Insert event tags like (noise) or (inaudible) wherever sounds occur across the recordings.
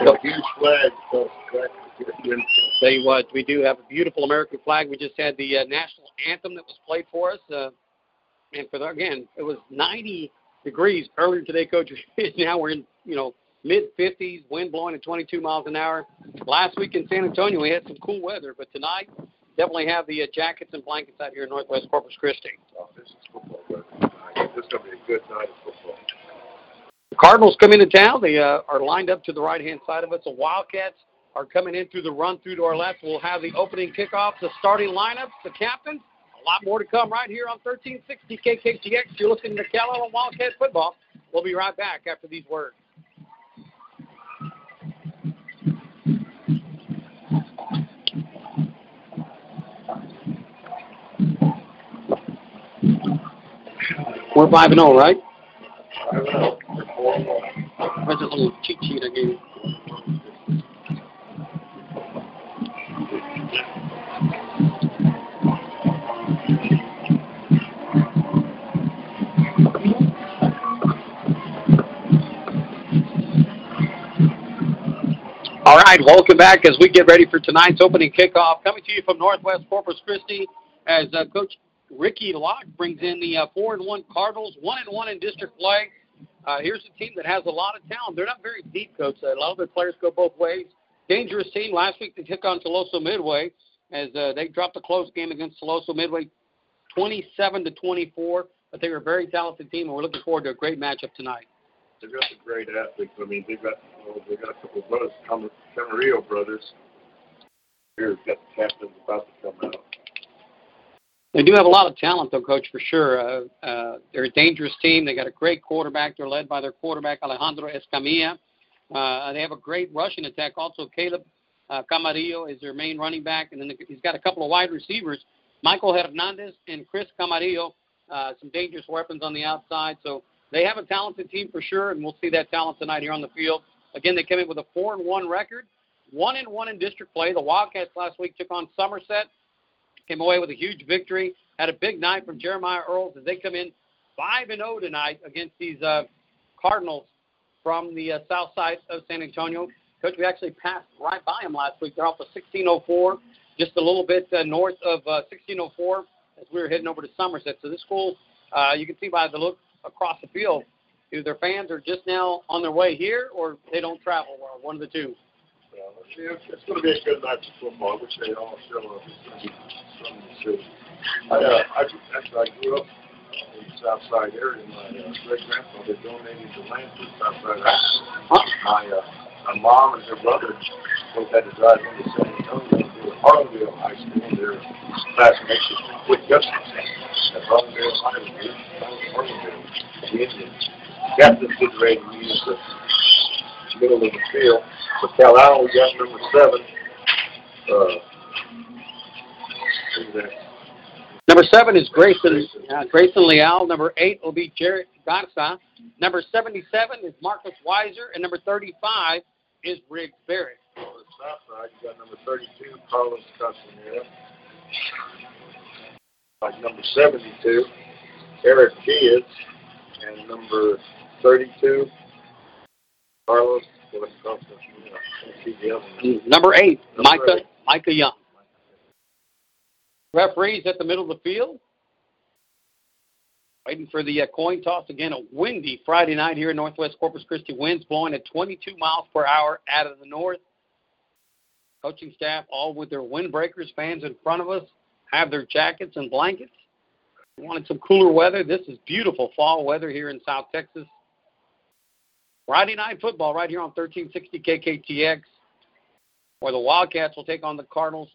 an hour Got a huge flag. So Tell you what, we do have a beautiful American flag. We just had the uh, national anthem that was played for us. Uh, and for the, again, it was 90 degrees earlier today, Coach. (laughs) now we're in, you know, mid 50s, wind blowing at 22 miles an hour. Last week in San Antonio, we had some cool weather, but tonight definitely have the uh, jackets and blankets out here in Northwest Corpus Christi. Oh, this is football weather. This is going to be a good night of football. Cardinals come into town. They uh, are lined up to the right hand side of us. The Wildcats are coming in through the run through to our left. We'll have the opening kickoff, the starting lineups, the captains. A lot more to come right here on 1360 KKTX. You're listening to Calallen Wildcat football. We'll be right back after these words. We're 5 and 0, right? This little cheat sheet I gave you? All right, welcome back as we get ready for tonight's opening kickoff. Coming to you from Northwest Corpus Christi as uh, Coach Ricky Locke brings in the uh, four and one Cardinals, one and one in district play. Uh, here's a team that has a lot of talent. They're not very deep, coach. A lot of their players go both ways. Dangerous team. Last week they took on Tuloso Midway as uh, they dropped a close game against Tuloso Midway, 27 to 24. But they were a very talented team, and we're looking forward to a great matchup tonight. They've got some great athletes. I mean, they've got well, they've got a couple of brothers, Camarillo brothers. Here's got the captain's about to come out. They do have a lot of talent, though, Coach, for sure. Uh, uh, they're a dangerous team. They got a great quarterback. They're led by their quarterback Alejandro Escamilla. Uh, they have a great rushing attack. Also, Caleb uh, Camarillo is their main running back, and then he's got a couple of wide receivers, Michael Hernandez and Chris Camarillo. Uh, some dangerous weapons on the outside. So they have a talented team for sure, and we'll see that talent tonight here on the field. Again, they came in with a four and one record, one and one in district play. The Wildcats last week took on Somerset came away with a huge victory. Had a big night from Jeremiah Earls as they come in five and zero tonight against these uh, Cardinals from the uh, south side of San Antonio. Coach, we actually passed right by them last week. They're off of 1604, just a little bit uh, north of uh, 1604 as we were heading over to Somerset. So this school, uh, you can see by the look across the field, either their fans are just now on their way here or they don't travel well, one of the two. Let's it's, going to be a good of football. I wish they all to see. I, uh, actually, I grew up in the south side area. My uh, great grandfather donated the land to the south side. My, uh, my mom and her brother both had to drive into San Antonio to Harlandale High School. Their classmates Quick Justice at Harlandale High School. Harlandale, the Indians. Captain did ready to the middle of the field. So Calallen, we got number seven. Uh. Number seven is Grayson uh, Grayson Leal. Number eight will be Jared Garza. Number 77 is Marcus Weiser. And number 35 is Riggs Barrett. On the south side, you got number 32, Carlos Castaneda. Like number 72, Eric Kids. And number 32, Carlos Castaneda. I see the other one. Number eight, Number Micah eight. Micah Young. Referees at the middle of the field. Waiting for the uh, coin toss again. A windy Friday night here in Northwest Corpus Christi. Winds blowing at 22 miles per hour out of the north. Coaching staff, all with their windbreakers, fans in front of us, have their jackets and blankets. We wanted some cooler weather. This is beautiful fall weather here in South Texas. Friday night football right here on 1360 KKTX, where the Wildcats will take on the Cardinals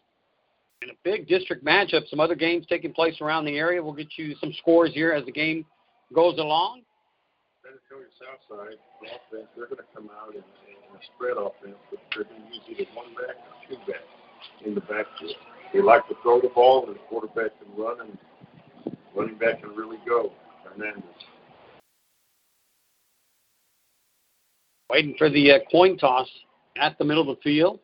And a big district matchup, some other games taking place around the area. We'll get you some scores here as the game goes along. Southside, offense, they're going to come out in, in a spread offense, but they're going to use either one back or two backs in the backfield. They like to throw the ball, and the quarterback can run, and running back can really go. Hernandez. Waiting for the uh, coin toss at the middle of the field.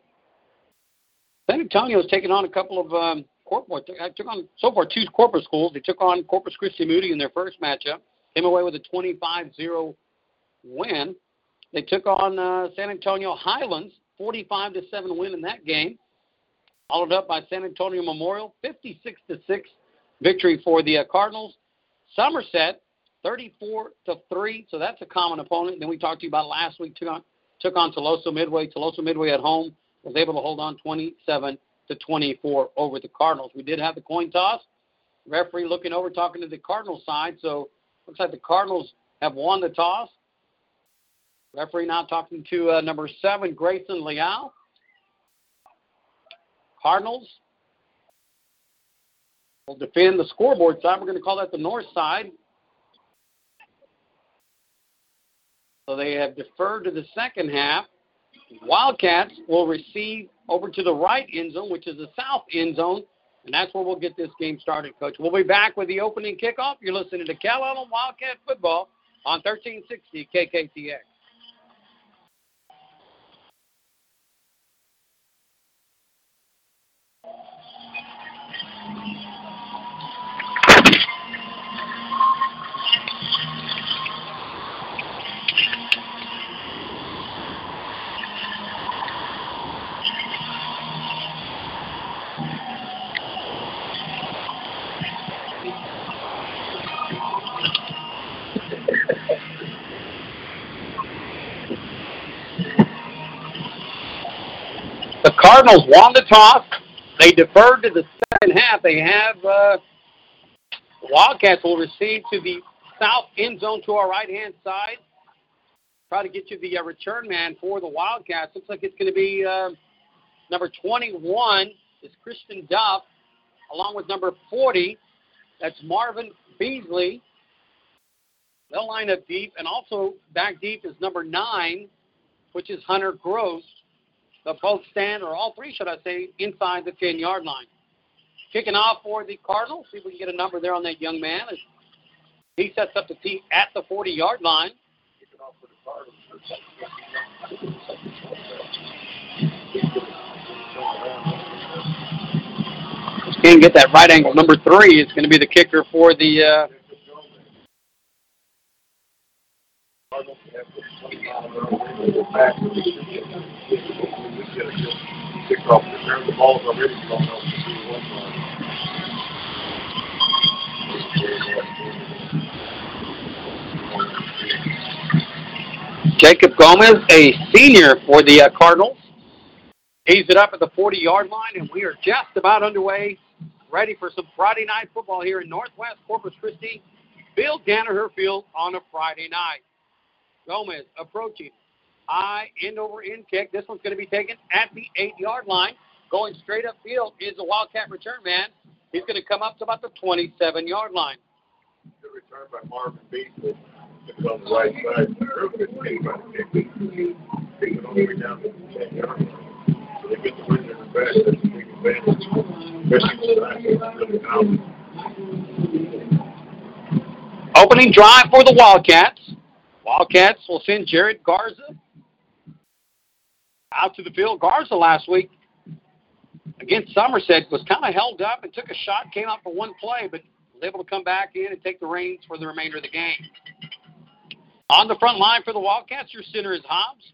San Antonio has taken on a couple of um, corporate. I took on so far two corporate schools. They took on Corpus Christi Moody in their first matchup. Came away with a 25-0 win. They took on uh, San Antonio Highlands, 45 to 7 win in that game. Followed up by San Antonio Memorial, 56 to 6 victory for the uh, Cardinals. Somerset, 34 to 3, so that's a common opponent. Then we talked to you about last week took on took on Tuloso Midway. Tuloso Midway at home was able to hold on 27 to 24 over the Cardinals. We did have the coin toss. Referee looking over, talking to the Cardinals side. So looks like the Cardinals have won the toss. Referee now talking to uh, number seven, Grayson Leal. Cardinals will defend the scoreboard side. We're going to call that the north side. So they have deferred to the second half. Wildcats will receive over to the right end zone, which is the south end zone, and that's where we'll get this game started, Coach. We'll be back with the opening kickoff. You're listening to Calallen Wildcat Football on 1360 KKTX. Cardinals won the toss. They deferred to the second half. They have uh, Wildcats will receive to the south end zone to our right hand side. Try to get you the uh, return man for the Wildcats. Looks like it's going to be uh, number 21 is Christian Duff, along with number 40. That's Marvin Beasley. They'll line up deep, and also back deep is number nine, which is Hunter Gross. They'll both stand, or all three, should I say, inside the 10 yard line. Kicking off for the Cardinals. See if we can get a number there on that young man. As he sets up the tee at the 40 yard line. The. Can't get that right angle. Number three is going to be the kicker for the. Uh, Jacob Gomez, a senior for the uh, Cardinals. He's it up at the 40 yard line, and we are just about underway, ready for some Friday night football here in Northwest Corpus Christi. Phil Danaher Field on a Friday night. Gomez approaching. High end over end kick. This one's going to be taken at the eight yard line. Going straight up field is the Wildcat return man. He's going to come up to about the 27 yard line. Good return by Marvin Beasley. It's on the right side. Real good by the kick. Kick it all the way down to the 10 yard line. So they get the wind in the back. That's a big advantage. Especially tonight. It's really down. Opening drive for the Wildcats. Wildcats will send Jared Garza out to the field. Garza last week against Somerset was kind of held up and took a shot, came out for one play, but was able to come back in and take the reins for the remainder of the game. On the front line for the Wildcats, your center is Hobbs.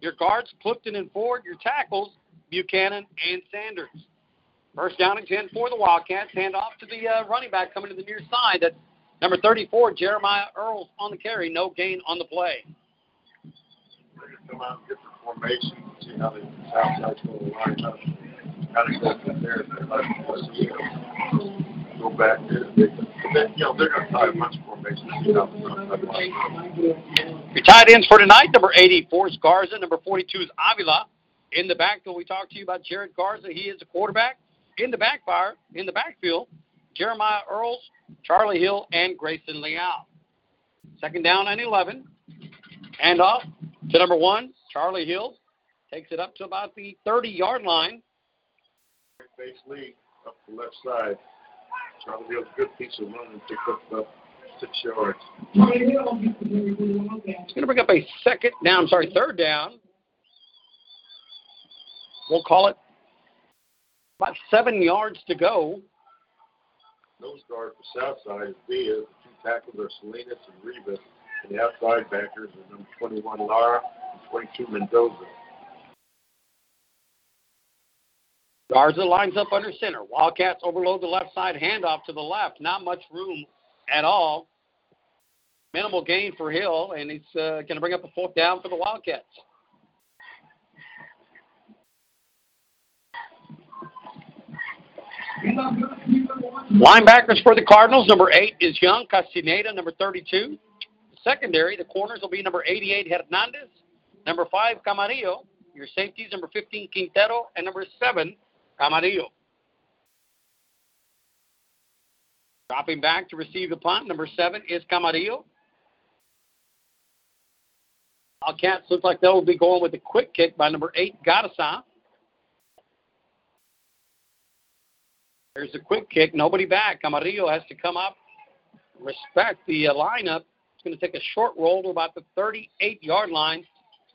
Your guards, Clifton and Ford. Your tackles, Buchanan and Sanders. First down and 10 for the Wildcats. Hand off to the uh, running back coming to the near side. That's number 34, Jeremiah Earls on the carry. No gain on the play. See how line up. Go there. go back there. You know, they're going to bunch of formations. Your tight ends for tonight, number 84 is Garza. Number 42 is Avila. In the backfield, we talked to you about Jared Garza. He is a quarterback. in the backfire, in the backfield, Jeremiah Earls, Charlie Hill, and Grayson Leal. Second down and 11. Hand off to number one, Charlie Hill. Takes it up to about the 30 yard line. Base lead up the left side. Charlie Hill's a good piece of running, pick up about six yards. It's going to bring up a second down, sorry, third down. We'll call it about seven yards to go. Nose guard for south side is Diaz. The two tackles are Salinas and Rivas. And the outside backers are number 21 Lara and 22 Mendoza. Garza lines up under center. Wildcats overload the left side, handoff to the left. Not much room at all. Minimal gain for Hill, and he's uh, going to bring up a fourth down for the Wildcats. Linebackers for the Cardinals, number eight is Young Castaneda, number 32. Secondary, the corners will be number 88 Hernandez, number five Camarillo. Your safeties, number 15 Quintero, and number seven Camarillo. Dropping back to receive the punt, number seven is Camarillo. Wildcats look like they'll be going with a quick kick by number eight Garza. There's a quick kick, nobody back. Camarillo has to come up, respect the uh, lineup. It's going to take a short roll to about the 38 yard line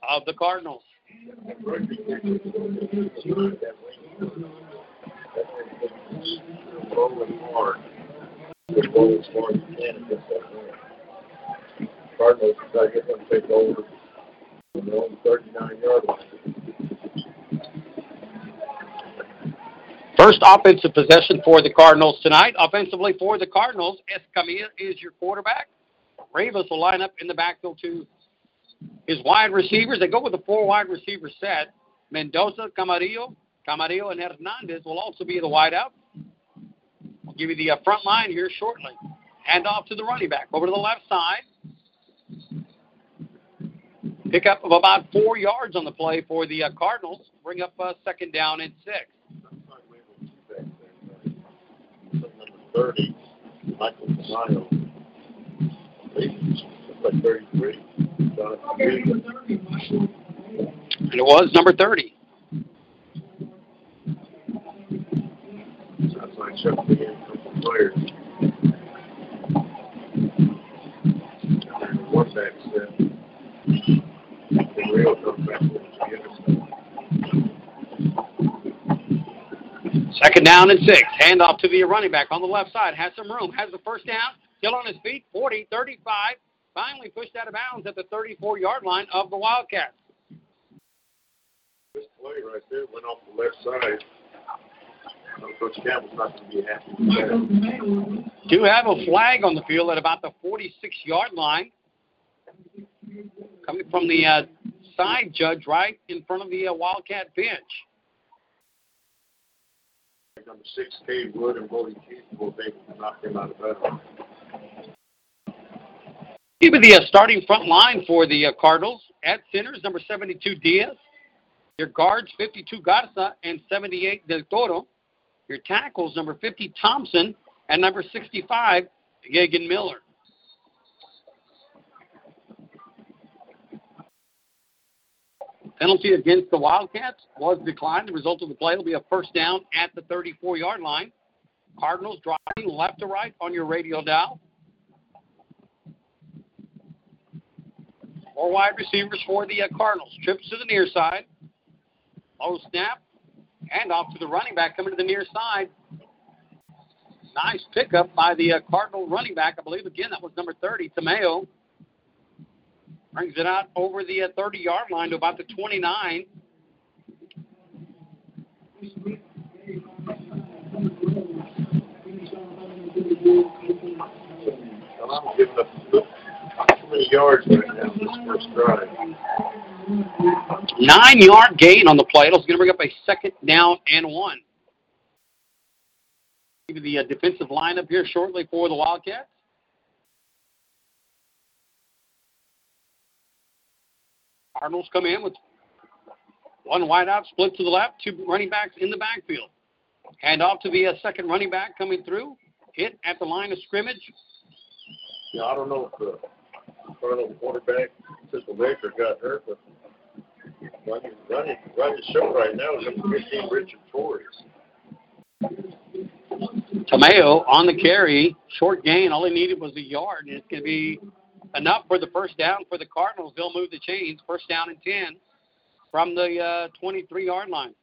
of the Cardinals. Cardinals, to take over their 39 yard line. First offensive possession for the Cardinals tonight. Offensively for the Cardinals, Escamilla is your quarterback. Ravens will line up in the backfield to his wide receivers. They go with a four wide receiver set. Mendoza, Camarillo, Camarillo, and Hernandez will also be the wideout. I'll give you the uh, front line here shortly. Hand off to the running back over to the left side. Pickup of about four yards on the play for the uh, Cardinals. Bring up uh, second down and six. Number 30, Michael Tamayo. Like 33. And it was number 30. Sounds like Chuck began a couple players. One back. And Rio comes back over to the other side. Second down and six. Hand off to the running back on the left side. Has some room. Has the first down. Still on his feet. 40, 35. Finally pushed out of bounds at the 34 yard line of the Wildcats. This play right there went off the left side. Coach Campbell's not going to be happy with that. Do have a flag on the field at about the 46 yard line. Coming from the uh, side judge right in front of the uh, Wildcat bench. Number six, Cade Wood and Bodie Keith will be to knock him out of bounds. Give me the uh, starting front line for the uh, Cardinals. At centers, number 72, Diaz. Your guards, 52, Garza, and 78, Del Toro. Your tackles, number 50, Thompson, and number 65, Gagan Miller. Penalty against the Wildcats was declined. The result of the play will be a first down at the 34 yard line. Cardinals driving left to right on your radio dial. Four wide receivers for the uh, Cardinals. Trips to the near side. Low snap. And off to the running back coming to the near side. Nice pickup by the uh, Cardinal running back. I believe, again, that was number 30, Tamayo. Brings it out over the 30 yard line to about the 29. Well, up many yards right now this first drive. Nine yard gain on the play. It's going to bring up a second down and one. Give the uh, defensive lineup here shortly for the Wildcats. Cardinals come in with one wideout split to the left, two running backs in the backfield. And off to the uh, second running back coming through. Hit at the line of scrimmage. Yeah, I don't know if the Cardinal quarterback, Fiscal Baker, got hurt, but running, running, running show right now is number 15, Richard Torres. Tamayo on the carry, short gain. All he needed was a yard, and it's going to be enough for the first down for the Cardinals. They'll move the chains. First down and 10 from the uh, 23 yard line.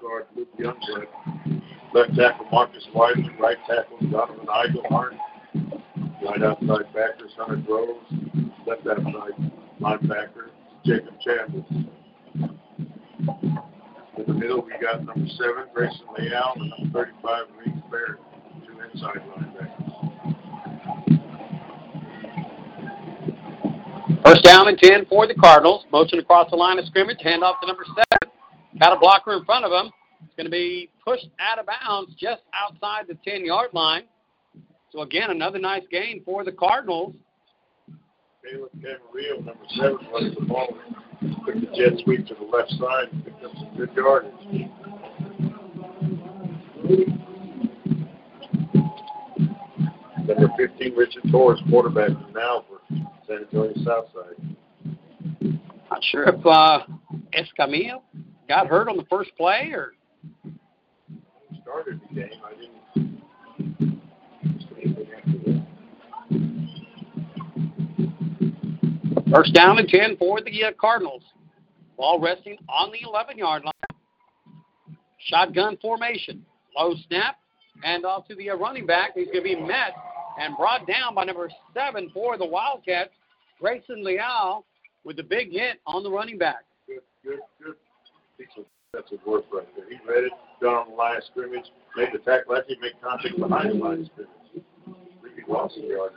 Guard, Luke. Left tackle Marcus Wiseman, right tackle Donovan Eigelhart. Right outside backers Hunter Groves. Left outside linebacker Jacob Chandler. In the middle, we got number seven, Grayson Leal, and number 35, Reed Barrett, two inside linebackers. First down and 10 for the Cardinals. Motion across the line of scrimmage. Hand off to number seven. Got a blocker in front of him. It's going to be pushed out of bounds just outside the 10 yard line. So, again, another nice gain for the Cardinals. Caleb Camarillo, number seven, running the ball. Took the jet sweep to the left side and picked up some good yardage. Number 15, Richard Torres, quarterback now San Antonio Southside. Not sure if uh, Escamilla got hurt on the first play or Started the game. I didn't see anything after that. First down and 10 for the uh, Cardinals. Ball resting on the 11 yard line. Shotgun formation. Low snap. And off to the uh, running back. He's going to be met and brought down by number seven for the Wildcats, Grayson Leal, with the big hit on the running back. Good, good, good piece of defensive work right there. He read it, got on the line of scrimmage, made the tackle. Actually, made contact behind the line of scrimmage. Really lost a yard.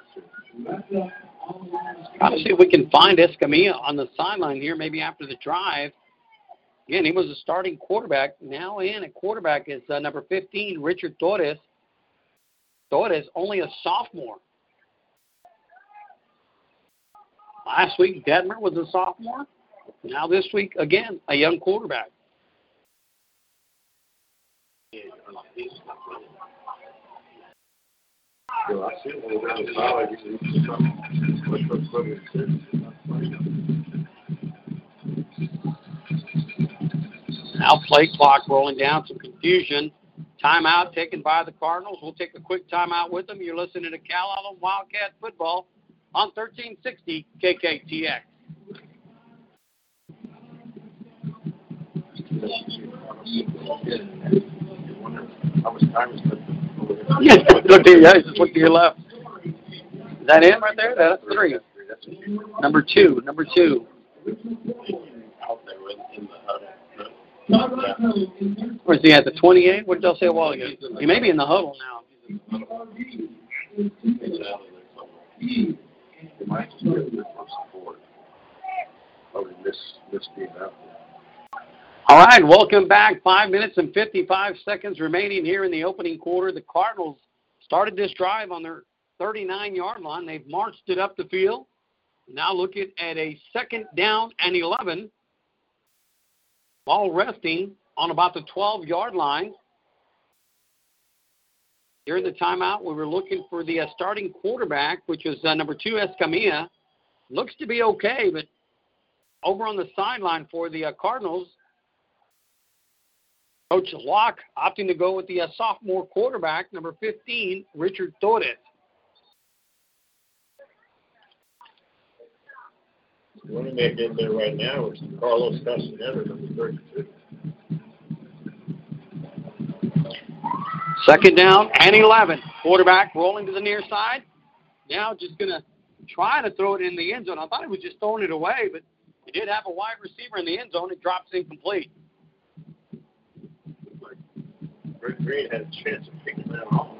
Trying to see if we can find Escamilla on the sideline here, maybe after the drive. Again, he was a starting quarterback. Now in at quarterback is uh, number 15, Richard Torres. Torres, only a sophomore. Last week, Detmer was a sophomore. Now this week, again, a young quarterback. Now play clock rolling down, some confusion. Timeout taken by the Cardinals. We'll take a quick timeout with them. You're listening to Calallen Wildcat Football on 1360 KKTX. How much time is left over there? Yeah, look to your, yeah, just look to your left. Is that it right there? That's three. That's what he- Number two. Number two. out there in the huddle. Where's he at? The 28? What did y'all say a while ago? He may be in the huddle now. He might just get a support. Probably miss, out there. All right, welcome back. Five minutes and 55 seconds remaining here in the opening quarter. The Cardinals started this drive on their 39 yard line. They've marched it up the field. Now looking at a second down and 11. Ball resting on about the 12 yard line. During the timeout, we were looking for the uh, starting quarterback, which was uh, number two, Escamilla. Looks to be okay, but over on the sideline for the uh, Cardinals, Coach Locke opting to go with the uh, sophomore quarterback, number 15, Richard Torres. Running back in there right now is Carlos Castaneda, number thirty-two. Second down and 11. Quarterback rolling to the near side. Now just going to try to throw it in the end zone. I thought he was just throwing it away, but he did have a wide receiver in the end zone. It drops incomplete. Greg Green had a chance of picking that off.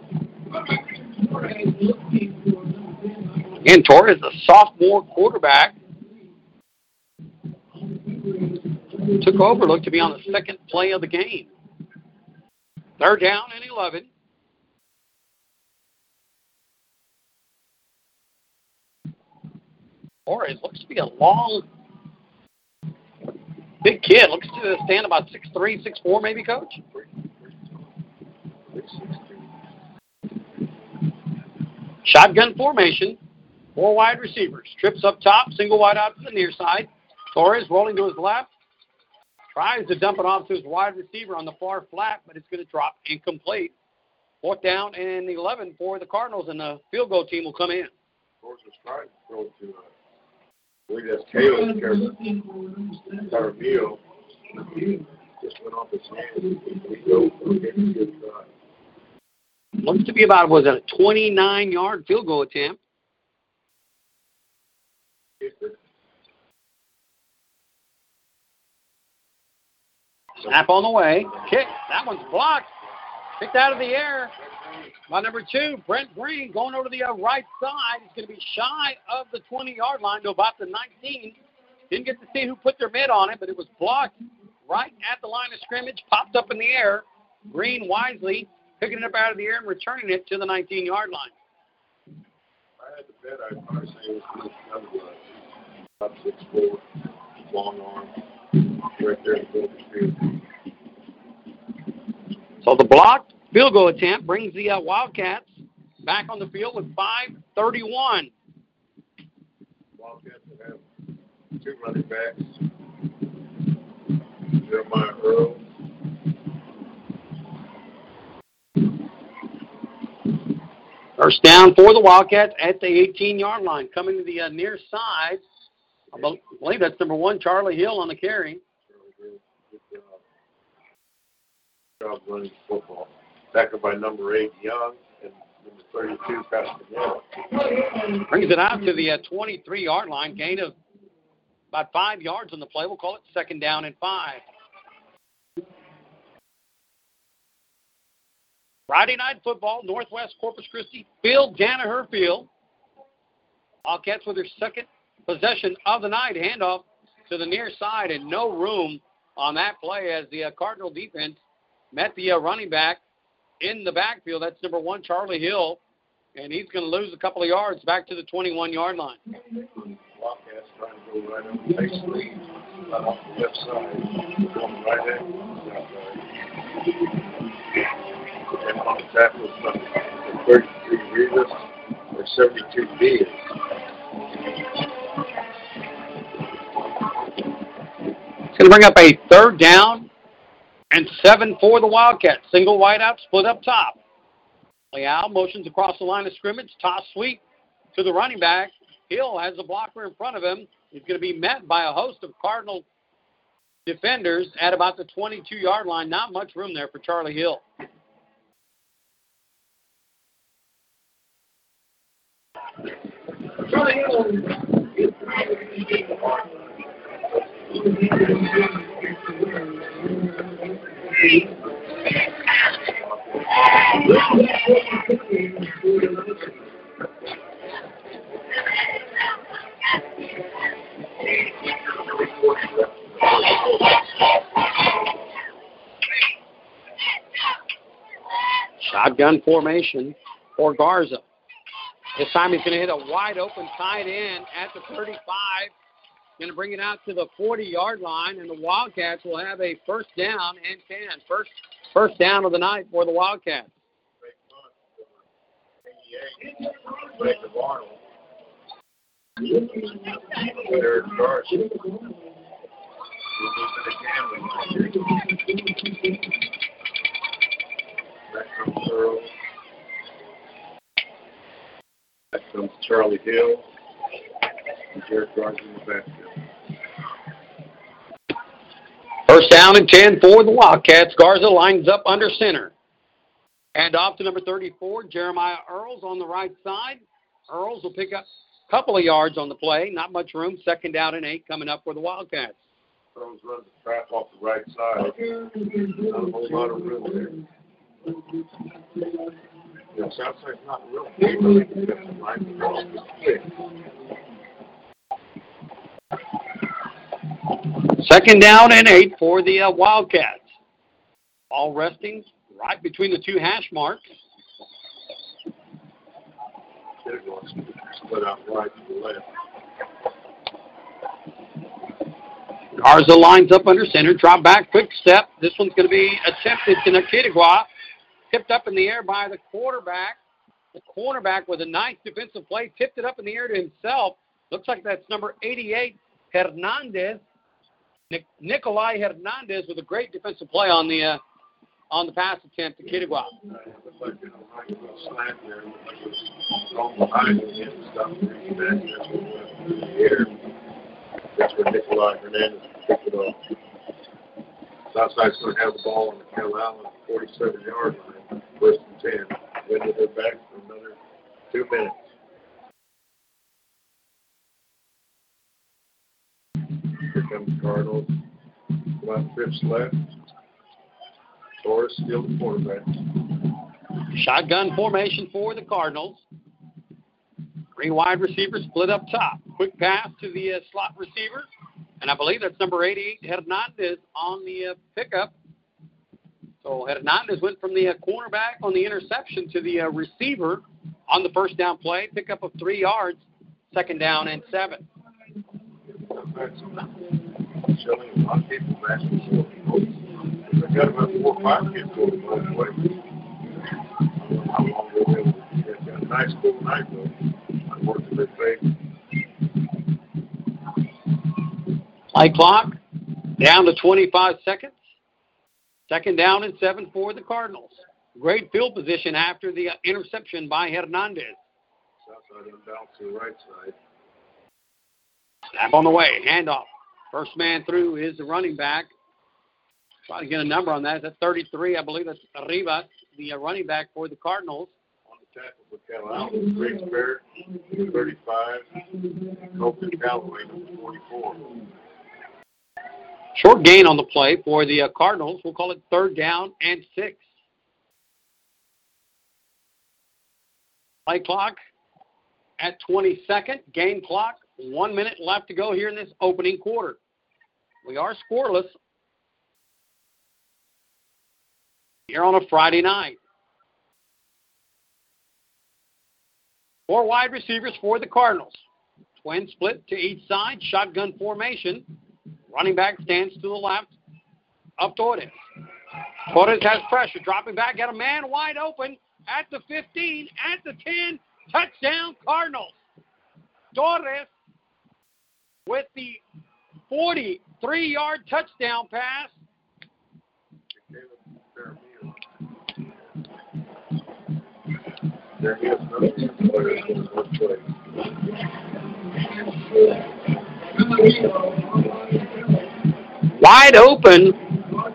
Again, Torres a sophomore quarterback. Took over, looked to be on the second play of the game. Third down and 11. Torres looks to be a long, big kid. Looks to stand about six three, six four, maybe, coach? Shotgun formation. Four wide receivers. Trips up top, single wide out to the near side. Torres rolling to his left. Tries to dump it off to his wide receiver on the far flat, but it's going to drop incomplete. Fourth down and 11 for the Cardinals, and the field goal team will come in. George was trying to throw to, uh, I believe that's Caleb Carabeo. Carabeo. Just went off his hands. We go, okay, good. Looks to be about, was it a 29 yard field goal attempt? Snap on the way. Kick. That one's blocked. Kicked out of the air by number two, Brent Green, going over to the uh, right side. He's going to be shy of the 20 yard line to about the 19. Didn't get to see who put their mid on it, but it was blocked right at the line of scrimmage, popped up in the air. Green wisely picking it up out of the air and returning it to the 19 yard line. I had to bet I'd probably say it was. About six four, long arm, right there in the middle of the field. So the blocked field goal attempt brings the uh, Wildcats back on the field with 5:31. Wildcats have two running backs. Jeremiah Earl. First down for the Wildcats at the 18 yard line. Coming to the uh, near side. I believe that's number one, Charlie Hill on the carry. Good job. Job running football. Backed up by number eight, Young, and number 32, Castaneda. Brings it out to the uh, 23 yard line. Gain of about five yards on the play. We'll call it second down and five. Friday night football, Northwest Corpus Christi, Phil Danaher Field. Wildcats with their second possession of the night. Handoff to the near side, and no room on that play as the uh, Cardinal defense met the uh, running back in the backfield. That's number one, Charlie Hill, and he's going to lose a couple of yards back to the 21 yard line. And on the tackle is number 33 Rivas or 72 Diaz. Going to bring up a third down and seven for the Wildcats. Single wide out, split up top. Leal motions across the line of scrimmage, toss sweep to the running back. Hill has a blocker in front of him. He's going to be met by a host of Cardinal defenders at about the 22 yard line. Not much room there for Charlie Hill. Shotgun formation for Garza. This time he's going to hit a wide open tight end at the 35. Going to bring it out to the 40 yard line, and the Wildcats will have a first down and 10. First, first down of the night for the Wildcats. Back comes Charlie Hill. And Derek Garza in the backfield. First down and 10 for the Wildcats. Garza lines up under center. And off to number 34, Jeremiah Earls on the right side. Earls will pick up a couple of yards on the play. Not much room. Second down and eight coming up for the Wildcats. Earls runs the trap off the right side. Not a whole lot of room there. Yeah, Southside's not real big, but they can get some line across the Second down and eight for the uh, Wildcats. All resting right between the two hash marks. They're. Garza lines up under center, drop back, quick step. This one's going to be attempted to Nakitagwa. tipped up in the air by the quarterback. The cornerback with a nice defensive play tipped it up in the air to himself. Looks like that's number 88, Hernandez. Nic- Nikolai Hernandez with a great defensive play on the uh, on the pass attempt to Kittigwa. That's where Nikolai Hernandez picked it up. Southside's going to have the ball on the Calallen 47 yard line, first and 10. Then they're back for another two minutes. Comes Cardinals. About fifths left. Torres still the quarterback. Shotgun formation for the Cardinals. Three wide receivers split up top. Quick pass to the uh, slot receiver. And I believe that's number 88, Hernandez, on the uh, pickup. So Hernandez went from the uh, cornerback on the interception to the uh, receiver on the first down play. Pickup of three yards, second down and seven. Showing a lot of people asking for it. They've got about four or five kids going both ways. I don't know how long they'll be able to. A nice cool night though. I worked their favor. Play clock down to 25 seconds. Second down and seven for the Cardinals. Great field position after the uh, interception by Hernandez. Southside unbalanced to the right side. Snap on the way. Handoff. First man through is the running back. Try to get a number on that. that. Is that 33? I believe that's Arriba, the uh, running back for the Cardinals. On the tackle for Allen, Riggs Barrett, 35. Colton Callaway, number 44. Short gain on the play for the uh, Cardinals. We'll call it third down and six. Play clock at 20 second. Game clock. One minute left to go here in this opening quarter. We are scoreless here on a Friday night. Four wide receivers for the Cardinals. Twin split to each side, shotgun formation. Running back stands to the left. Up Torres. Torres has pressure. Dropping back. Got a man wide open at the 15, at the 10. Touchdown, Cardinals. Torres with the 43 yard touchdown pass. Wide open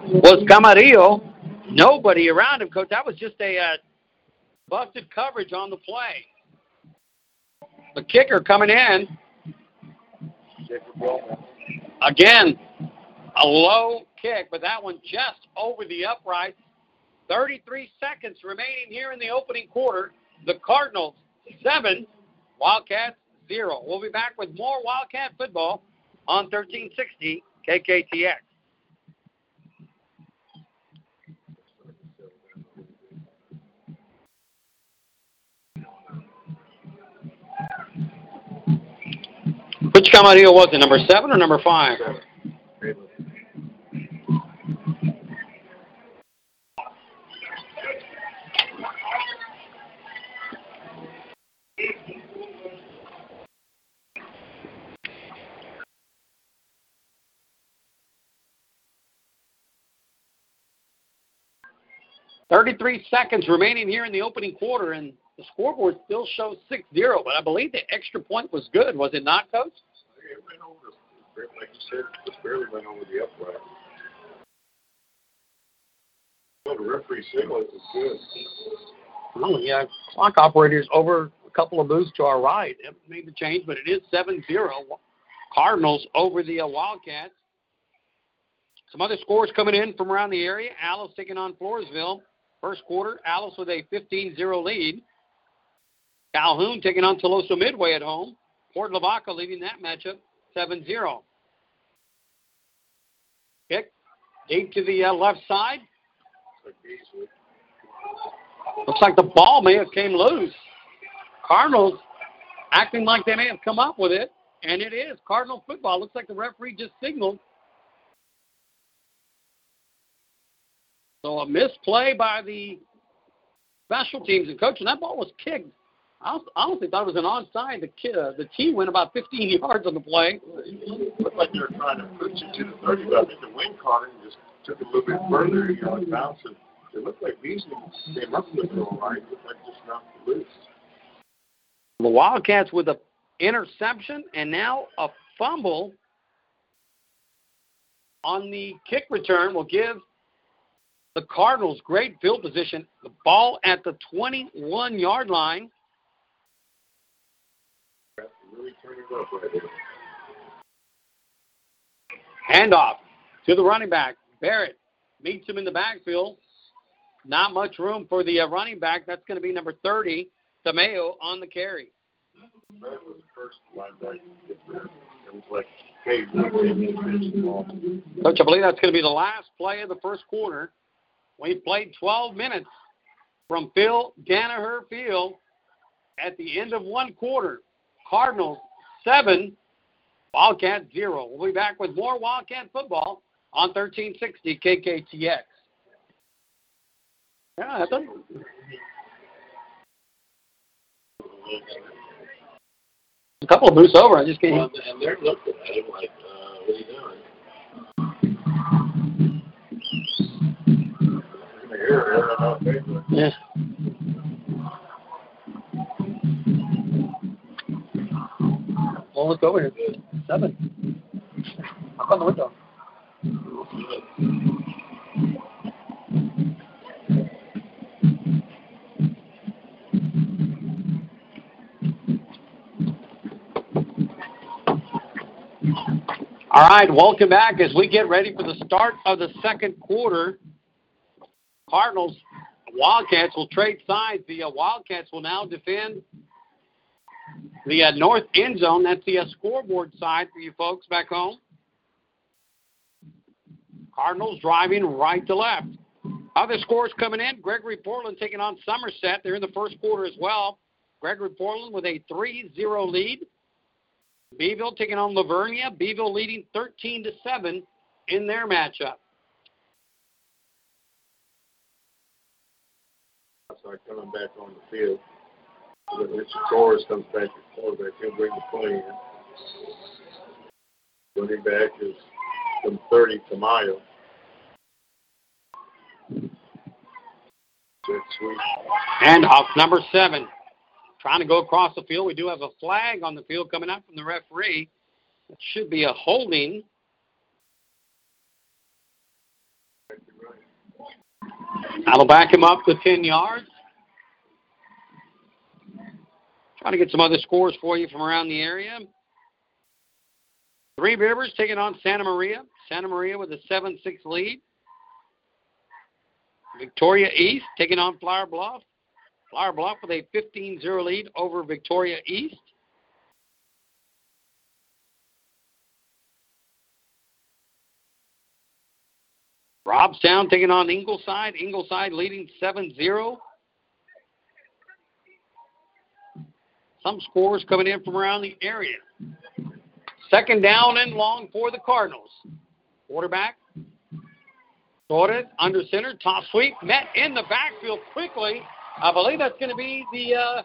was Camarillo. Nobody around him, coach. That was just a uh, busted coverage on the play. The kicker coming in. Again, a low kick, but that one just over the upright. 33 seconds remaining here in the opening quarter. The Cardinals seven, Wildcats zero. We'll be back with more Wildcat football on 1360 KKTX. Which Camarillo was it? Number seven or number five? Thirty-three seconds remaining here in the opening quarter, and the scoreboard still shows 6-0. But I believe the extra point was good, was it not, Coach? Went like you said, just barely went over the upright. Well, the referee signal is good. Oh, yeah. Clock operator's over a couple of moves to our right. It made the change, but it is 7 0. Cardinals over the uh, Wildcats. Some other scores coming in from around the area. Alice taking on Floresville. First quarter, Alice with a 15 0 lead. Calhoun taking on Tuloso Midway at home. Port Lavaca leading that matchup 7 0. Kick deep to the uh, left side. Looks like the ball may have came loose. Cardinals acting like they may have come up with it, and it is Cardinal football. Looks like the referee just signaled. So a misplay by the special teams. And coach, when that ball was kicked, I honestly thought it was an onside. The kid, uh, the T went about 15 (laughs) yards on the play. It looked like they were trying to push it to the 30, but I think the wing caught it and just took it a little bit further, you know, it bounced it. It looked like Beasley came up with it all right. It looked like just knocked it loose. The Wildcats with a interception and now a fumble on the kick return will give the Cardinals great field position. The ball at the 21 yard line. Really turn it up right there. Handoff to the running back. Barrett meets him in the backfield. Not much room for the uh, running back. That's going to be number 30, Tamayo, on the carry. Coach, I believe that's going to be the last play of the first quarter. We played 12 minutes from Phil Danaher Field at the end of one quarter. Cardinals 7, Wildcat 0. We'll be back with more Wildcat football on 1360 KKTX. Yeah, that's a, a couple of boosts over. I just can't. Well, and they're looking at him like, uh, what are you doing? In the air, air out there. Yeah. Well, let's go here. Seven. Knock on the window. All right, welcome back as we get ready for the start of the second quarter. Cardinals, Wildcats will trade sides. The uh, Wildcats will now defend the uh, north end zone. That's the uh, scoreboard side for you folks back home. Cardinals driving right to left. Other scores coming in. Gregory Portland taking on Somerset. They're in the first quarter as well. Gregory Portland with a 3 0 lead. Beeville taking on La Vernia. Beeville leading 13 to 7 in their matchup. Start coming back on the field. That Richard Torres comes back to quarterback. He'll bring the play in. Running back is from 30 to sweep. And off number seven. Trying to go across the field. We do have a flag on the field coming out from the referee. It should be a holding. That'll back him up to 10 yards. Trying to get some other scores for you from around the area. Three Rivers taking on Santa Maria. Santa Maria with a 7 6 lead. Victoria East taking on Flower Bluff. Flower Bluff with a 15 0 lead over Victoria East. Robstown taking on Ingleside. Ingleside leading 7 0. Some scores coming in from around the area. Second down and long for the Cardinals. Quarterback. Torres under center. Top sweep. Met in the backfield quickly. I believe that's going to be the uh,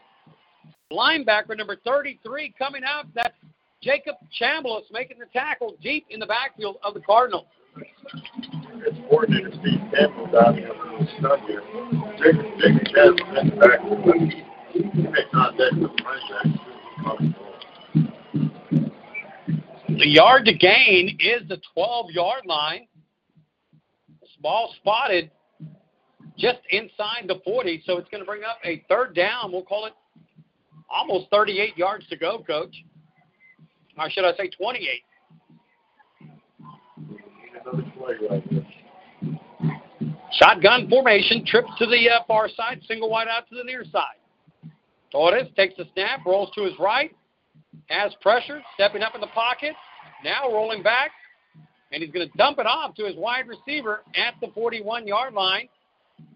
linebacker, number 33, coming out. That's Jacob Chambliss making the tackle deep in the backfield of the Cardinals. It's coordinator Steve Campbell stun here. Jacob, Chasm in the back. The yard to gain is the 12 yard line. Ball spotted just inside the 40, so it's going to bring up a third down. We'll call it almost 38 yards to go, coach. Or should I say 28? Another play right there. Shotgun formation, trips to the uh, far side, single wide out to the near side. Torres takes the snap, rolls to his right, has pressure, stepping up in the pocket, now rolling back, and he's going to dump it off to his wide receiver at the 41 yard line.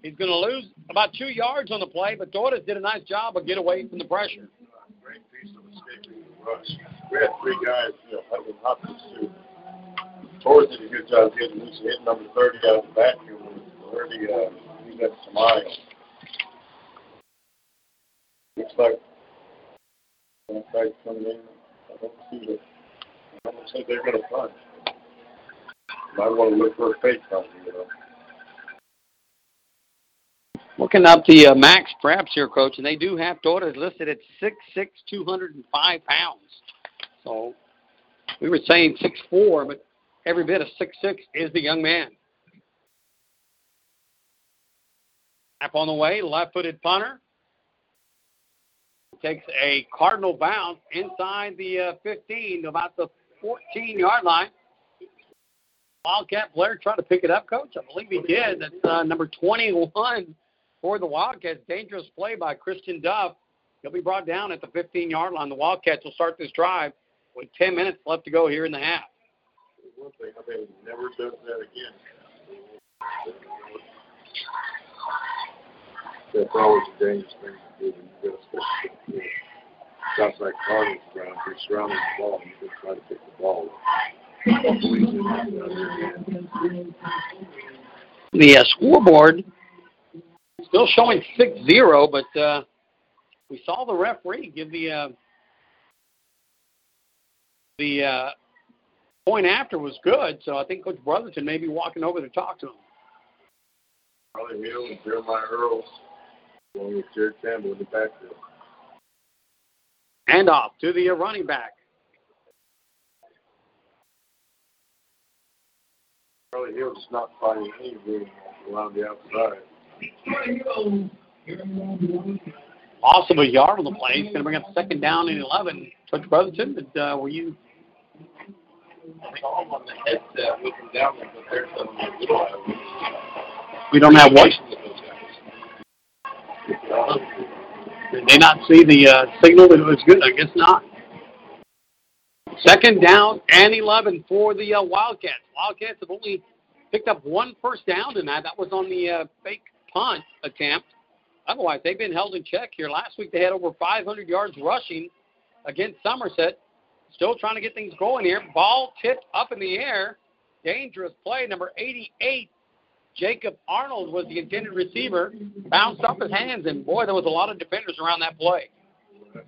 He's going to lose about two yards on the play, but Torres did a nice job of get away from the pressure. Great piece of escaping the rush. We had three guys, you know, Hutton Hopkins too. Torres did a good job getting loose hitting number 30 out of the backfield. Where the, uh, he got Tamayo. Like back coming in. I don't see that. I don't think they're to punch. Might want to look for a fake punch, you know. Looking up the uh, MaxPreps here, coach, and they do have daughters listed at 6'6", 205 pounds. So we were saying six four, but every bit of six six is the young man. Snap on the way, left-footed punter. Takes a cardinal bounce inside the uh, 15 about the 14-yard line. Wildcat Blair tried to pick it up, coach. I believe he did. That's uh, number 21 for the Wildcats. Dangerous play by Christian Duff. He'll be brought down at the 15-yard line. The Wildcats will start this drive with 10 minutes left to go here in the half. One thing, I never does that again. That's always a dangerous thing to do. when You got to stay Shots like Cardinals you're surrounding the ball, and you just try to pick the ball (laughs) The uh, scoreboard still showing 6-0, but uh, we saw the referee give the uh, the uh, point after was good, so I think Coach Brotherton may be walking over to talk to him. Charlie Hill and Jeremiah Earls, along with Jared Campbell in the backfield. And off to the uh, running back. Charlie Hill's just not finding any room around the outside. Loss of a yard on the play. He's going to bring up second down and 11. Coach Brotherton, did, uh, were you we don't have what? Did they not see the uh, signal that it was good? I guess not. Second down and 11 for the uh, Wildcats. Wildcats have only picked up one first down tonight. That was on the uh, fake punt attempt. Otherwise, they've been held in check here. Last week they had over 500 yards rushing against Somerset. Still trying to get things going here. Ball tipped up in the air. Dangerous play. Number 88, Jacob Arnold was the intended receiver. Bounced off his hands, and boy, there was a lot of defenders around that play. As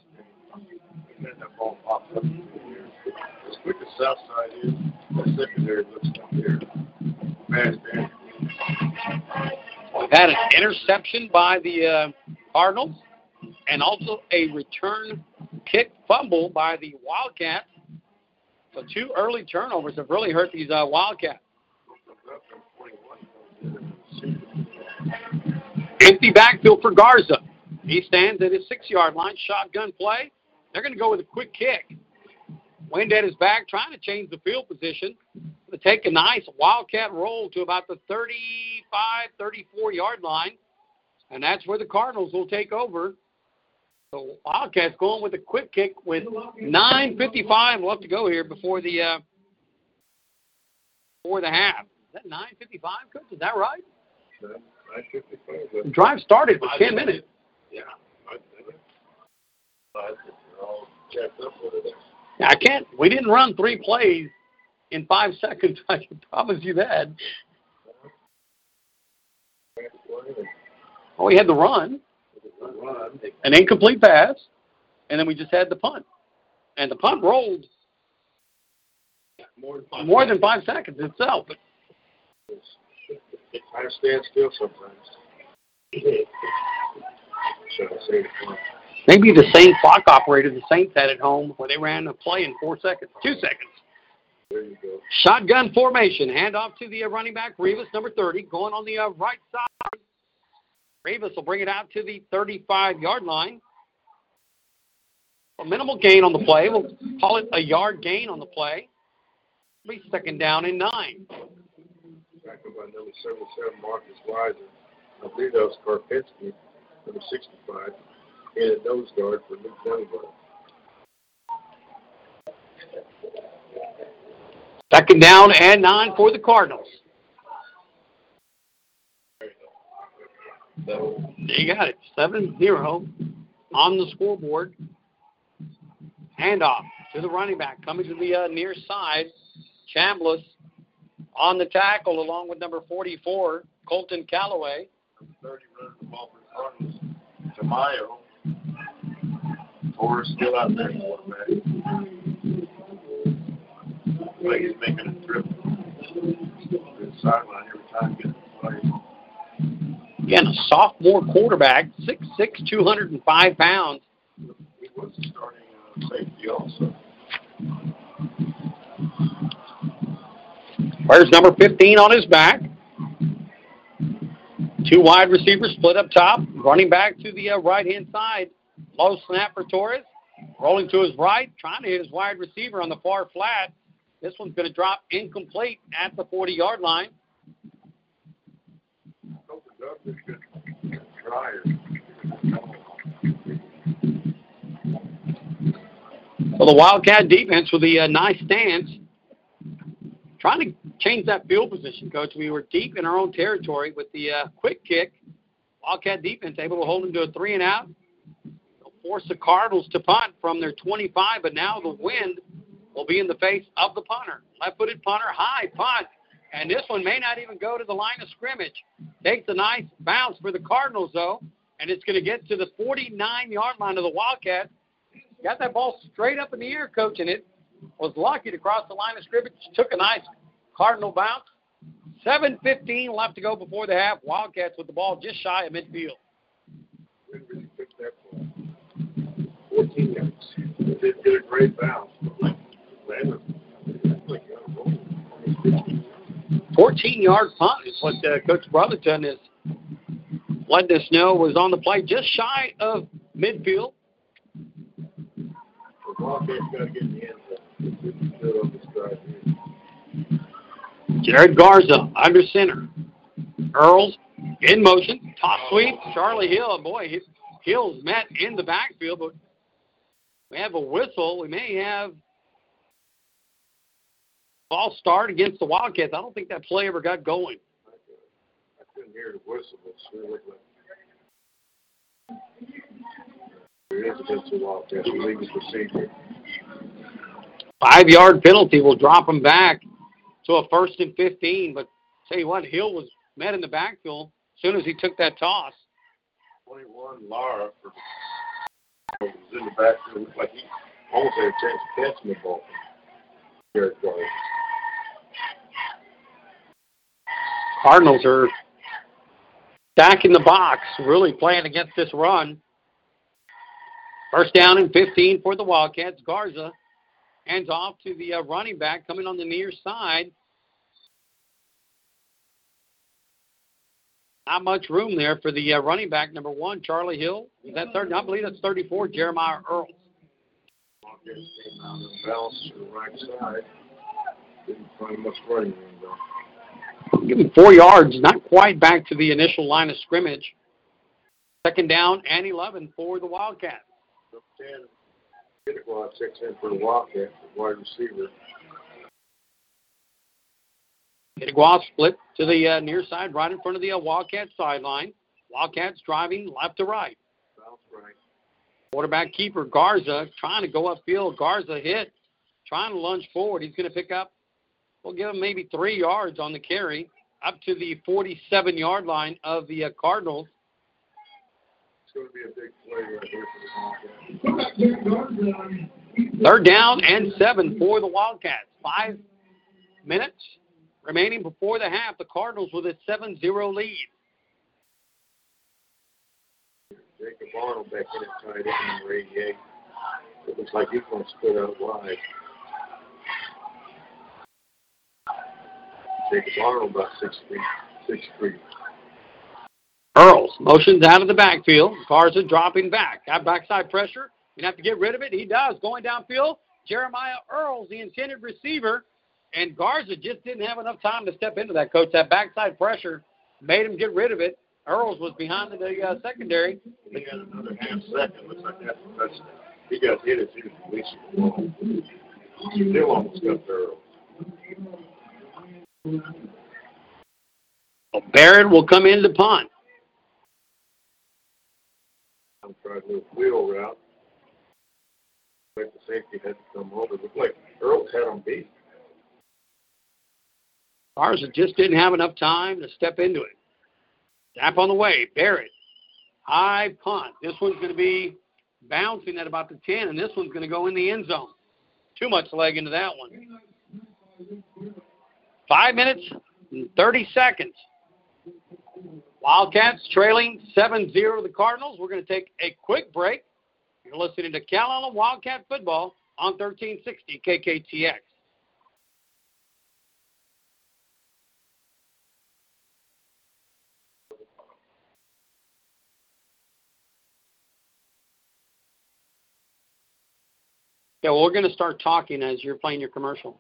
quick as Southside is, the secondary looks like they're fast We've had an interception by the uh, Cardinals and also a return kick fumble by the Wildcats. So two early turnovers have really hurt these uh, Wildcats. Empty backfield for Garza. He stands at his six-yard line, shotgun play. They're going to go with a quick kick. Wind at his back, trying to change the field position. To take a nice wildcat roll to about the 35, 34 yard line, and that's where the Cardinals will take over. So Wildcats going with a quick kick with 9:55 left to go here before the uh, before the half. Is that 9:55, coach? Is that right? The drive started for 10 minutes. Yeah. I, I can't. We didn't run three plays in five seconds. (laughs) I can promise you that. Well, we had the run, an incomplete pass, and then we just had the punt. And the punt rolled more than five seconds itself. I stand still sometimes. Maybe the same clock operator the Saints had at home where they ran a play in four seconds, two seconds. There you go. Shotgun formation. Handoff to the uh, running back, Rivas, number 30, going on the uh, right side. Rivas will bring it out to the 35 yard line. A minimal gain on the play. We'll call it a yard gain on the play. Be second down and nine. By number 77, Marcus believe that was Karpinski, number 65, and a nose guard for Luke Dunbar. Second down and nine for the Cardinals. You got it. 7 0 on the scoreboard. Handoff to the running back. Coming to the uh, near side. Chambliss on the tackle along with number 44, Colton Calloway. 30 running the ball for the Cardinals. Tamayo Torres still out there quarterback. Like he's making a trip to the sideline every time he gets play. Again, a sophomore quarterback, 6'6", 205 pounds. He was starting uh, safety also. Wears number 15 on his back. Two wide receivers split up top. Running back to the uh, right-hand side. Low snap for Torres. Rolling to his right, trying to hit his wide receiver on the far flat. This one's going to drop incomplete at the 40-yard line. So the Wildcat defense with the uh, nice stance, trying to change that field position, coach. We were deep in our own territory with the uh, quick kick. Wildcat defense able to hold them to a three and out. They'll force the Cardinals to punt from their 25, but now the wind will be in the face of the punter. Left-footed punter, high punt, and this one may not even go to the line of scrimmage. Takes a nice bounce for the Cardinals though, and it's going to get to the 49-yard line of the Wildcats. Got that ball straight up in the air, coach, and it was lucky to cross the line of scrimmage. Took a nice Cardinal bounce. 7.15 left to go before the half. Wildcats with the ball just shy of midfield. Really pick that ball. 14 yards. Did get a great bounce. but Like, landed, like, on a roll. Almost 15 yards. 14 yard punt is what uh, Coach Brotherton is letting us know was on the play just shy of midfield. The Wildcats got to get in the end zone. Jared Garza under center. Earls in motion. Top sweep. Charlie Hill. Boy, Hill's met in the backfield, but we have a whistle. We may have ball start against the Wildcats. I don't think that play ever got going. I couldn't hear the whistle, but sure illegal procedure. Five yard penalty will drop him back to a first and 15. But tell you what, Hill was met in the backfield as soon as he took that toss. 21, Lara, for, was in the backfield, looked like he almost had a chance of catching the ball. Here it goes. Cardinals are back in the box, really playing against this run. First down and 15 for the Wildcats. Garza hands off to the uh, running back coming on the near side. Not much room there for the uh, running back, number one, Charlie Hill. Is that third? I believe that's 34, Jeremiah though. Give him four yards, not quite back to the initial line of scrimmage. Second down and 11 for the Wildcats. Number 10, Kidderquad checks in for the Wildcats, wide receiver. Itiguas split to the uh, near side, right in front of the uh, Wildcat sideline. Wildcats driving left to right. Bounce right. Quarterback keeper Garza trying to go upfield. Garza hit, trying to lunge forward. He's going to pick up, we'll give him maybe three yards on the carry, up to the 47 yard line of the uh, Cardinals. It's going to be a big play right here for the Wildcats. Third down and seven for the Wildcats. Five minutes remaining before the half. The Cardinals with a 7 0 lead. Jacob Arnold back in at tight end, number 88. It looks like he's going to split out wide. Jacob Arnold about six feet, six three. Earls motions out of the backfield. Garza dropping back. Got backside pressure. You have to get rid of it. He does. Going downfield. Jeremiah Earls, the intended receiver. And Garza just didn't have enough time to step into that, coach. That backside pressure made him get rid of it. Earls was behind the uh, secondary. He got another half second. Looks like that's a touchdown. He got hit as he was releasing the ball. He still almost got there. Barrett will come in to punt. I'm trying to do wheel route. Like the safety had to come over. It looked like Earls had him beat. Garza just didn't have enough time to step into it. Tap on the way. Barrett. High punt. This one's going to be bouncing at about the 10, and this one's going to go in the end zone. Too much leg into that one. Five minutes and 30 seconds. Wildcats trailing 7 0 the Cardinals. We're going to take a quick break. You're listening to Cal Wildcat Football on 1360 KKTX. Yeah, well, we're going to start talking as you're playing your commercial.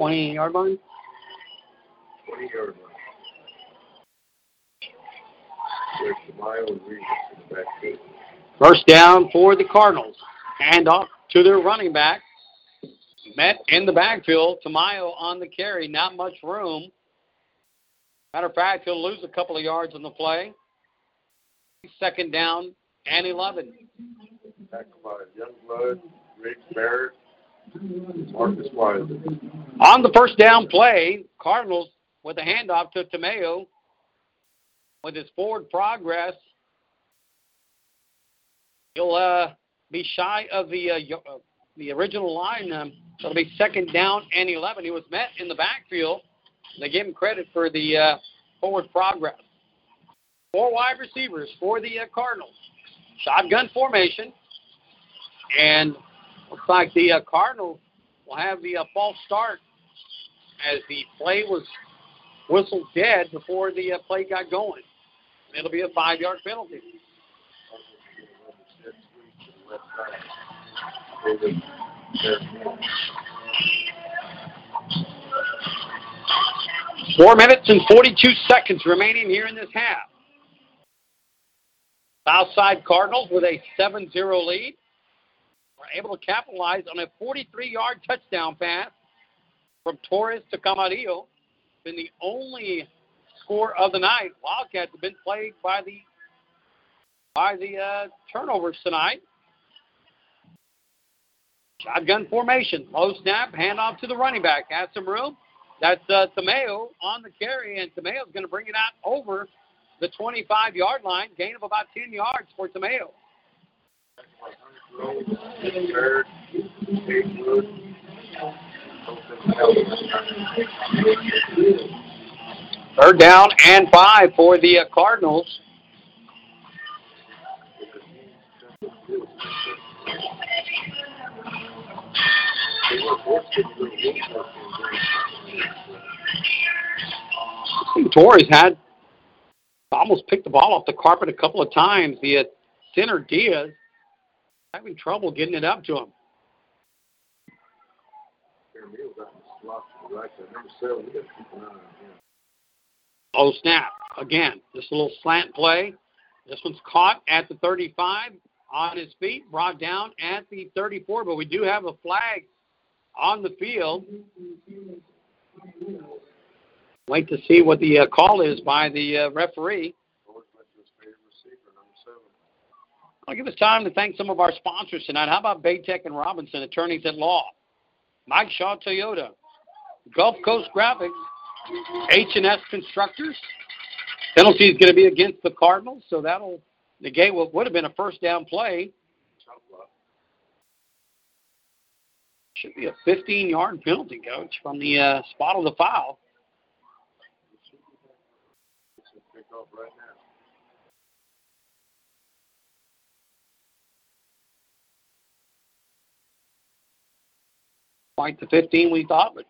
Twenty yard line. Twenty yard line. There's the and Regis in the backfield. First down for the Cardinals. Hand off to their running back. Met in the backfield. Tamayo on the carry. Not much room. Matter of fact, he'll lose a couple of yards on the play. Second down and 11. Tackled by Youngblood, Rick Barrett. On the first down play, Cardinals with a handoff to Tamayo with his forward progress. He'll uh, be shy of the uh, uh the original line. Um, so it'll be second down and 11. He was met in the backfield. They gave him credit for the uh, forward progress. Four wide receivers for the uh, Cardinals. Shotgun formation. And looks like the uh, Cardinals will have the uh, false start as the play was whistled dead before the uh, play got going. It'll be a five yard penalty. Four minutes and 42 seconds remaining here in this half. Southside Cardinals with a 7 0 lead able to capitalize on a 43 yard touchdown pass from Torres to Camarillo. Been the only score of the night. Wildcats have been plagued by the by the uh, turnovers tonight. Shotgun formation, low snap, handoff to the running back. Has some room. That's uh, Tamayo on the carry, and Tamayo's going to bring it out over the 25 yard line, gain of about 10 yards for Third down and five for the uh, Cardinals. Torres had almost picked the ball off the carpet a couple of times. The uh, center Diaz having trouble getting it up to him. Oh, snap. Again, a little slant play. This one's caught at the 35 on his feet, brought down at the 34, but we do have a flag on the field. Wait to see what the uh, call is by the uh, referee. I'll give us time to thank some of our sponsors tonight. How about Baytech and Robinson, attorneys at law? Mike Shaw Toyota, Gulf Coast Graphics, H&S Constructors. Penalty is going to be against the Cardinals, so that'll negate what would have been a first down play. Should be a 15-yard penalty, coach, from the uh, spot of the foul. right Quite the 15 we thought, but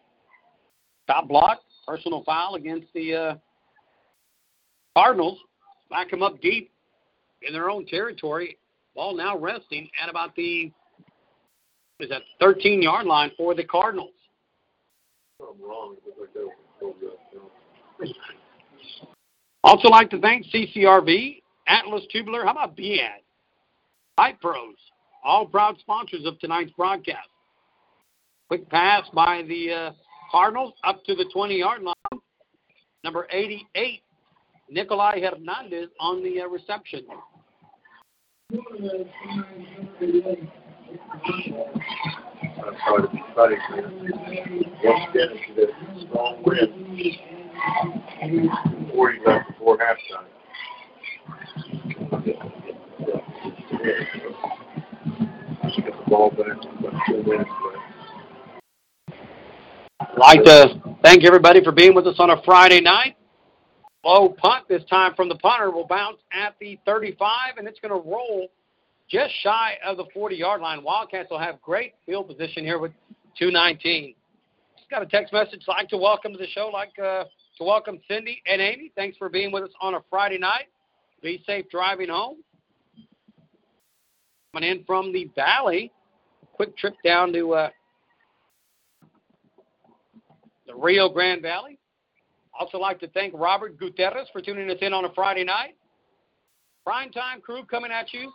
top block, personal foul against the uh, Cardinals. Back them up deep in their own territory. Ball now resting at about the is that 13 yard line for the Cardinals. I'm wrong. Also like to thank CCRV, Atlas Tubular. How about BAD? Pipe Pros, all proud sponsors of tonight's broadcast. Quick pass by the uh, Cardinals up to the 20 yard line. Number 88, Nikolai Hernandez on the uh, reception. Once again, strong wind. Forty left before halftime. Get the ball back. I'd like to thank everybody for being with us on a Friday night. Low punt this time from the punter will bounce at the 35, and it's going to roll just shy of the 40 yard line. Wildcats will have great field position here with 219. Just got a text message. Like to welcome to the show, like uh, to welcome Cindy and Amy. Thanks for being with us on a Friday night. Be safe driving home. Coming in from the valley, quick trip down to uh, the Rio Grande Valley. Also like to thank Robert Gutierrez for tuning us in on a Friday night. Prime time crew coming at you.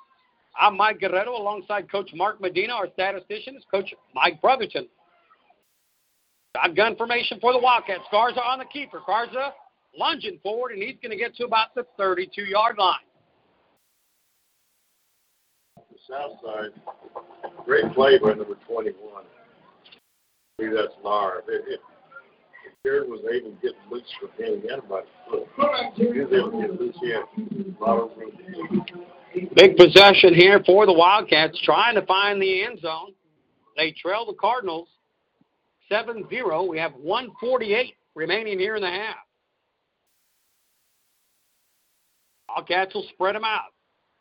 I'm Mike Guerrero alongside Coach Mark Medina. Our statistician is Coach Mike Brotherton. Shotgun formation for the Wildcats. Garza on the keeper. Garza lunging forward, and he's going to get to about the 32 yard line. The south side, great play by number 21. I believe that's Lar. Was able to get loose from him, he had about a. He was able to get loose. Big possession here for the Wildcats, trying to find the end zone. They trail the Cardinals 7 0. We have 148 remaining here in the half. Wildcats will spread them out.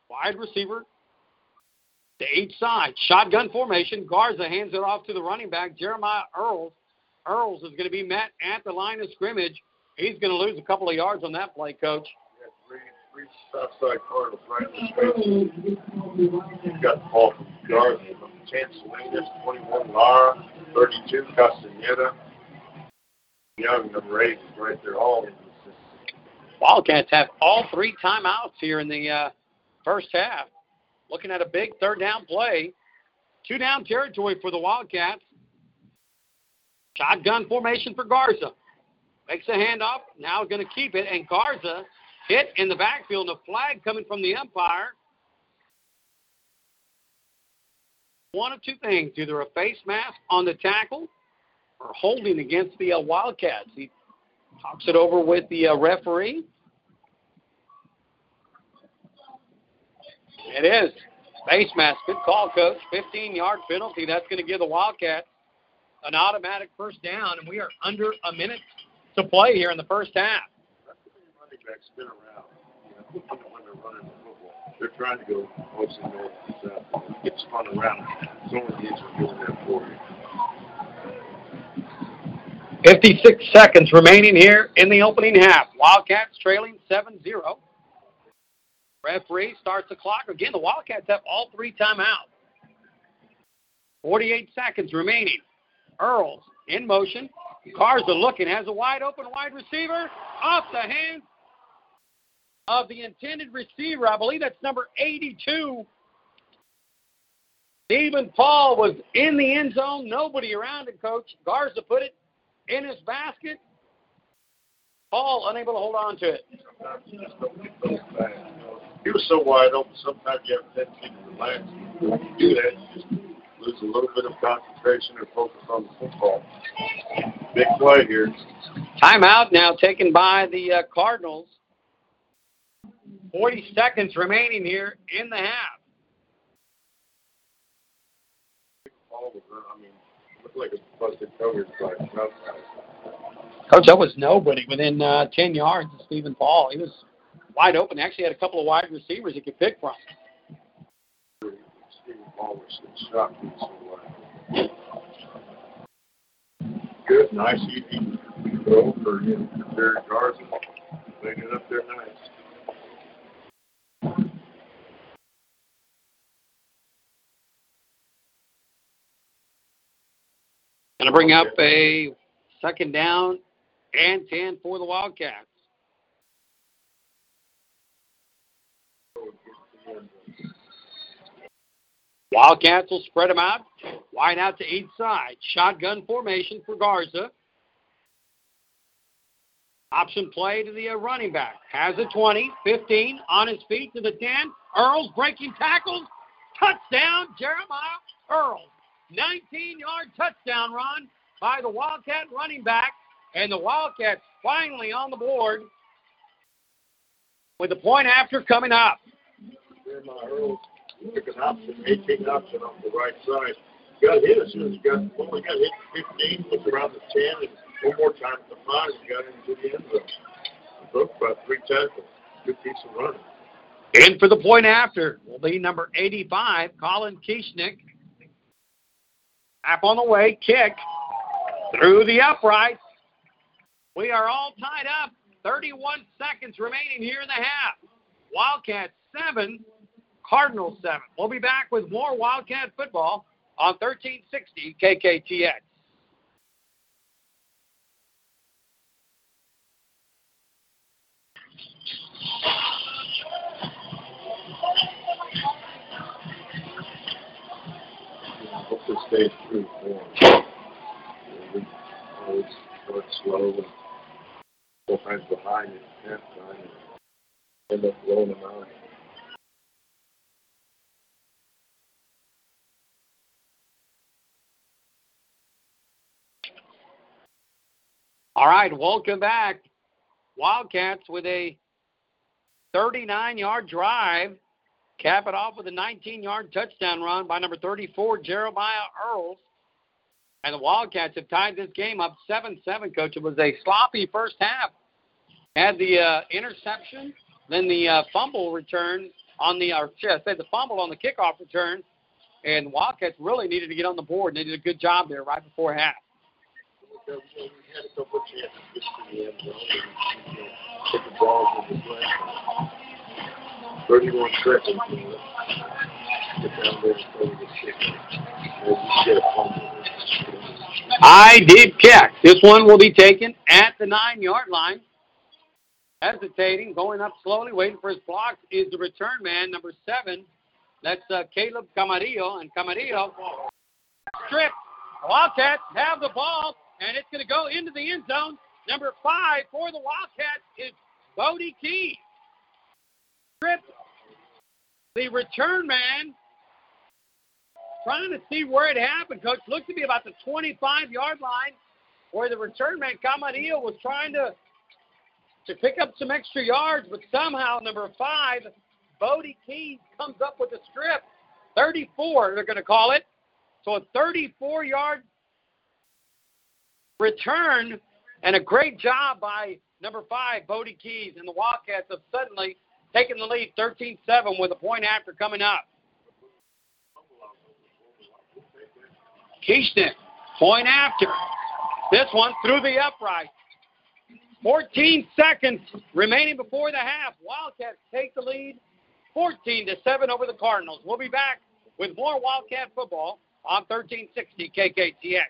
Wide receiver to each side. Shotgun formation. Garza hands it off to the running back, Jeremiah Earls. Earls is going to be met at the line of scrimmage. He's going to lose a couple of yards on that play, coach. Yeah, three, three south side Cardinals right in the. He's got the ball from Garza. 10 Salinas, 21 Lara, 32 Castaneda. Young, number 8 is right there, all Wildcats have all three timeouts here in the uh, first half. Looking at a big third down play. Two down territory for the Wildcats. Shotgun formation for Garza. Makes a handoff. Now going to keep it. And Garza hit in the backfield. And a flag coming from the umpire. One of two things either a face mask on the tackle or holding against the uh, Wildcats. He talks it over with the uh, referee. It is. Face mask. Good call, coach. 15 yard penalty. That's going to give the Wildcats an automatic first down, and we are under a minute to play here in the first half. running spin around. You know, when they're running the football, they're trying to go mostly north and south. Spun around. Some of these are that for you. 56 seconds remaining here in the opening half. Wildcats trailing 7 0. Referee starts the clock. Again, the Wildcats have all three timeouts. 48 seconds remaining. Earls in motion. Garza looking, has a wide open wide receiver off the hands of the intended receiver. I believe that's number 82. Stephen Paul was in the end zone. Nobody around him, coach. Garza put it in his basket. Paul unable to hold on to it. He was so wide open, sometimes you have to relax. When you do that, you just lose a little bit of concentration and focus on the football. Big play here. Timeout now taken by the uh, Cardinals. 40 seconds remaining here in the half. Ball was, I mean, looked like a busted toe by the south side. Coach, that was nobody within uh, 10 yards of Stephen Paul. He was wide open. Actually, had a couple of wide receivers he could pick from. Stephen Paul was shocked me so uh, Good, nice, easy throw for him, for Barry Garza. Laid it up there nice. To bring up a second down and 10 for the Wildcats. Wildcats will spread them out, wide out to each side. Shotgun formation for Garza. Option play to the uh, running back. Has a 20, 15, on his feet to the 10. Earls breaking tackles. Touchdown, Jeremiah Earls. 19 yard touchdown run by the Wildcat running back. And the Wildcats finally on the board with the point after coming up. Jeremiah Earl took an option, 18 option on the right side. Got hit as soon as he got the ball. He got hit 15, looked around the 10, and one more time at the 5 and got into the end zone. Broke about three tackles. Good piece of running. In for the point after will be number 85, Colin Kieschnick. Up on the way, kick through the uprights. We are all tied up. 31 seconds remaining here in the half. Wildcats 7, Cardinals 7. We'll be back with more Wildcat football on 1360 KKTX. Hope this stays true always start slow and four times behind at halftime and end up blowing them out. All right, welcome back. Wildcats with a 39 yard drive. Cap it off with a 19 yard touchdown run by number 34, Jeremiah Earls. And the Wildcats have tied this game up 7 7, coach. It was a sloppy first half. Had the uh, interception, then the uh, fumble return on the, or I say, the fumble on the kickoff return. And Wildcats really needed to get on the board. They did a good job there right before half. We had a couple of chances to get to the end zone and, you know, put the balls in the play. 31 seconds. I did kick. This one will be taken at the nine yard line. Hesitating, going up slowly, waiting for his block is the return man, number seven. That's uh, Caleb Camarillo. And Camarillo stripped. Wildcats have the ball, and it's going to go into the end zone. Number five for the Wildcats is Bodie Key. Stripped. The return man trying to see where it happened, coach. Looked to be about the 25 yard line where the return man Camarillo was trying to to pick up some extra yards, but somehow number five, Bodie Key comes up with a strip. 34, they're going to call it. So a 34 yard return and a great job by number five, Bodie Keys, and the Wildcats have suddenly taken the lead 13 7 with a point after coming up. Kieschnick, point after. This one through the upright. 14 seconds remaining before the half. Wildcats take the lead 14 to 7 over the Cardinals. We'll be back with more Wildcat football on 1360 KKTX.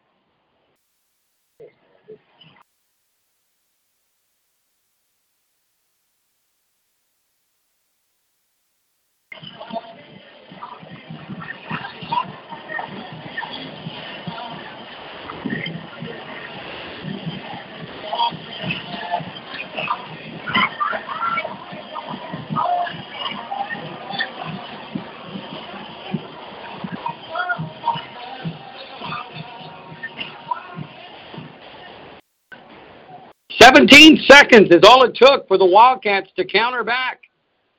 Seventeen seconds is all it took for the Wildcats to counter back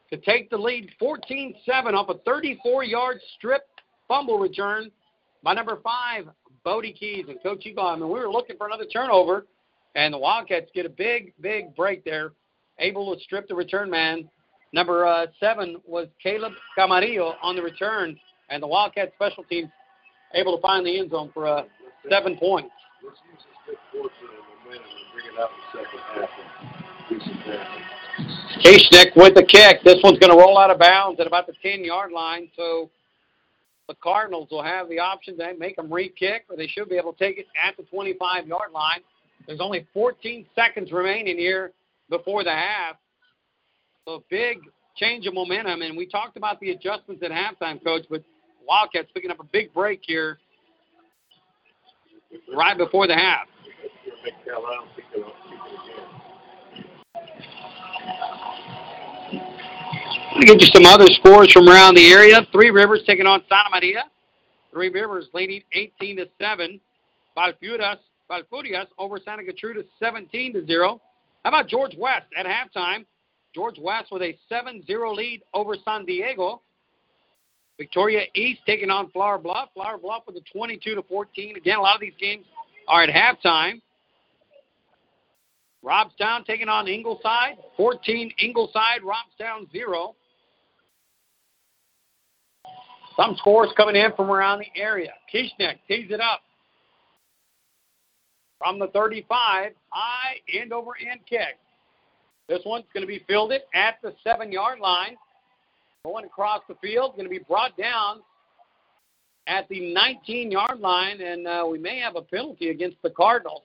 to take the lead 14-7 off a 34-yard strip fumble return by number five, Bodie Keys. And Coach I mean, we were looking for another turnover, and the Wildcats get a big, big break there, able to strip the return man. Number uh, seven was Caleb Camarillo on the return, and the Wildcat special teams able to find the end zone for uh, seven points. Kieschnick with the kick. This one's going to roll out of bounds at about the 10-yard line, so the Cardinals will have the option to make them re-kick, or they should be able to take it at the 25-yard line. There's only 14 seconds remaining here before the half. So big change of momentum, and we talked about the adjustments at halftime, Coach, but Wildcats picking up a big break here right before the half. Gonna make Calallen pick it again. Get you some other scores from around the area. Three Rivers taking on Santa Maria. Three Rivers leading 18 to 7. Valpuras Falfurrias over Santa Gertrude 17 to 0. How about George West at halftime? George West with a 7 0 lead over San Diego. Victoria East taking on Flower Bluff. Flower Bluff with a 22 to 14. Again, a lot of these games are at halftime. Robstown taking on Ingleside. 14 Ingleside, Robstown 0. Some scores coming in from around the area. Kieschnick tees it up. From the 35, high end over end kick. This one's going to be fielded at the seven yard line. Going across the field, going to be brought down at the 19 yard line, and uh, we may have a penalty against the Cardinals.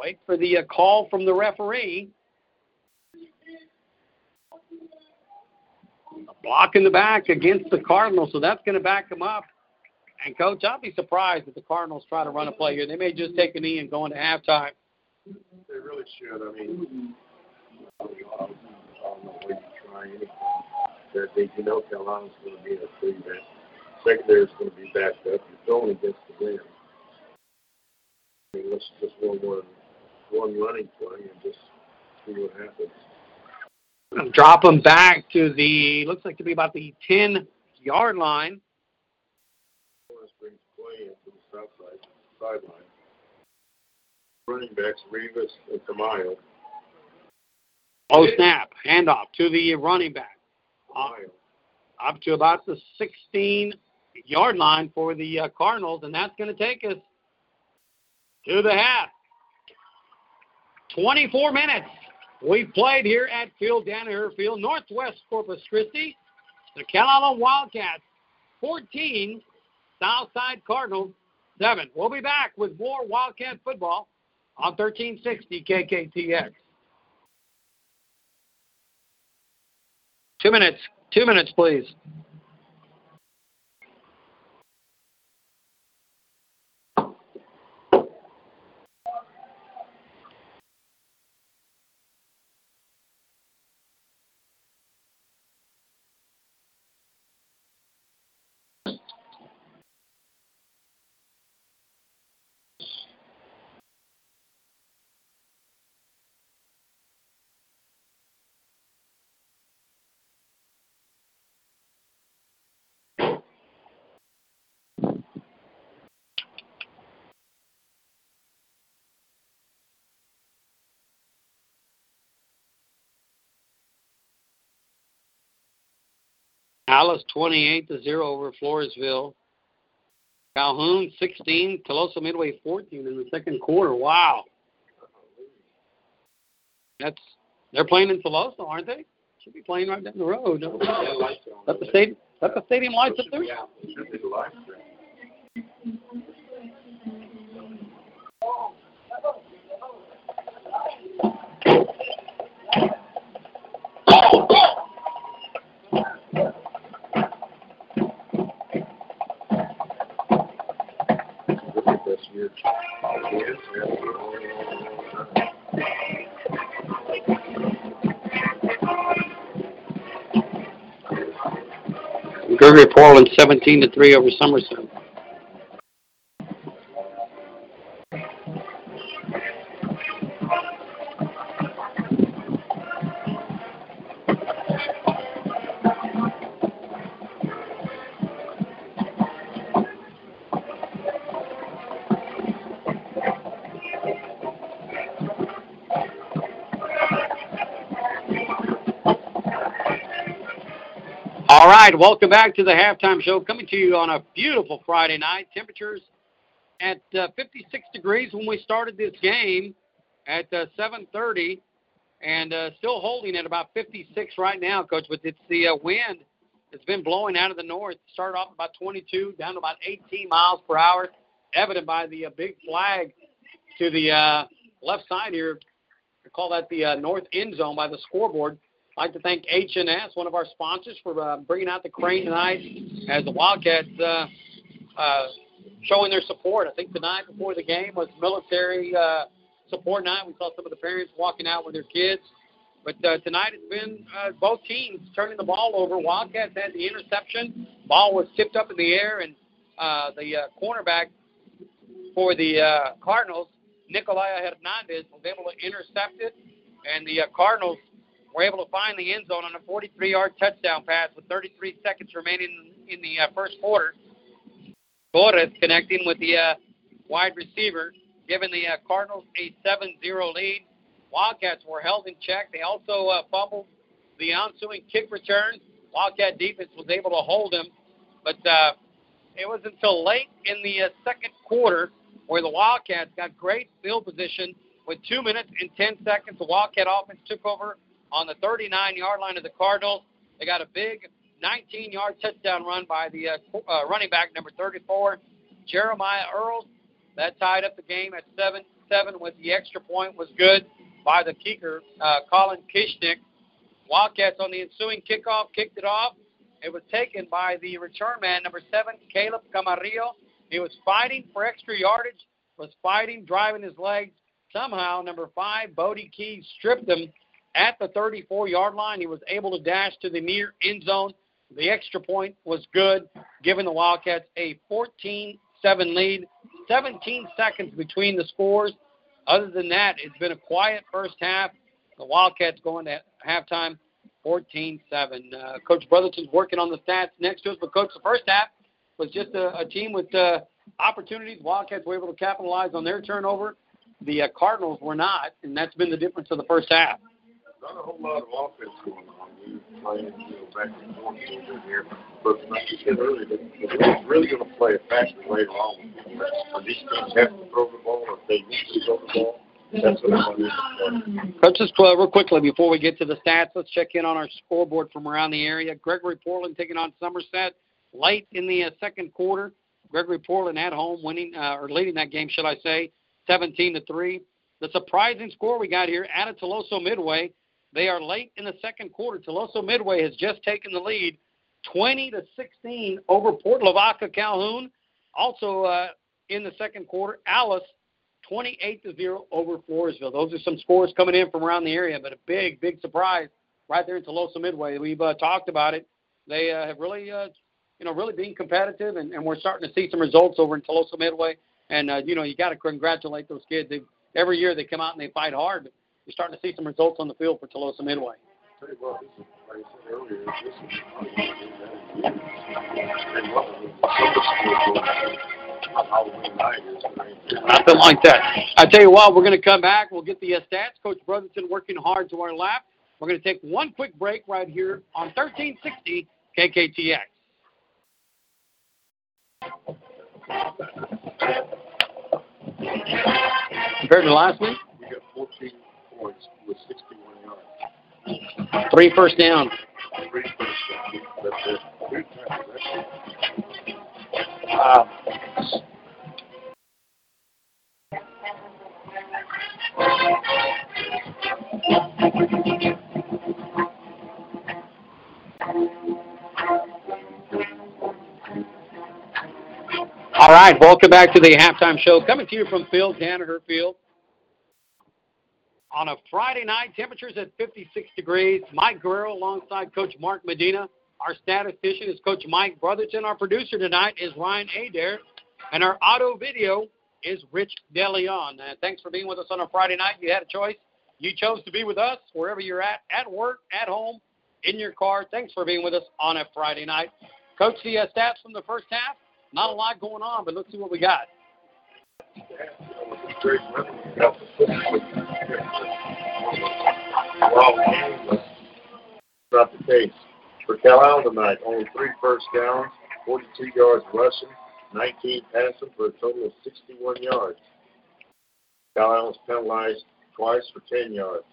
Wait for the uh, call from the referee. A block in the back against the Cardinals, so that's going to back them up. And, Coach, I'll be surprised if the Cardinals try to run a play here. They may just take a knee and go into halftime. They really should. I mean, I don't know where you try anything. That they, you know, Calallen's going to be a three man. Secondary's going to be backed up. You're going against the wind. I mean, let's just one one one running play and just see what happens. Drop them back to the looks like to be about the ten yard line. Let's play into the south side sideline. Running backs Rivas and Tamayo. Oh snap! Handoff to the running back. Uh, up to about the 16 yard line for the uh, Cardinals, and that's going to take us to the half. 24 minutes we've played here at Phil Danaher Field, Northwest Corpus Christi. The Calallen Wildcats 14, Southside Cardinals 7. We'll be back with more Wildcat football on 1360 KKTX. Two minutes. Two minutes, please. Alice 28 to 0 over Floresville. Calhoun 16, Tuloso Midway 14 in the second quarter. Wow. That's they're playing in Tuloso, aren't they? Should be playing right down the road. No? That the stadium that the stadium lights up there? Gregory Portland 17 to 3 over Somerset. Right, welcome back to the halftime show. Coming to you on a beautiful Friday night. Temperatures at uh, 56 degrees when we started this game at uh, 7:30, and uh, still holding at about 56 right now, Coach. But it's the uh, wind that's been blowing out of the north. Started off about 22, down to about 18 miles per hour, evident by the uh, big flag to the uh, left side here. I call that the north end zone by the scoreboard. I'd like to thank H&S, one of our sponsors, for uh, bringing out the crane tonight as the Wildcats uh, uh, showing their support. I think the night before the game was military uh, support night. We saw some of the parents walking out with their kids. But uh, tonight it's been uh, both teams turning the ball over. Wildcats had the interception. Ball was tipped up in the air, and uh, the uh, cornerback for the uh, Cardinals, Nikolai Hernandez was able to intercept it, and the uh, Cardinals were able to find the end zone on a 43-yard touchdown pass with 33 seconds remaining in the uh, first quarter. Torres connecting with the uh, wide receiver, giving the uh, Cardinals a 7-0 lead. Wildcats were held in check. They also uh, fumbled the ensuing kick return. Wildcat defense was able to hold him, but uh, it was until late in the uh, second quarter where the Wildcats got great field position with two minutes and 10 seconds. The Wildcat offense took over on the 39 yard line of the Cardinals. They got a big 19 yard touchdown run by the uh, uh, running back, number 34, Jeremiah Earls. That tied up the game at 7 7 with the extra point was good by the kicker, uh, Colin Kieschnick. Wildcats on the ensuing kickoff kicked it off. It was taken by the return man, number seven, Caleb Camarillo. He was fighting for extra yardage, was fighting, driving his legs. Somehow, number five, Bodie Key stripped him at the 34 yard line. He was able to dash to the near end zone. The extra point was good, giving the Wildcats a 14 7 lead. 17 seconds between the scores. Other than that, it's been a quiet first half. The Wildcats going to halftime 14 7. Uh, Coach Brotherton's working on the stats next to us, but, Coach, the first half was just a, a team with uh, opportunities. Wildcats were able to capitalize on their turnover. The uh, Cardinals were not, and that's been the difference of the first half. Not a whole lot of offense going on. We playing you know, back and forth a little bit here. But like you said earlier, they're really going to play a factor later on. When these teams have to throw the ball, or if they need to throw the ball, that's what I'm going to Coach, just uh, real quickly before we get to the stats, let's check in on our scoreboard from around the area. Gregory Portland taking on Somerset late in the uh, second quarter. Gregory Portland at home, winning uh, or leading that game, should I say, 17 to three. The surprising score we got here at Tuloso Midway. They are late in the second quarter. Tuloso Midway has just taken the lead, 20 to 16 over Port Lavaca Calhoun. Also uh, in the second quarter, Alice 28 to 0 over Floresville. Those are some scores coming in from around the area, but a big, big surprise right there in Tuloso Midway. We've uh, talked about it. They uh, have really, uh, you know, really been competitive, and, and we're starting to see some results over in Tuloso Midway. And uh, you know, you got to congratulate those kids. They, every year they come out and they fight hard. But you're starting to see some results on the field for Tuloso Midway. tell you this is, like I said earlier, this is Halloween night. Nothing like that. I tell you what, we're going to come back. We'll get the uh, stats. Coach Brotherton working hard to our lap. We're going to take one quick break right here on 1360 KKTX. Compared to last week, We got 14 points with 61 yards. three first downs. Three first downs. That's it. That's it. Wow. All right, welcome back to the halftime show. Coming to you from Phil Danaher Field. On a Friday night, temperatures at 56 degrees. Mike Guerrero alongside Coach Mark Medina. Our statistician is Coach Mike Brotherton. Our producer tonight is Ryan Adair. And our auto video is Rich DeLeon. Uh, thanks for being with us on a Friday night. You had a choice. You chose to be with us wherever you're at, at work, at home, in your car. Thanks for being with us on a Friday night. Coach, the uh, stats from the first half. Not a lot going on, but let's see what we got. Well, not the case. For Calallen tonight, only three first downs, 42 yards rushing, 19 passing for a total of 61 yards. Calallen was penalized twice for 10 yards.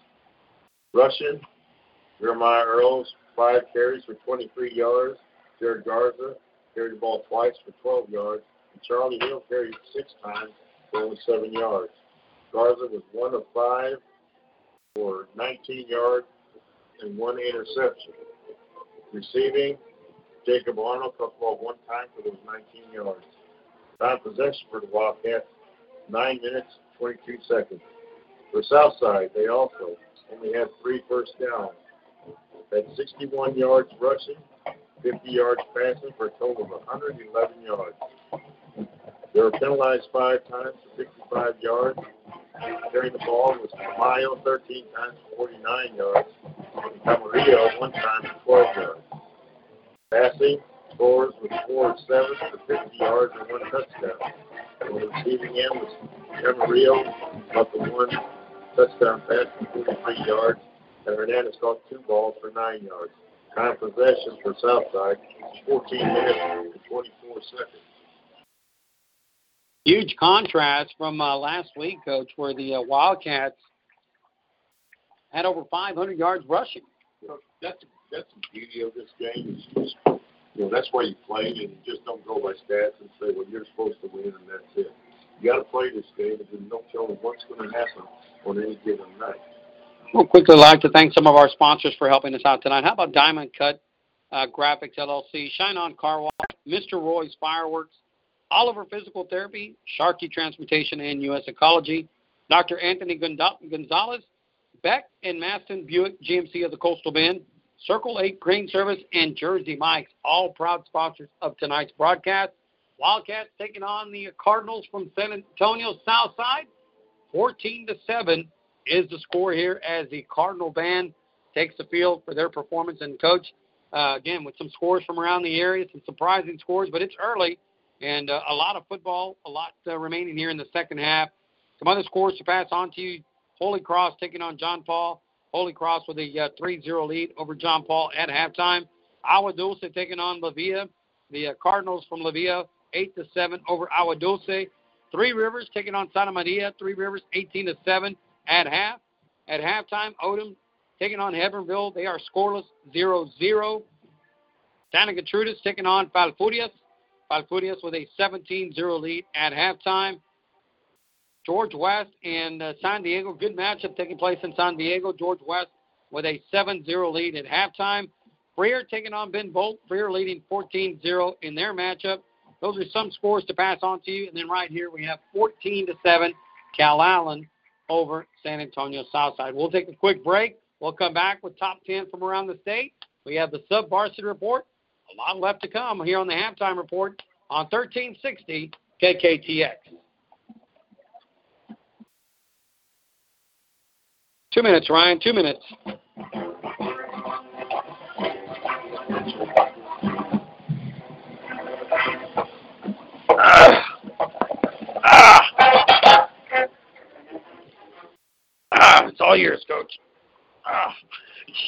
Rushing, Jeremiah Earls, five carries for 23 yards. Jared Garza carried the ball twice for 12 yards. And Charlie Hill carried six times for only seven yards. Garza was one of five for 19 yards and one interception. Receiving, Jacob Arnold caught the ball one time for those 19 yards. Time possession for the Wildcats, 9 minutes, 22 seconds. For Southside, they also only had three first downs. Had 61 yards rushing, 50 yards passing for a total of 111 yards. They were penalized five times for 65 yards. Carrying the ball was Mayo 13 times for 49 yards. And Camarillo one time for 12 yards. Passing Torres was four and seven for 50 yards and one touchdown. On the receiving end was Camarillo, about the one touchdown pass for 43 yards, and Hernandez caught two balls for nine yards. Time possession for Southside, 14 minutes and 24 seconds. Huge contrast from uh, last week, Coach, where the uh, Wildcats had over 500 yards rushing. You know, that's that's the beauty of this game. Is just, you know, that's why you play, and you just don't go by stats and say, well, you're supposed to win, and that's it. You got to play this game, and then don't tell what's going to happen on any given night. We'll quickly like to thank some of our sponsors for helping us out tonight. How about Diamond Cut uh, Graphics LLC, Shine On Car Wash, Mr. Roy's Fireworks, Oliver Physical Therapy, Sharkey Transportation and U.S. Ecology, Dr. Anthony Gonzalez, Beck and Masten Buick GMC of the Coastal Bend, Circle 8 Crane Service, and Jersey Mike's, all proud sponsors of tonight's broadcast. Wildcats taking on the Cardinals from San Antonio Southside. 14 to 7 is the score here as the Cardinal band takes the field for their performance. And coach, uh, again, with some scores from around the area, some surprising scores, but it's early and uh, a lot of football, a lot uh, remaining here in the second half. Some other scores to pass on to you. Holy Cross taking on John Paul. Holy Cross with a uh, 3-0 lead over John Paul at halftime. Agua Dulce taking on La Villa. The uh, Cardinals from La Villa, 8 to 7 over Agua Dulce. Three Rivers taking on Santa Maria. Three Rivers, 18 to 7 at half. At halftime, Odem taking on Hebbronville. They are scoreless, 0-0. Santa Gertrudis taking on Falfurrias. Falfurrias with a 17-0 lead at halftime. George West and uh, San Diego, good matchup taking place in San Diego. George West with a 7-0 lead at halftime. Freer taking on Ben Bolt. Freer leading 14-0 in their matchup. Those are some scores to pass on to you. And then right here we have 14 to 7 Calallen over San Antonio Southside. We'll take a quick break. We'll come back with top 10 from around the state. We have the sub varsity report. A lot left to come here on the halftime report on 1360 KKTX. Two minutes, Ryan. Two minutes. Ah. It's all yours, Coach. Ah.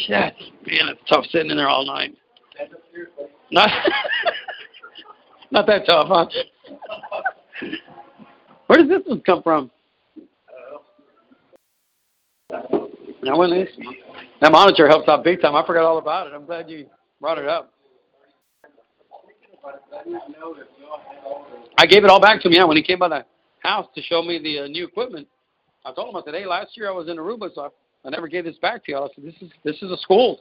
Shit. Man, it's tough sitting in there all night. Not, (laughs) not that tough, huh? Where does this one come from? That one is. That monitor helps out big time. I forgot all about it. I'm glad you brought it up. I gave it all back to him, yeah, when he came by the house to show me the uh, new equipment. I told him, I said, hey, last year I was in Aruba, so I, I never gave this back to you. I said, this is this is a school's.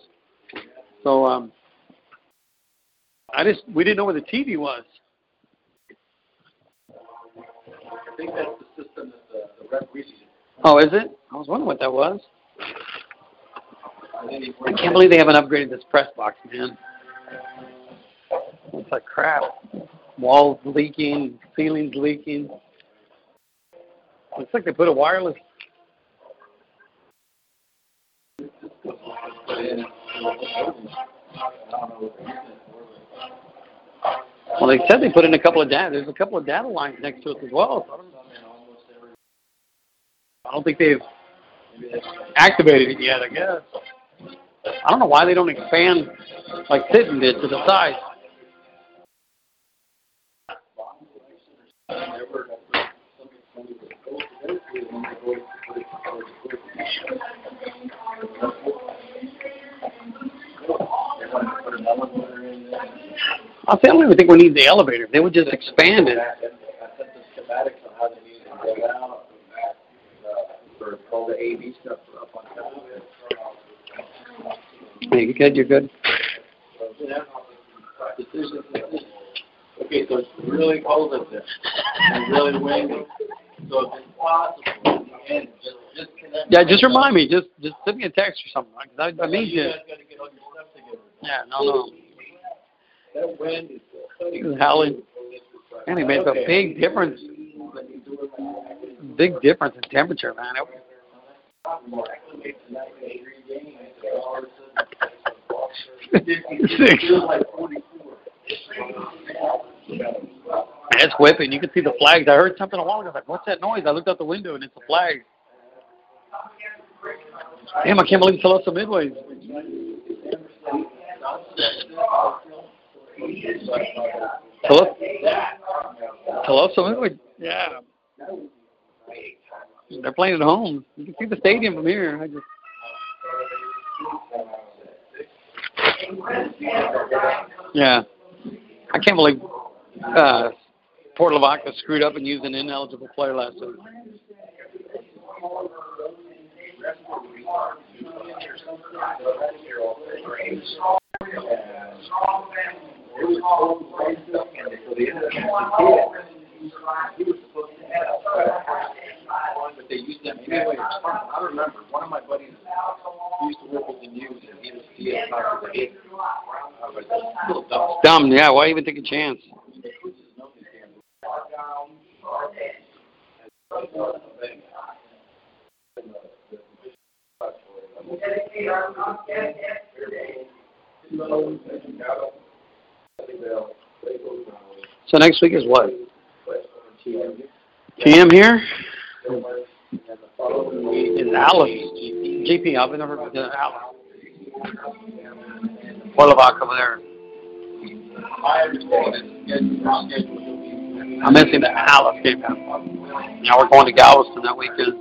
So um, I just we didn't know where the TV was. I think that's the system that the, the rep uses. Oh, is it? I was wondering what that was. I can't believe they haven't upgraded this press box, man. It's like crap. Walls leaking, ceilings leaking. Looks like they put a wireless. Well, they said they put in a couple of data. There's a couple of data lines next to it as well. I, don't, think they've activated it yet. I guess. I don't know why they don't expand like Sitton did to the size. I don't even think we need the elevator. They would just expand it. I sent the schematics on how they need to go down and back for all the AV stuff up on top. Hey, you good? You're good. Okay, so it's really cold up there. It's really windy. So if it's possible, and just disconnect. Yeah, just remind me. Just just send me a text or something. 'cause I, I need you you. guys gotta get all your stuff together. Yeah, no, no. That wind howling. And it makes a big difference. Big difference in temperature, man. Six. (laughs) It's whipping. You can see the flags. I heard something a while ago. I was like, what's that noise? I looked out the window and it's a flag. Damn, I can't believe Tuloso Midway. Tuloso, Tuloso Midway, yeah. They're playing at home. You can see the stadium from here. I just. Yeah, I can't believe uh, Port Lavaca screwed up and used an ineligible player last time. But they used them anyway. I remember one of my buddies used to work with the news, and he was he had knocked the. I was a little dumb. Dumb, yeah. Why even take a chance? So next week is what? TM here? Is Alice GP? I've never been to Alice. Port Lavaca over there. I understand that schedule I'm missing the Alice game. Now we're going to Galveston that weekend.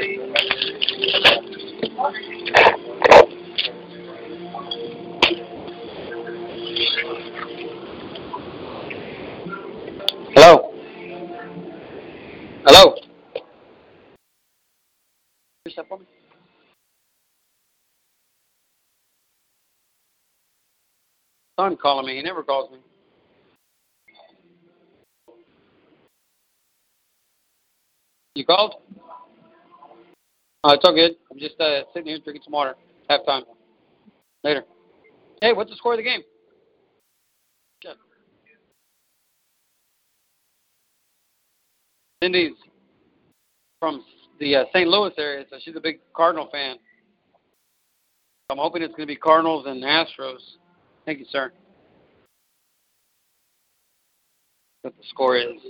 Hello. Hello. Son calling me. He never calls me. You called? Oh, it's all good. I'm just uh, sitting here drinking some water. Half time. Later. Hey, what's the score of the game? Good. Cindy's from the uh, St. Louis area, so she's a big Cardinal fan. I'm hoping it's going to be Cardinals and Astros. Thank you, sir. What the score is.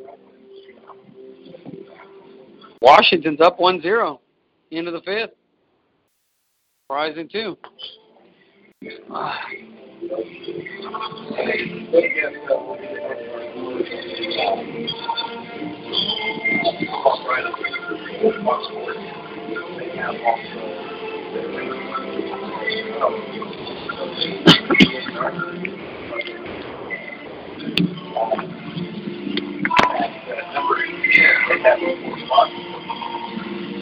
Washington's up 1 0. Of the fifth. Rising two.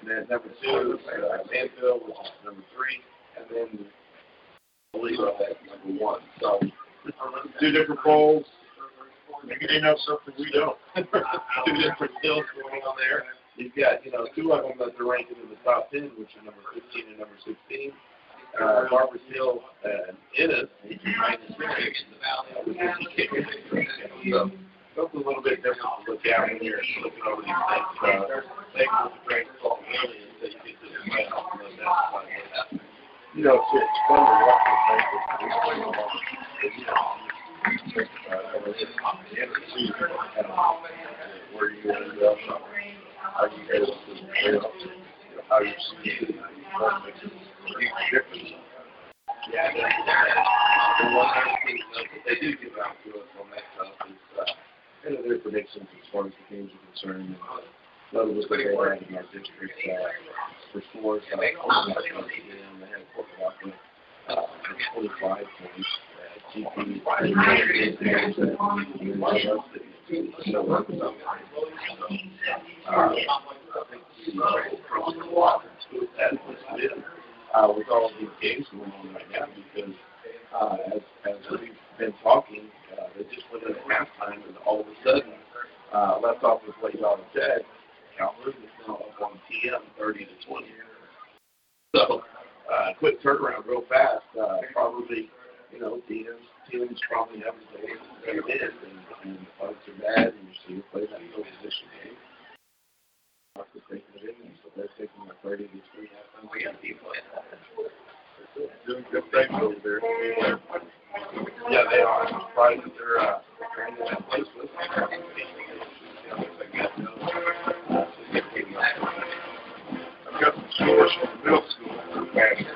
And then number two, uh, Manville, which is number three, and then Toledo at number one. So, two different polls. Maybe they know something we don't. (laughs) two different deals going on there. You've got, you know, two of them that are ranked in the top ten, which are number fifteen and number sixteen. Uh, Barbers Hill and Ennis, which is minus six. which So, something a little bit different to look at when you're looking over these things. Uh, take it with a salt really until you get to the about it. You know, so to watch the things play along. You know, uh, uh, where you end up, how you get to the playoffs, how you see it, how you makes a huge. Yeah, uh, they do give out to us on that stuff uh, kind of their predictions as far as the games are concerned. And, uh, Another was that they had in our district uh, for scores uh, open up against them. They had Corporate Alpha uh, for 25 points. Uh, GP against them. So, uh, uh, uh, with all these games going on right now, because uh, as, as we've been talking, uh, they just went in halftime, and all of a sudden, uh, left off with what y'all said. Calhoun is now up on TM 30 to 20. So, uh, quick turnaround, real fast. Uh, probably, you know, TM's teams probably have the day they and, and the bugs are bad, and you're seeing play that no position game. So they're taking a 30 to 20. We have people in that doing good things over there. Yeah, they are. I'm surprised that they're uh, in that place listening. I've got some stories from the middle school.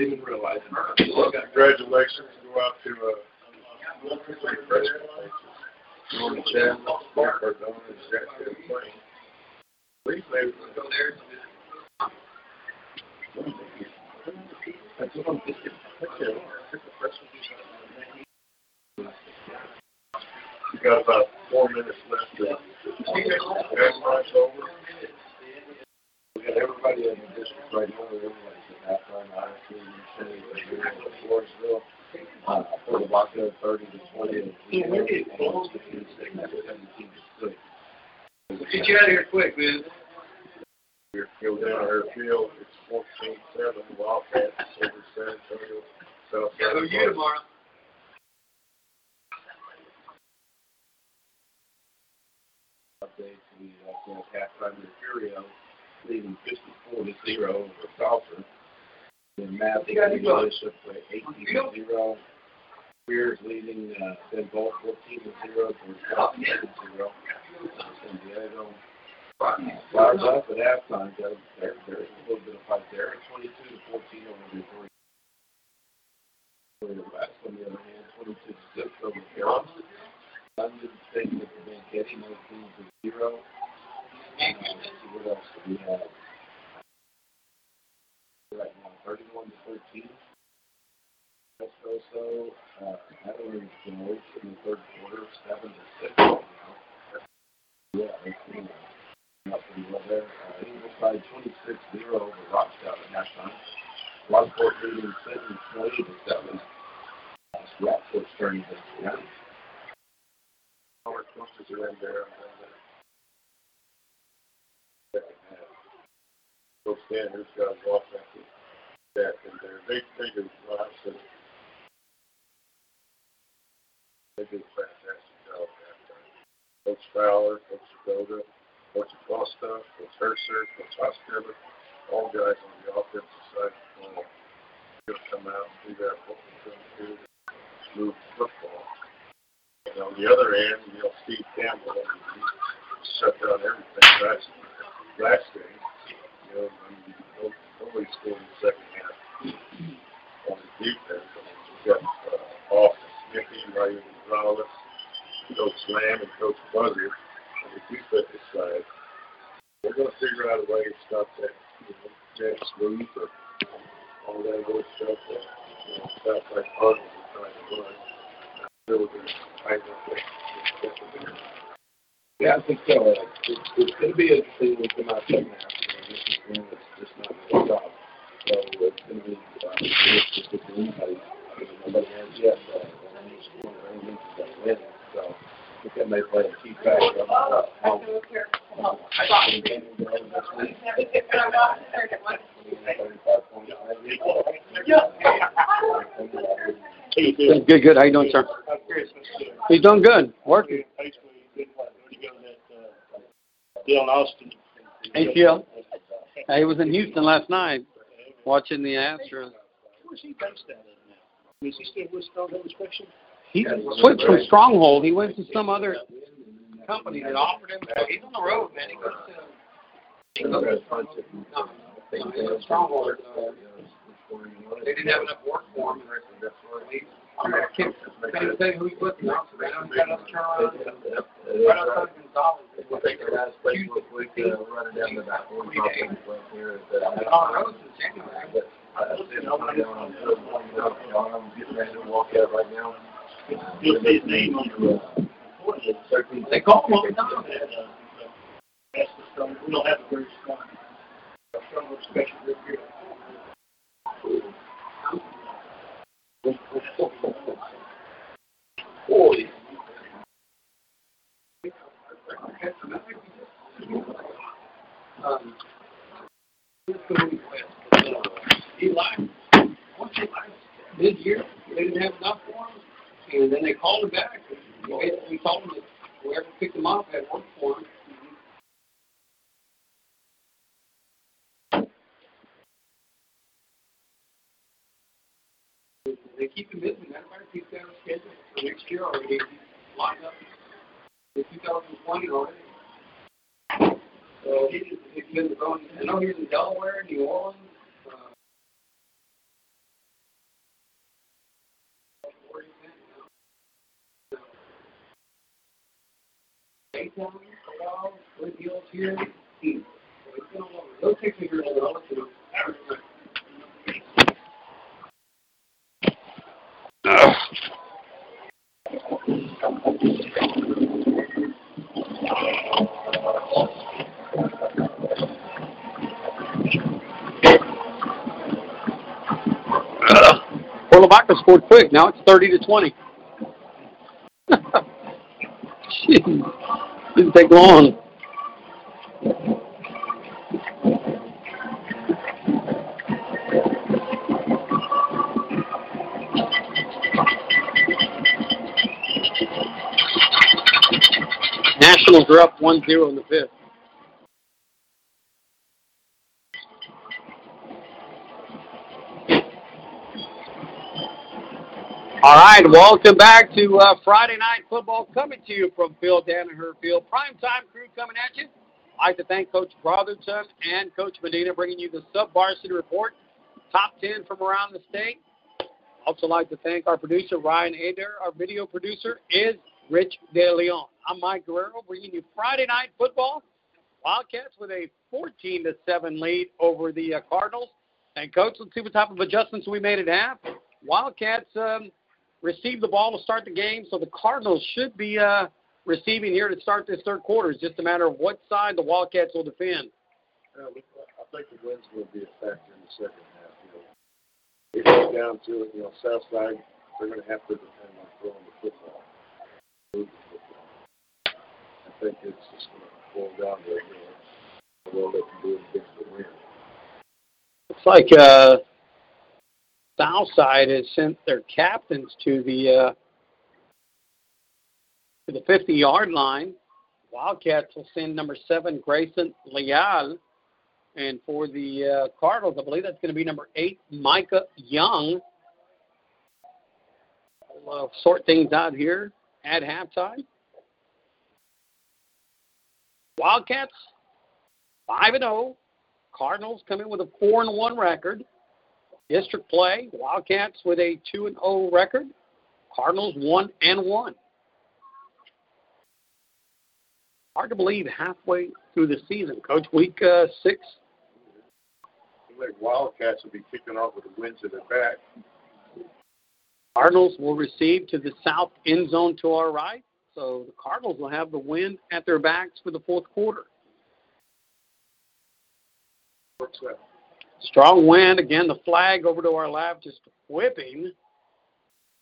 Monday in Monroe. English. spiritual justice. Good, good. How you doing, sir? He's doing good. Working. Austin. ACL. He was in Houston last night watching the Astros. Where's he based out? Is he still with Stronghold Inspection? He switched from Stronghold. He went to some other company that offered him. He's on the road, man. He goes to. Stronghold. They didn't have enough work for him. Same thing we put in Amsterdam, got us Carolina, right outside Gonzales. We'll take it out of space real quick, uh, run it down to about forty days. On roads in January. I'm getting ready to walk out right now. You'll see his name on the, uh, they call him all the time. We don't have a very strong, a special group here. Boy. Um, Eli, once Eli, mid-year, they didn't have enough for him, and then they called him back. and We told him that whoever picked him up had worked for him. They keep him busy. Of fact, he's got a schedule for next year already. Lined up for 2020 already. So he's, he's been going. I know he's in Delaware, New Orleans. A while, good deals here. Hmm. So he's been all over. They'll take me here a little. I'll let you know. Scored quick. Now it's 30 to 20. (laughs) Jeez. Didn't take long. Nationals are up 1 0 in the fifth. All right, welcome back to uh, Friday Night Football coming to you from Phil Danaher Field. Prime time crew coming at you. I'd like to thank Coach Brotherton and Coach Medina bringing you the Sub Varsity Report, top 10 from around the state. Also like to thank our producer, Ryan Adair. Our video producer is Rich De Leon. I'm Mike Guerrero bringing you Friday Night Football. Wildcats with a 14 to 7 lead over the uh, Cardinals. And, Coach, let's see what type of adjustments we made at half. Wildcats um, received the ball to start the game, so the Cardinals should be uh, receiving here to start this third quarter. It's just a matter of what side the Wildcats will defend. We- I think the winds will be a factor in the second half. You know, it comes down to it. You know, South Side they're going to have to depend on throwing the football. I think it's just going to boil down the wind. Looks like uh, Southside has sent their captains to the uh, to the 50 yard line. Wildcats will send number seven Grayson Leal, and for the uh, Cardinals, I believe that's going to be number eight Micah Young. We'll uh, sort things out here at halftime. Wildcats five and zero. Cardinals come in with a four and one record. District play, Wildcats with a two and zero record. Cardinals one and one. Hard to believe halfway through the season, Coach. Week uh, six. I think Wildcats will be kicking off with the winds at their back. Cardinals will receive to the south end zone to our right. So the Cardinals will have the wind at their backs for the fourth quarter. Strong wind. Again, the flag over to our left just whipping.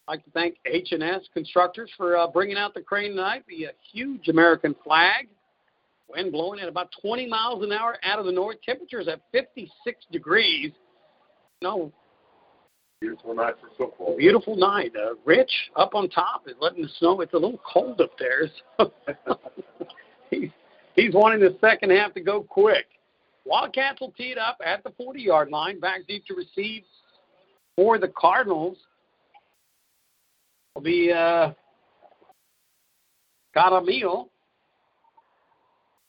I'd like to thank H&S Constructors for uh, bringing out the crane tonight. The uh, huge American flag. Wind blowing at about 20 miles an hour out of the north. Temperatures at 56 degrees. No, Beautiful night for football. beautiful night. Uh, Rich up on top is letting us know it's a little cold up there. So (laughs) he's, he's wanting the second half to go quick. Wildcats will tee it up at the 40 yard line, back deep to receive for the Cardinals. Will be uh, Camarillo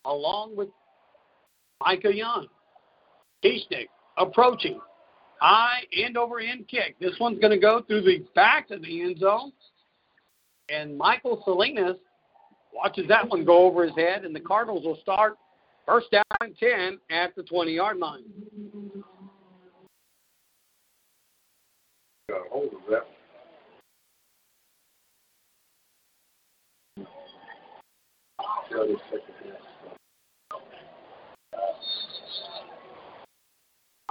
along with Micah Young. Kieschnick approaching. High end over end kick. This one's going to go through the back of the end zone. And Michael Salinas watches that one go over his head, and the Cardinals will start first down and 10 at the 20 yard line. Got a hold of that how this second half.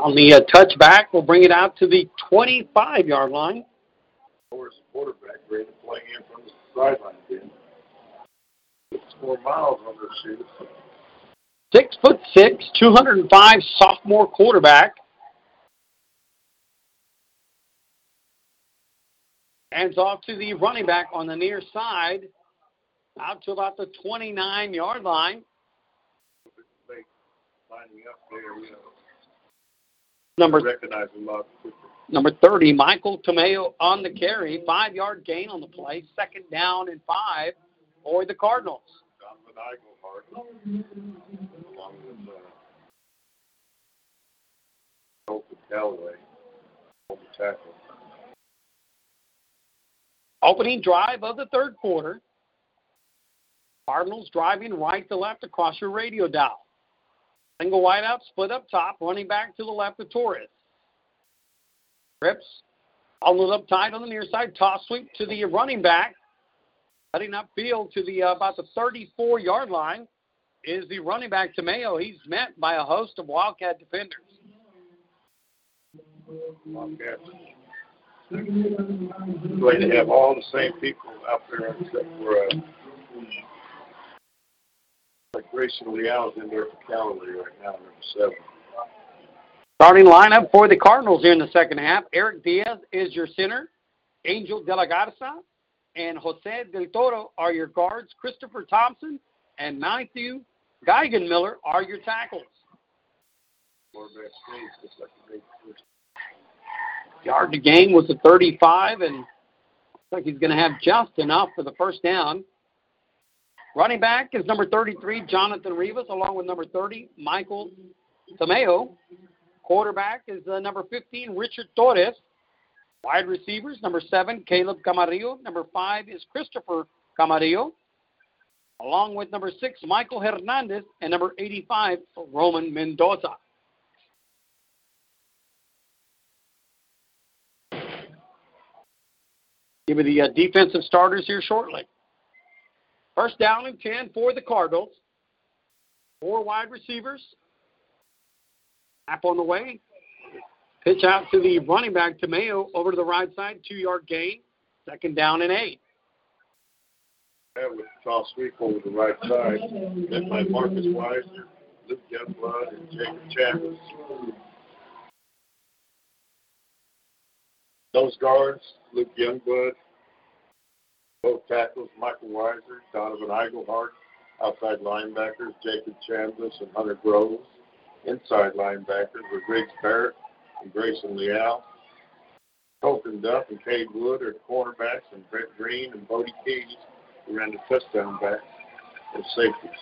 On the uh, touchback, we'll bring it out to the 25 yard line. The quarterback ready to play in from the sideline again? Six more miles on shoes. Six foot six, 205 sophomore quarterback. Hands off to the running back on the near side, out to about the 29 yard line. Lining up there, you know, Number recognize lot quicker. number 30, Michael Tamayo on the carry, five yard gain on the play, second down and five for the Cardinals. Donovan Eichelhart, along with uh, Colton Callaway, on the tackle. Opening drive of the third quarter. Cardinals driving right to left across your radio dial. Single wide out, split up top, running back to the left of Torres. Rips, it up tight on the near side, toss sweep to the running back. Cutting upfield to the uh, about the 34 yard line is the running back Tamayo. He's met by a host of Wildcat defenders. Wildcats. Going to have all the same people out there except for uh, like Grayson Leal's in there for Callaway right now, number seven. Starting lineup for the Cardinals here in the second half. Eric Diaz is your center. Angel De La Garza and Jose Del Toro are your guards. Christopher Thompson and Matthew Geigenmiller are your tackles. Quarterback stays just like the big. Yard to gain was a 35, and looks like he's going to have just enough for the first down. Running back is number 33, Jonathan Rivas, along with number 30, Michael Tamayo. Quarterback is uh, number 15, Richard Torres. Wide receivers, number 7, Caleb Camarillo. Number 5 is Christopher Camarillo. Along with number 6, Michael Hernandez. And number 85, Roman Mendoza. Give me the uh, defensive starters here shortly. First down and 10 for the Cardinals. Four wide receivers. Snap on the way. Pitch out to the running back, Tamayo, over to the right side. Two yard gain. Second down and eight. That with toss sweep over the right side. Then by Marcus Weiser, Luke Youngblood, and Jacob Chambers. Those guards, Luke Youngblood, both tackles, Michael Weiser, Donovan Eigelhart, outside linebackers, Jacob Chambliss and Hunter Groves. Inside linebackers were Riggs Barrett and Grayson Leal. Colton Duff and Cade Wood are cornerbacks, and Brett Green and Bodie Keys ran the touchdown back as safeties.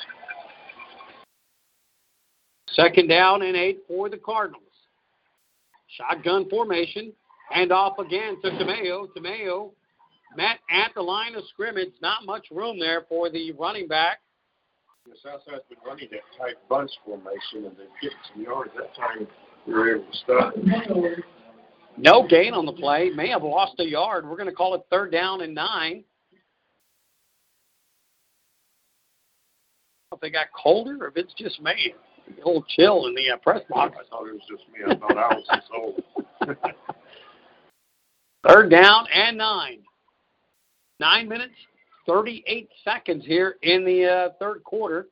Second down and eight for the Cardinals. Shotgun formation. Hand off again to Tamayo. Tamayo met at the line of scrimmage. Not much room there for the running back. The Southside's been running that tight bunch formation, and they've getting some yards. That time we were able to stop. No gain on the play. May have lost a yard. We're going to call it third down and nine. If they got colder or if it's just me. A little chill in the uh, press box. I thought it was just me. I thought I was just old. (laughs) Third down and nine. Nine minutes, 38 seconds here in the uh, third quarter.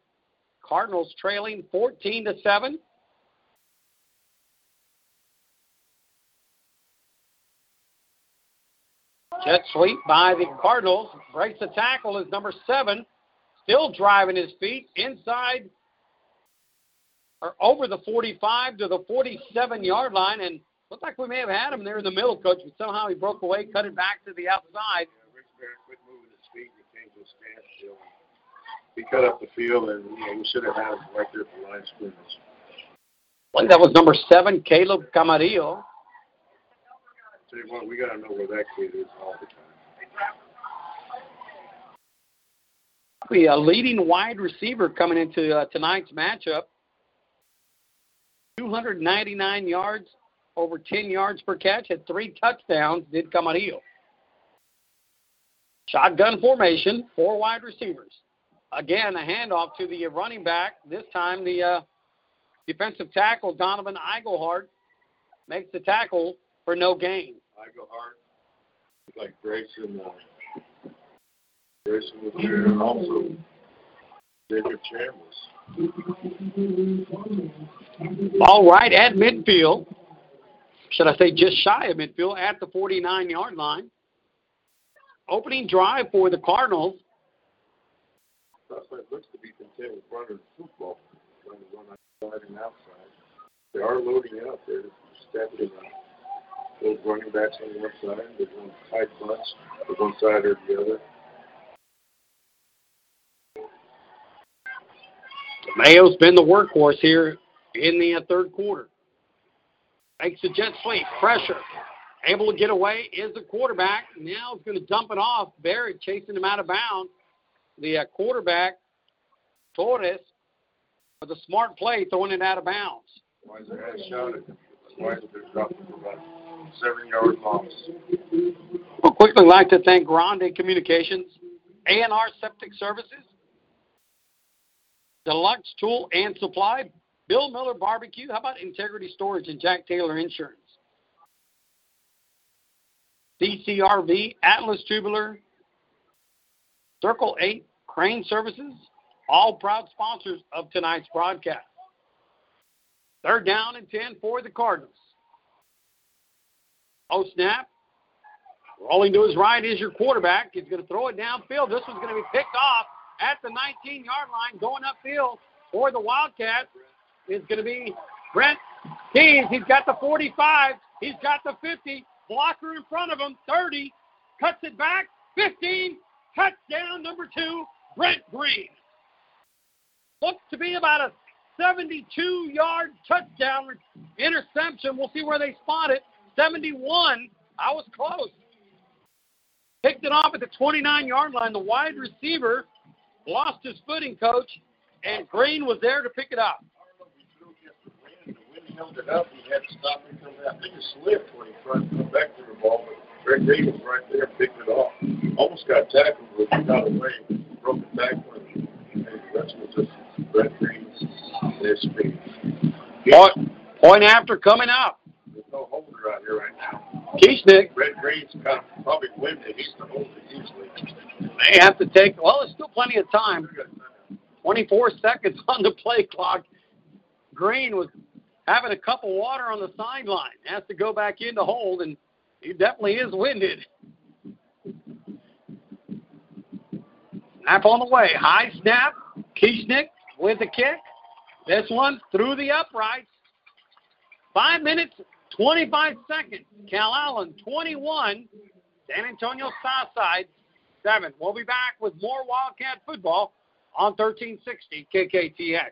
Cardinals trailing 14 to 7. Jet sweep by the Cardinals. Breaks the tackle is number seven. Still driving his feet inside or over the 45 to the 47 yard line. And looked like we may have had him there in the middle, coach, but somehow he broke away, cut it back to the outside. Barrett quit moving his feet and he came to a standstill. He cut up the field, and you know, we should have had him right there at the line of scrimmage. Think that was number seven, Caleb Camarillo. Tell you what, we got to know where that kid is all the time. Be a leading wide receiver coming into uh, tonight's matchup. 299 yards, over 10 yards per catch, had three touchdowns, did Camarillo. Shotgun formation, four wide receivers. Again, a handoff to the running back. This time, the uh, defensive tackle, Donovan Eigelhart, makes the tackle for no gain. Eigelhart, like Grayson, uh, Grayson was there, and also Jacob Chambers. All right, at midfield. Should I say just shy of midfield at the 49 yard line. Opening drive for the Cardinals. Looks to be content with running the football, trying to run outside and outside. They are loading up. They're stepping up. Those running backs on one side, there's one tight bunch, with one side or the other. Mayo's been the workhorse here in the third quarter. Makes the jet sweep. Pressure. Able to get away is the quarterback. Now it's going to dump it off. Barrett chasing him out of bounds. The uh, quarterback, Torres, with a smart play, throwing it out of bounds. Weiser has shot it. Weiser dropped it for about seven yard loss. We'll quickly like to thank Grande Communications, A&R Septic Services, Deluxe Tool and Supply, Bill Miller Barbecue. How about Integrity Storage and Jack Taylor Insurance? DCRV, Atlas Tubular, Circle 8, Crane Services, all proud sponsors of tonight's broadcast. Third down and 10 for the Cardinals. Oh, snap. Rolling to his right is your quarterback. He's going to throw it downfield. This one's going to be picked off at the 19 yard line. Going upfield for the Wildcats is going to be Brent Keys. He's got the 45. He's got the 50. Blocker in front of him, 30. Cuts it back, 15. Touchdown number two, Brent Green. Looks to be about a 72 yard touchdown interception. We'll see where they spot it. 71. I was close. Picked it off at the 29 yard line. The wide receiver lost his footing, coach, and Green was there to pick it up. Held it up. He had to stop and come back. I think it slipped when he tried to come back to the ball, but Greg Day was right there, picked it off. Almost got tackled, but he got away. Broke the tackle, and that's what just Brett Green's their speed. Point, point after coming up. There's no holder out here right now. Kieschnick Brett Green's kind of probably winded. He's the holder usually. may have to take, well, there's still plenty of time. 24 seconds (laughs) on the play clock. Green was having a cup of water on the sideline. Has to go back in to hold, and he definitely is winded. Snap on the way. High snap. Kieschnick with the kick. This one through the uprights. Five minutes, 25 seconds. Calallen, 21. San Antonio Southside, 7. We'll be back with more Wildcat football on 1360 KKTX.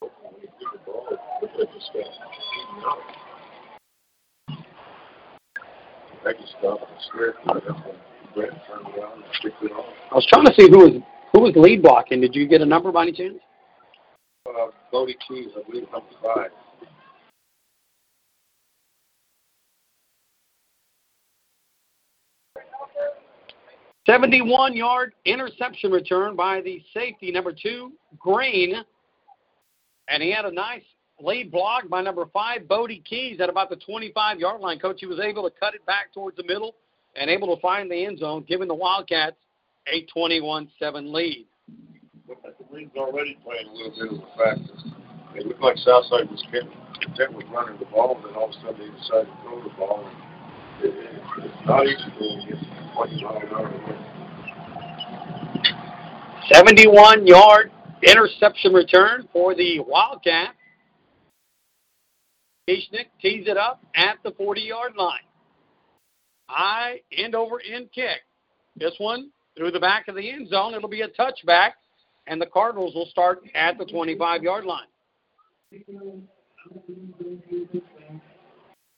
I just stopped and slipped. That's when Brett turned around and picked it off. I was trying to see who was who was lead blocking. Did you get a number by any chance? Uh, Bodie Keys, I believe, number five. Seventy-one yard interception return by the safety number two, Green, and he had a nice lead block by number five, Bodie Keys, at about the 25 yard line. Coach, he was able to cut it back towards the middle and able to find the end zone, giving the Wildcats a 21 7 lead. The Wind's already playing a little bit of a factor. It looked like Southside was content content with running the ball, and then all of a sudden they decided to throw the ball. And it, it, it's not easy going against 20 mile an hour 71 yard interception return for the Wildcats. Kieschnick tees it up at the 40 yard line. High end over end kick. This one through the back of the end zone. It'll be a touchback, and the Cardinals will start at the 25 yard line.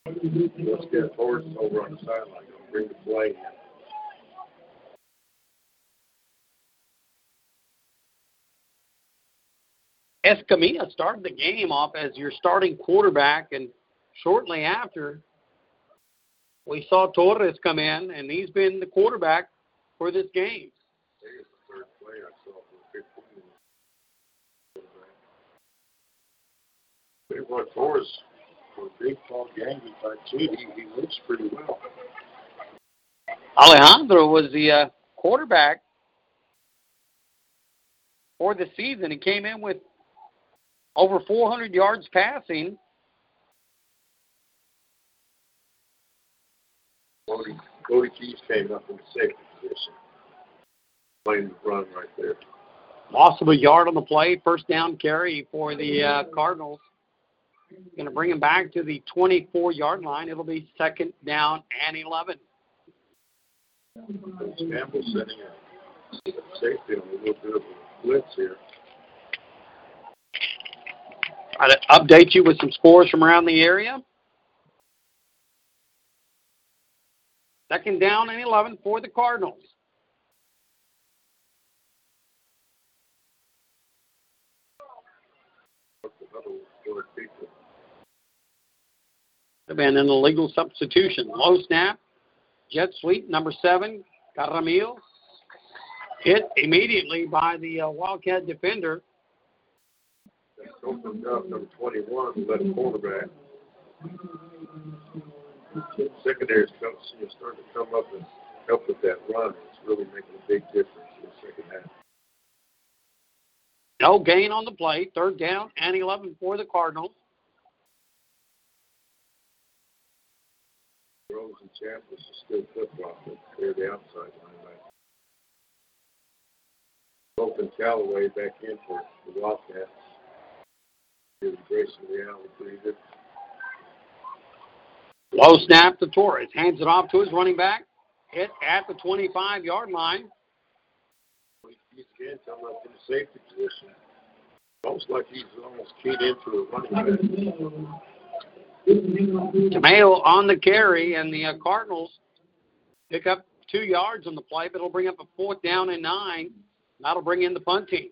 Let's get Torres over on the sideline. Bring the play Escamilla started the game off as your starting quarterback, and shortly after, we saw Torres come in, and he's been the quarterback for this game. What Torres for a big ball game, like he, he looks pretty well. Alejandro was the uh, quarterback for the season. He came in with over 400 yards passing. Cody, Cody Keys came up in the safety position, playing the run right there. Loss of a yard on the play, first down carry for the uh, Cardinals. Going to bring him back to the 24 yard line. It'll be second down and 11. Campbell setting a safety on a little bit of a blitz here. To update you with some scores from around the area. Second down and 11 for the Cardinals. Have been an illegal substitution. Low snap. Jet sweep, number seven, Caramil. Hit immediately by the uh, Wildcat defender. Opened up number 21, led a quarterback. Secondaries come, you know, starting to come up and help with that run. It's really making a big difference in the second half. No gain on the play. Third down and 11 for the Cardinals. Rose and Chambliss are still flip-flop. They're the outside linebacker. Open Callaway back in for the Wildcats. Low snap to Torres. Hands it off to his running back. Hit at the 25 yard line. He's again coming in the safety position. Almost like he's almost keyed into a running back. Tamayo on the carry, and the uh, Cardinals pick up two yards on the play, but it'll bring up a fourth down and nine. That'll bring in the punt team.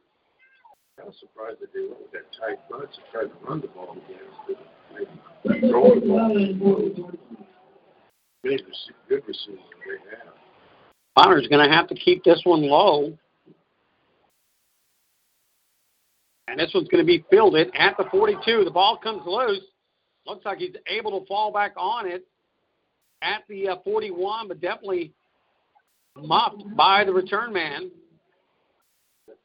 I was surprised that they went with that tight bunch and tried to run the ball again instead of maybe throwing the ball. Have. Connor's going to have to keep this one low. And this one's going to be fielded at the 42. The ball comes loose. Looks like he's able to fall back on it at the uh, 41, but definitely muffed by the return man.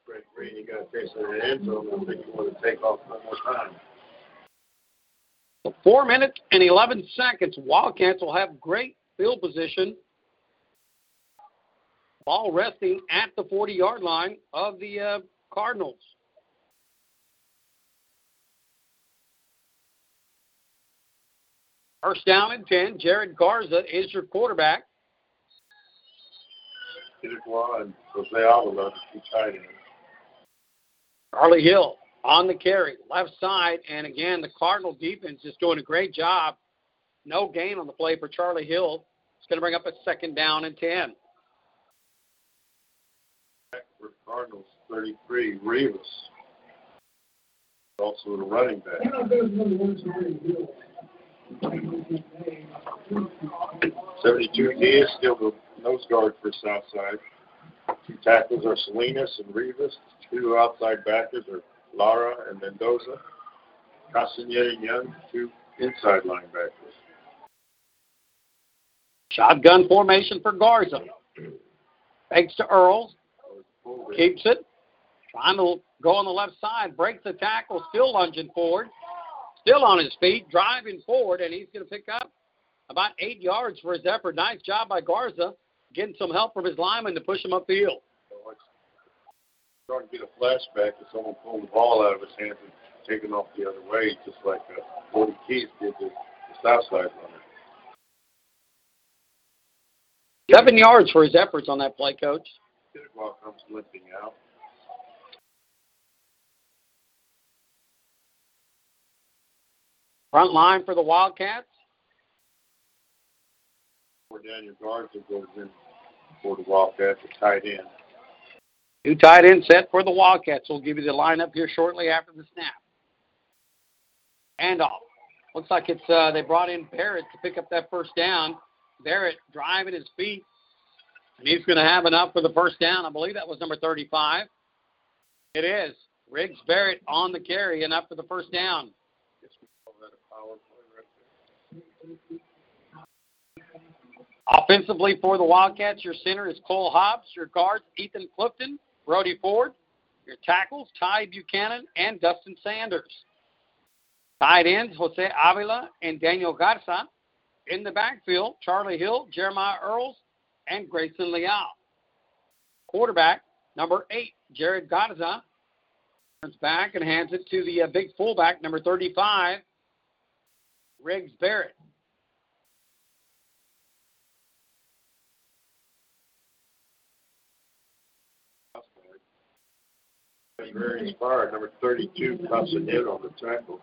Brent Green. You got to take to the end zone. I think you want to take off one more time. So four minutes and 11 seconds. Wildcats will have great field position. Ball resting at the 40 yard line of the uh, Cardinals. First down and 10. Jared Garza is your quarterback. Kidikwa and Jose Avila, two tight ends. Charlie Hill on the carry, left side, and again, the Cardinal defense is doing a great job. No gain on the play for Charlie Hill. It's going to bring up a second down and 10. For Cardinals, 33, Rivas. Also the running back. 72 Diaz, still the nose guard for Southside. Two tackles are Salinas and Rivas. Two outside backers are Lara and Mendoza. Castaneda and Young, two inside linebackers. Shotgun formation for Garza. Thanks to Earls. Keeps it. Trying to go on the left side. Breaks the tackle. Still lunging forward. Still on his feet. Driving forward. And he's going to pick up about eight yards for his effort. Nice job by Garza. Getting some help from his lineman to push him up the upfield. Starting to get a flashback to someone pulling the ball out of his hands and taking off the other way, just like uh, Cody Keith did the, the Southside runner. Seven yards for his efforts on that play, coach. Kidwell comes limping out. Front line for the Wildcats. For Daniel Garza goes in for the Wildcats, a tight end. Two tight end set for the Wildcats. We'll give you the lineup here shortly after the snap. Handoff. Looks like it's uh, they brought in Barrett to pick up that first down. Barrett driving his feet. And he's going to have enough for the first down. I believe that was number 35. It is. Riggs Barrett on the carry, enough for the first down. Offensively for the Wildcats, your center is Cole Hobbs. Your guards, Ethan Clifton, Brody Ford. Your tackles, Ty Buchanan and Dustin Sanders. Tight ends, Jose Avila and Daniel Garza. In the backfield, Charlie Hill, Jeremiah Earls, and Grayson Leal. Quarterback, number eight, Jared Garza. Turns back and hands it to the uh, big fullback, number 35, Riggs Barrett. Very inspired. Number 32 cuts it in on the tackle.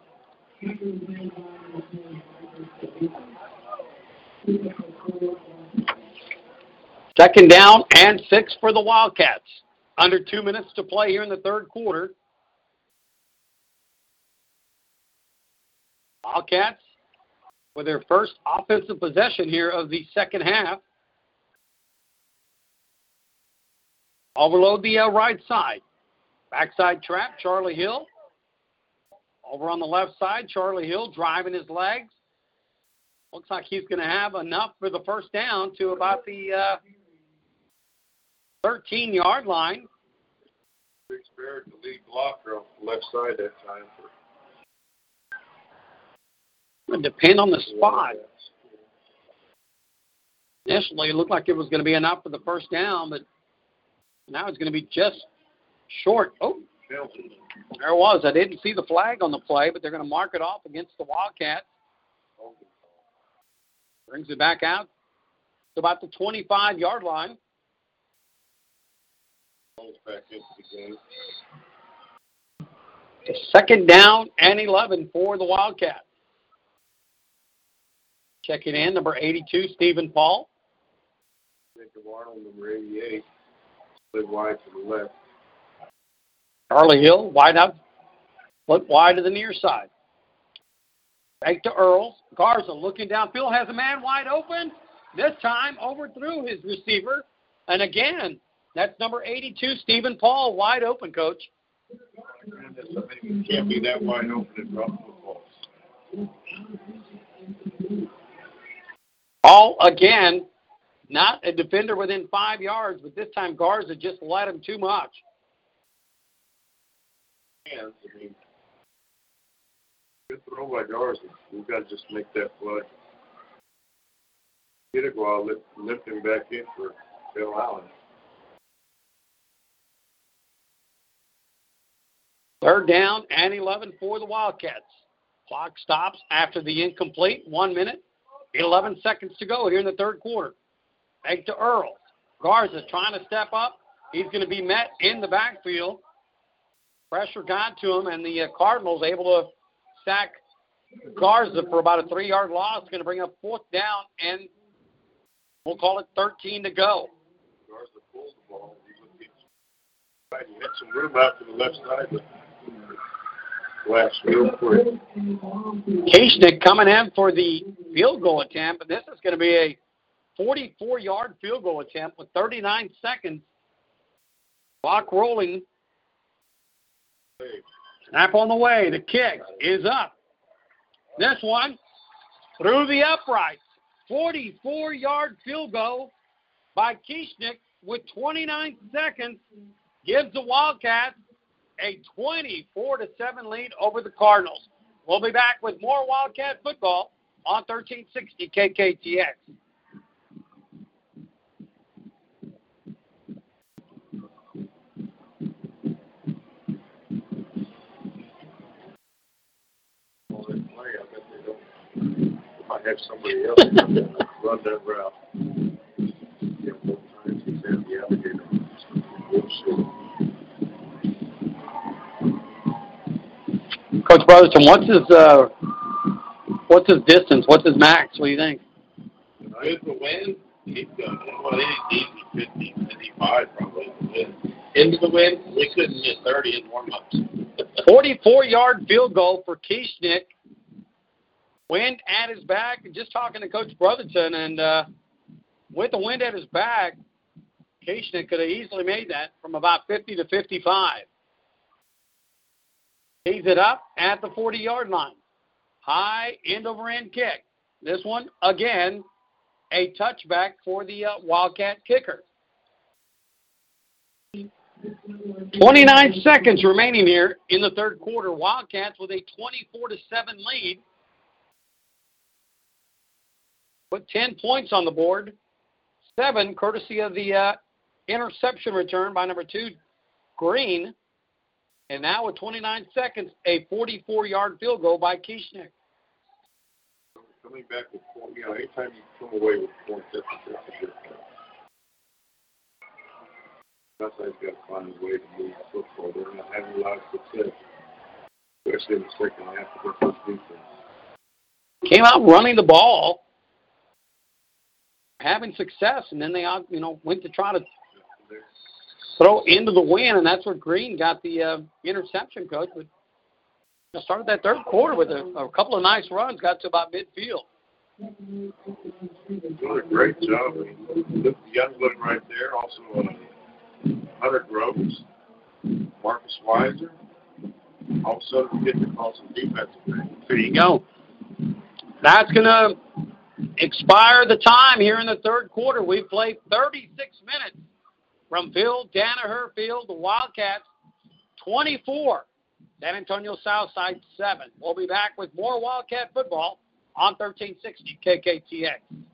Second down and six for the Wildcats. Under two minutes to play here in the third quarter. Wildcats with their first offensive possession here of the second half. Overload the uh, right side. Backside trap, Charlie Hill. Over on the left side, Charlie Hill driving his legs. Looks like he's going to have enough for the first down to about the uh, 13 yard line. Big the lead blocker on the left side that time for depend on the spot. Initially, it looked like it was going to be enough for the first down, but now it's going to be just short. Oh, there it was. I didn't see the flag on the play, but they're going to mark it off against the Wildcats. Brings it back out to about the 25 yard line. Second down and 11 for the Wildcats. Checking in, number 82, Stephen Paul. Jacob Arnold, number 88, split wide to the left. Charlie Hill, wide out, flip wide to the near side. Back to Earls. Garza looking downfield, has a man wide open. This time overthrew his receiver. And again, that's number 82, Stephen Paul, wide open, coach. You can't be that wide open and drop footballs. Paul, again, not a defender within five yards, but this time Garza just let him too much. Hands. I mean, good throw by Garza. We've got to just make that play. While lift, lift him back in for Bill Allen. Third down and 11 for the Wildcats. Clock stops after the incomplete. One minute, 11 seconds to go here in the third quarter. Back to Earl. Garza trying to step up. He's going to be met in the backfield. Pressure got to him, and the uh, Cardinals able to sack Garza for about a three-yard loss. Going to bring up fourth down, and we'll call it 13 to go. Garza pulls the ball. He looked at right. He had some room out to the left side, but flashed real quick. Kieschnick coming in for the field goal attempt, but this is going to be a 44 yard field goal attempt with 39 seconds. Clock rolling. Snap on the way. The kick is up. This one through the uprights. 44 yard field goal by Kieschnick with 29 seconds gives the Wildcats a 24 to 7 lead over the Cardinals. We'll be back with more Wildcat football on 1360 KKTX. All that play, I bet they don't. Have somebody else run that route. Yeah, both times he's had the alligator. We'll. Coach Brotherton, what's his uh, what's his distance? What's his max? What do you think? Here's the wind. He's done. Well, he's easy 50, 55 probably. in the wind. Into the wind, we couldn't get 30 in warm ups. 44 yard field goal for Kieschnick. Wind at his back. Just talking to Coach Brotherton, and uh, with the wind at his back, Kieschnick could have easily made that from about 50 to 55. Tees it up at the 40 yard line. High end over end kick. This one, again, a touchback for the uh, Wildcat kicker. 29 seconds remaining here in the third quarter. Wildcats with a 24 to 7 lead. Put 10 points on the board. Seven, courtesy of the uh, interception return by number two, Green. And now with 29 seconds, a 44 yard field goal by Kieschnick. Coming back with four, you know, anytime you come away with points, that's that's a good thing. Southside's got to find a way to move the football. They're not having a lot of success, especially in the second half of their first defense. Came out running the ball, having success, and then they, out- you know, went to try to throw into the wind, and that's where Green got the uh, interception, coach. But started that third quarter with a, a couple of nice runs, got to about midfield. Doing a great job. Mean, Luke Youngblood right there. Also, uh, Hunter Groves, Marcus Weiser. All of a sudden, we get to call some defensive things. There you go. That's going to expire the time here in the third quarter. We've played 36 minutes from Phil Danaher Field, the Wildcats 24, San Antonio Southside 7. We'll be back with more Wildcat football on 1360 KKTX.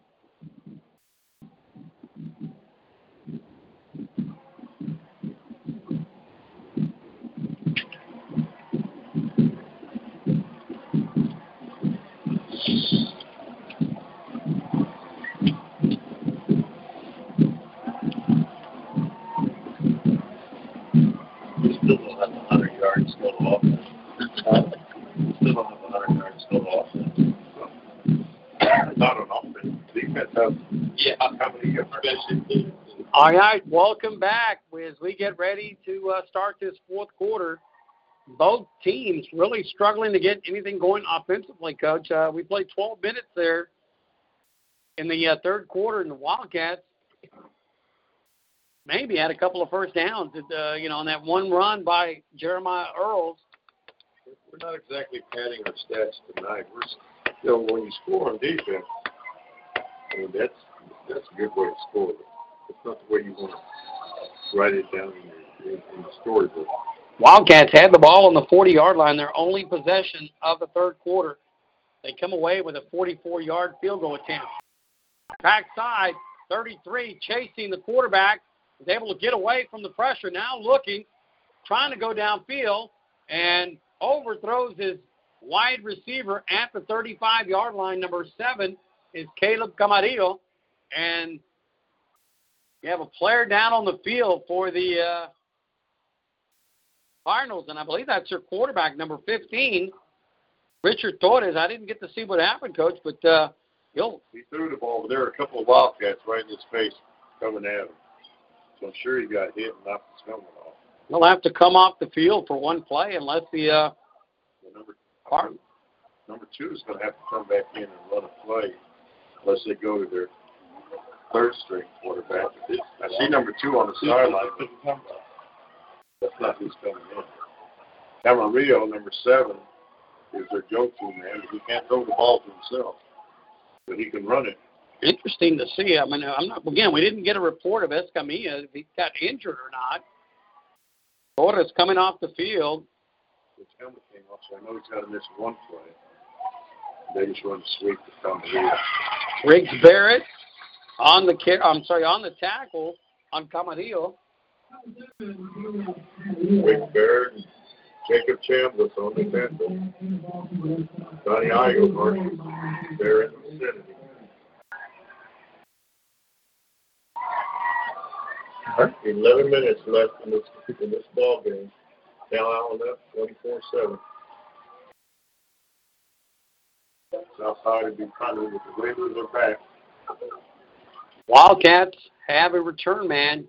We still don't have a hundred yards total offense. We Still don't have a hundred yards total offense. Not on offense. Defense has Yeah. how many yards? All right, welcome back as we get ready to uh, start this fourth quarter. Both teams really struggling to get anything going offensively, Coach. Uh, we played 12 minutes there in the uh, third quarter, and the Wildcats maybe had a couple of first downs. Uh, you know, on that one run by Jeremiah Earls. We're not exactly padding our stats tonight. We're, s- you know, when you score on defense, I mean, that's, that's a good way to score. It's not the way you want to write it down in, in, in the storybook. Wildcats had the ball on the 40 yard line, their only possession of the third quarter. They come away with a 44 yard field goal attempt. Backside, 33, chasing the quarterback, is able to get away from the pressure. Now looking, trying to go downfield, and overthrows his wide receiver at the 35 yard line. Number seven is Caleb Camarillo. And you have a player down on the field for the. Uh, Cardinals, and I believe that's your quarterback, number 15, Richard Torres. I didn't get to see what happened, Coach, but uh, he'll He threw the ball, but there were a couple of Wildcats right in his face coming at him. So I'm sure he got hit and knocked his helmet off. he'll have to come off the field for one play unless the uh, Well, number, Card- number two is going to have to come back in and run a play unless they go to their third string quarterback. I see number two on the sideline, that's not who's coming in. Camarillo, number seven, is their go-to man. He can't throw the ball to himself, but he can run it. interesting to see. I mean, I'm not again. We didn't get a report of Escamilla if he got injured or not. Torres coming off the field. His helmet came off, so I know he's got to miss one play. They just run the sweep to Camarillo. Riggs Barrett on the I'm sorry, on the tackle on Camarillo. Rick Jacob Chambliss on the tackle. Donnie Igo, Marcus Barrett, and Vicinity. Eleven minutes left in this in this ball game. Calallen up twenty four seven. Southside would be punting with the in their back. Wildcats have a return man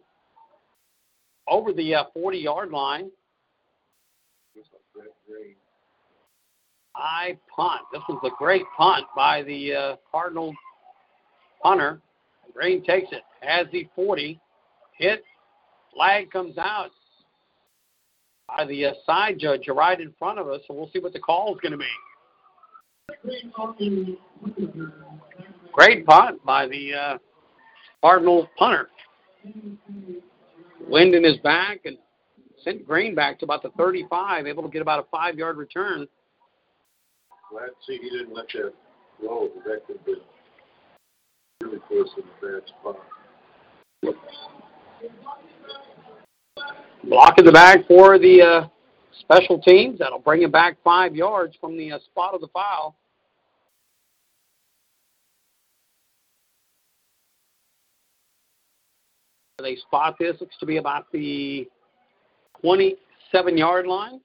over the uh, 40 yard line. High punt. This was a great punt by the uh, Cardinal punter. Green takes it, has the 40, hit, flag comes out by the uh, side judge right in front of us, so we'll see what the call is going to be. Great punt by the uh, Cardinal punter. Wind in his back and sent Green back to about the 35, able to get about a five yard return. Glad to see he didn't let that roll, but that could have been really put us in a bad spot. Block in the back for the uh, special teams. That'll bring him back five yards from the uh, spot of the foul. They spot this. Looks to be about the 27 yard line.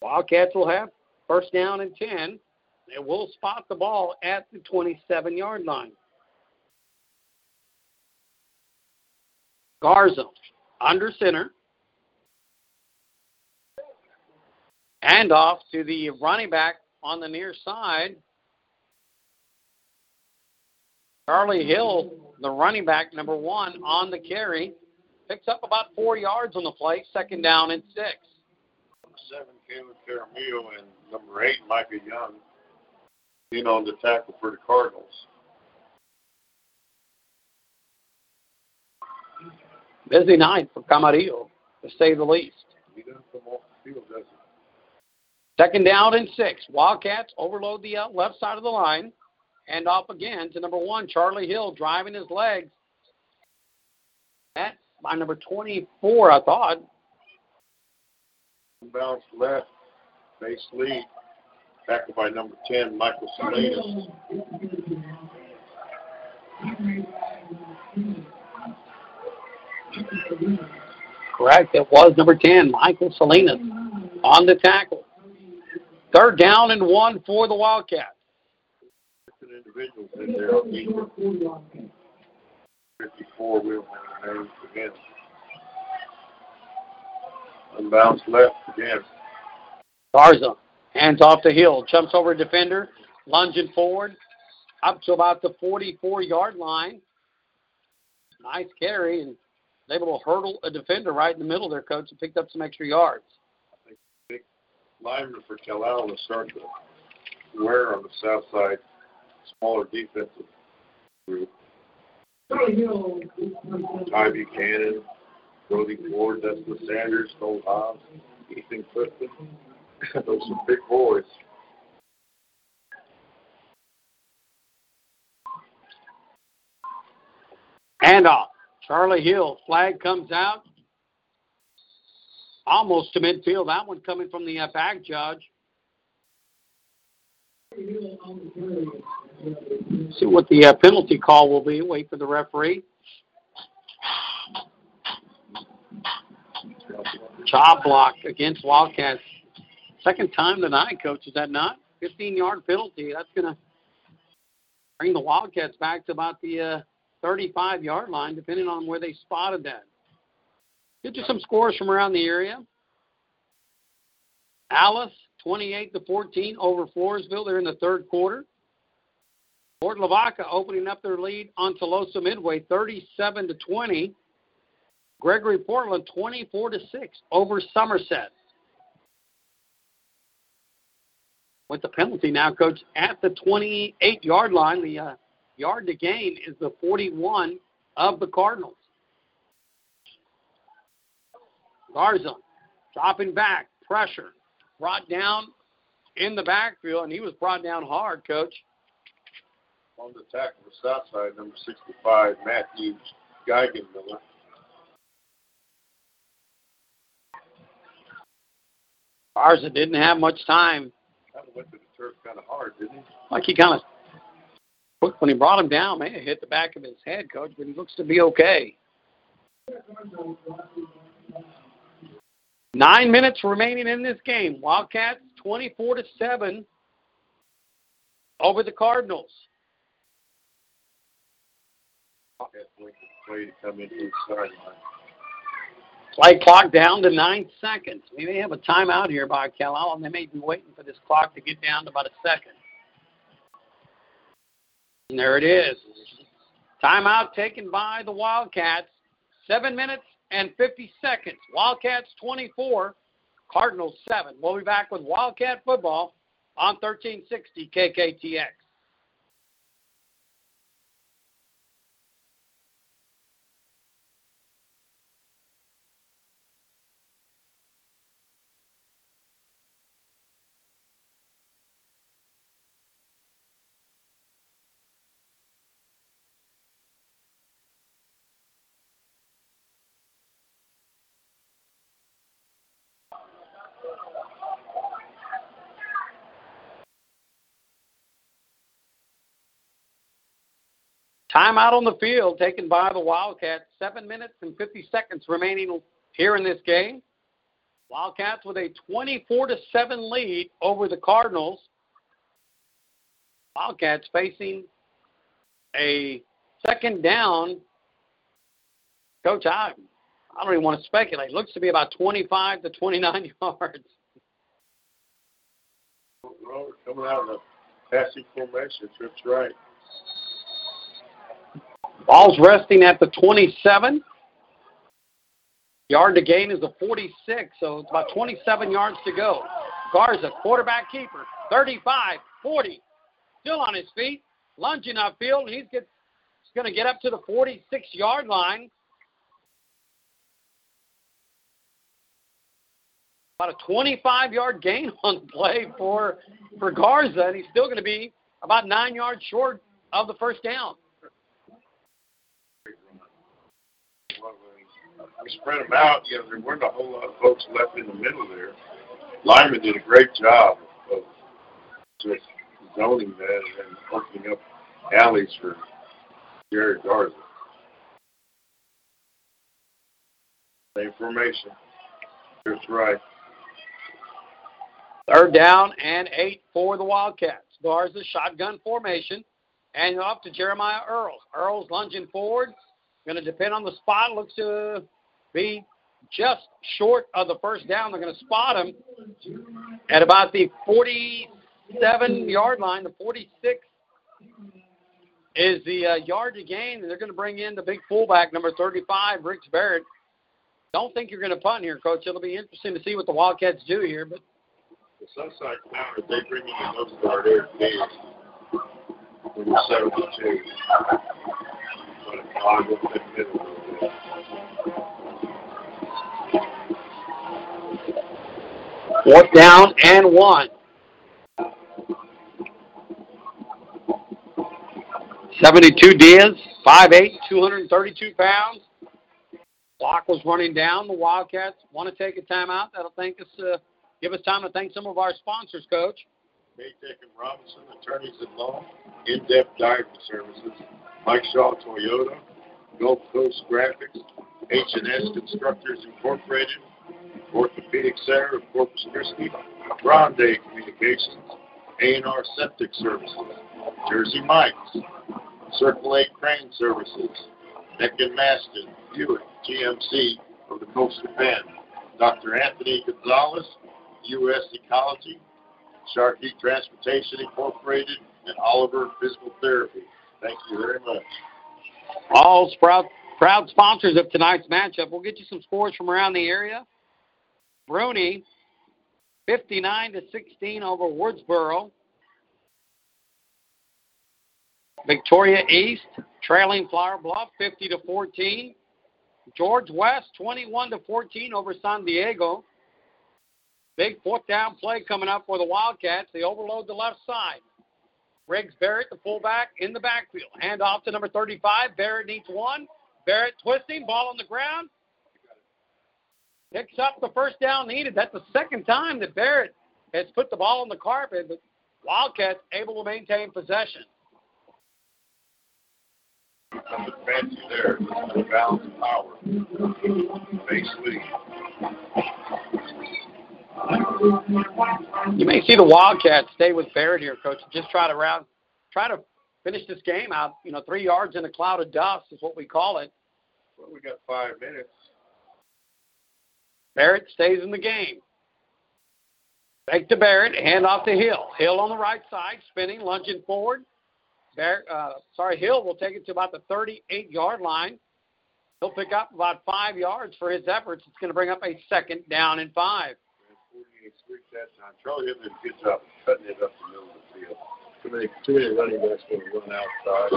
Wildcats will have first down and 10. They will spot the ball at the 27 yard line. Garza under center. And off to the running back on the near side. Charlie Hill, the running back, number one, on the carry. Picks up about four yards on the play, second down and six. Seven, Caleb Camarillo, and number eight, Micah Young, in on the tackle for the Cardinals. Busy night for Camarillo, to say the least. He doesn't come off the field, does he? Second down and six. Wildcats overload the uh, left side of the line. And off again to number one, Charlie Hill, driving his legs. That's by number 24, I thought. Bounce left, base lead, tackled by number 10, Michael Salinas. Correct. It was number 10, Michael Salinas, on the tackle. Third down and one for the Wildcats. Individuals in there on defense. 54 will names again. Unbounced left again. Garza hands off the hill, jumps over a defender, lunging forward, up to about the 44 yard line. Nice carry and able to hurdle a defender right in the middle there, coach, and picked up some extra yards. Big lineman for Calal to start to wear on the south side. Smaller defensive group. Ty Buchanan, Brody Ford, Dustin Sanders, Cole Hobbs, Ethan Clifton. Those are big boys. Handoff. Charlie Hill. Flag comes out. Almost to midfield. That one coming from the uh, back judge. See what the uh, penalty call will be. Wait for the referee. Job block against Wildcats. Second time tonight, coach. Is that not? 15 yard penalty. That's going to bring the Wildcats back to about the uh, 35 yard line, depending on where they spotted that. Get you some scores from around the area. Alice, 28 to 14 over Floresville. They're in the third quarter. Port Lavaca opening up their lead on Tuloso Midway, 37 to 20. Gregory Portland, 24 to 6 over Somerset. With the penalty now, coach, at the 28 yard line, the uh, yard to gain is the 41 of the Cardinals. Garza dropping back, pressure, brought down in the backfield, and he was brought down hard, coach. On the tackle, the south side, number 65, Matthew Geigenmiller. Garza didn't have much time. Kind of went to the turf kind of hard, didn't he? Like he kind of, when he brought him down, man, it hit the back of his head, coach, but he looks to be okay. Nine minutes remaining in this game. Wildcats 24 to 7 over the Cardinals. Play clock down to nine seconds. We may have a timeout here by Cal and they may be waiting for this clock to get down to about a second. And there it is. Timeout taken by the Wildcats. Seven minutes and 50 seconds. Wildcats 24, Cardinals 7. We'll be back with Wildcat football on 1360 KKTX. Timeout on the field taken by the Wildcats. Seven minutes and 50 seconds remaining here in this game. Wildcats with a 24 to 7 lead over the Cardinals. Wildcats facing a second down. Coach, I, I don't even want to speculate. Looks to be about 25 to 29 (laughs) yards. Robert coming out of the passing formation, trips right. Ball's resting at the 27. Yard to gain is a 46, so it's about 27 yards to go. Garza, quarterback keeper, 35, 40, still on his feet, lunging upfield. He's, he's going to get up to the 46 yard line. About a 25 yard gain (laughs) on the play for, for Garza, and he's still going to be about nine yards short of the first down. We spread them out. You know, there weren't a whole lot of folks left in the middle there. Lyman did a great job of just zoning that and opening up alleys for Jared Garza. Same formation. That's right. Third down and eight for the Wildcats. Garza shotgun formation. And off to Jeremiah Earls. Earls lunging forward. Going to depend on the spot. Looks to be just short of the first down. They're going to spot him at about the 47 yard line. The 46 is the uh, yard to gain, and they're going to bring in the big fullback, number 35, Riggs Barrett. Don't think you're going to punt here, Coach. It'll be interesting to see what the Wildcats do here. But the Sunshine Counter, they bring in the guard every day. When 72. But Fourth down and one. 72 Diaz, 5'8", 232 pounds. Clock was running down. The Wildcats want to take a timeout. That'll thank us, uh, give us time to thank some of our sponsors, Coach. Maytech and Robinson, attorneys at law, in-depth diving services, Mike Shaw Toyota, Gulf Coast Graphics, H&S Constructors Incorporated, Orthopedic Center of Corpus Christi, Grande Communications, A&R Septic Services, Jersey Mike's, Circle 8 Crane Services, Nick and Masten, Buick, GMC of the Coastal Bend, Dr. Anthony Gonzalez, U.S. Ecology, Sharkey Transportation Incorporated, and Oliver Physical Therapy. Thank you very much. All proud, proud sponsors of tonight's matchup. We'll get you some scores from around the area. Bruny, 59 to 16 over Woodsboro. Victoria East trailing Flower Bluff 50 to 14. George West 21 to 14 over San Diego. Big fourth down play coming up for the Wildcats. They overload the left side. Riggs Barrett, the fullback, in the backfield. Hand off to number 35. Barrett needs one. Barrett twisting, ball on the ground. Picks up the first down needed. That's the second time that Barrett has put the ball on the carpet, but Wildcats able to maintain possession. Something fancy there. Balance power. Base lead. You may see the Wildcats stay with Barrett here, coach. Just try to round, try to finish this game out. You know, three yards in a cloud of dust is what we call it. Well, we got five minutes. Barrett stays in the game. Back to Barrett, hand off to Hill. Hill on the right side, spinning, lunging forward. Barrett, uh, sorry, Hill will take it to about the 38 yard line. He'll pick up about five yards for his efforts. It's going to bring up a second down and five. Charlie Evans job of cutting it up the middle of the field. Too many, too many running backs going to run outside.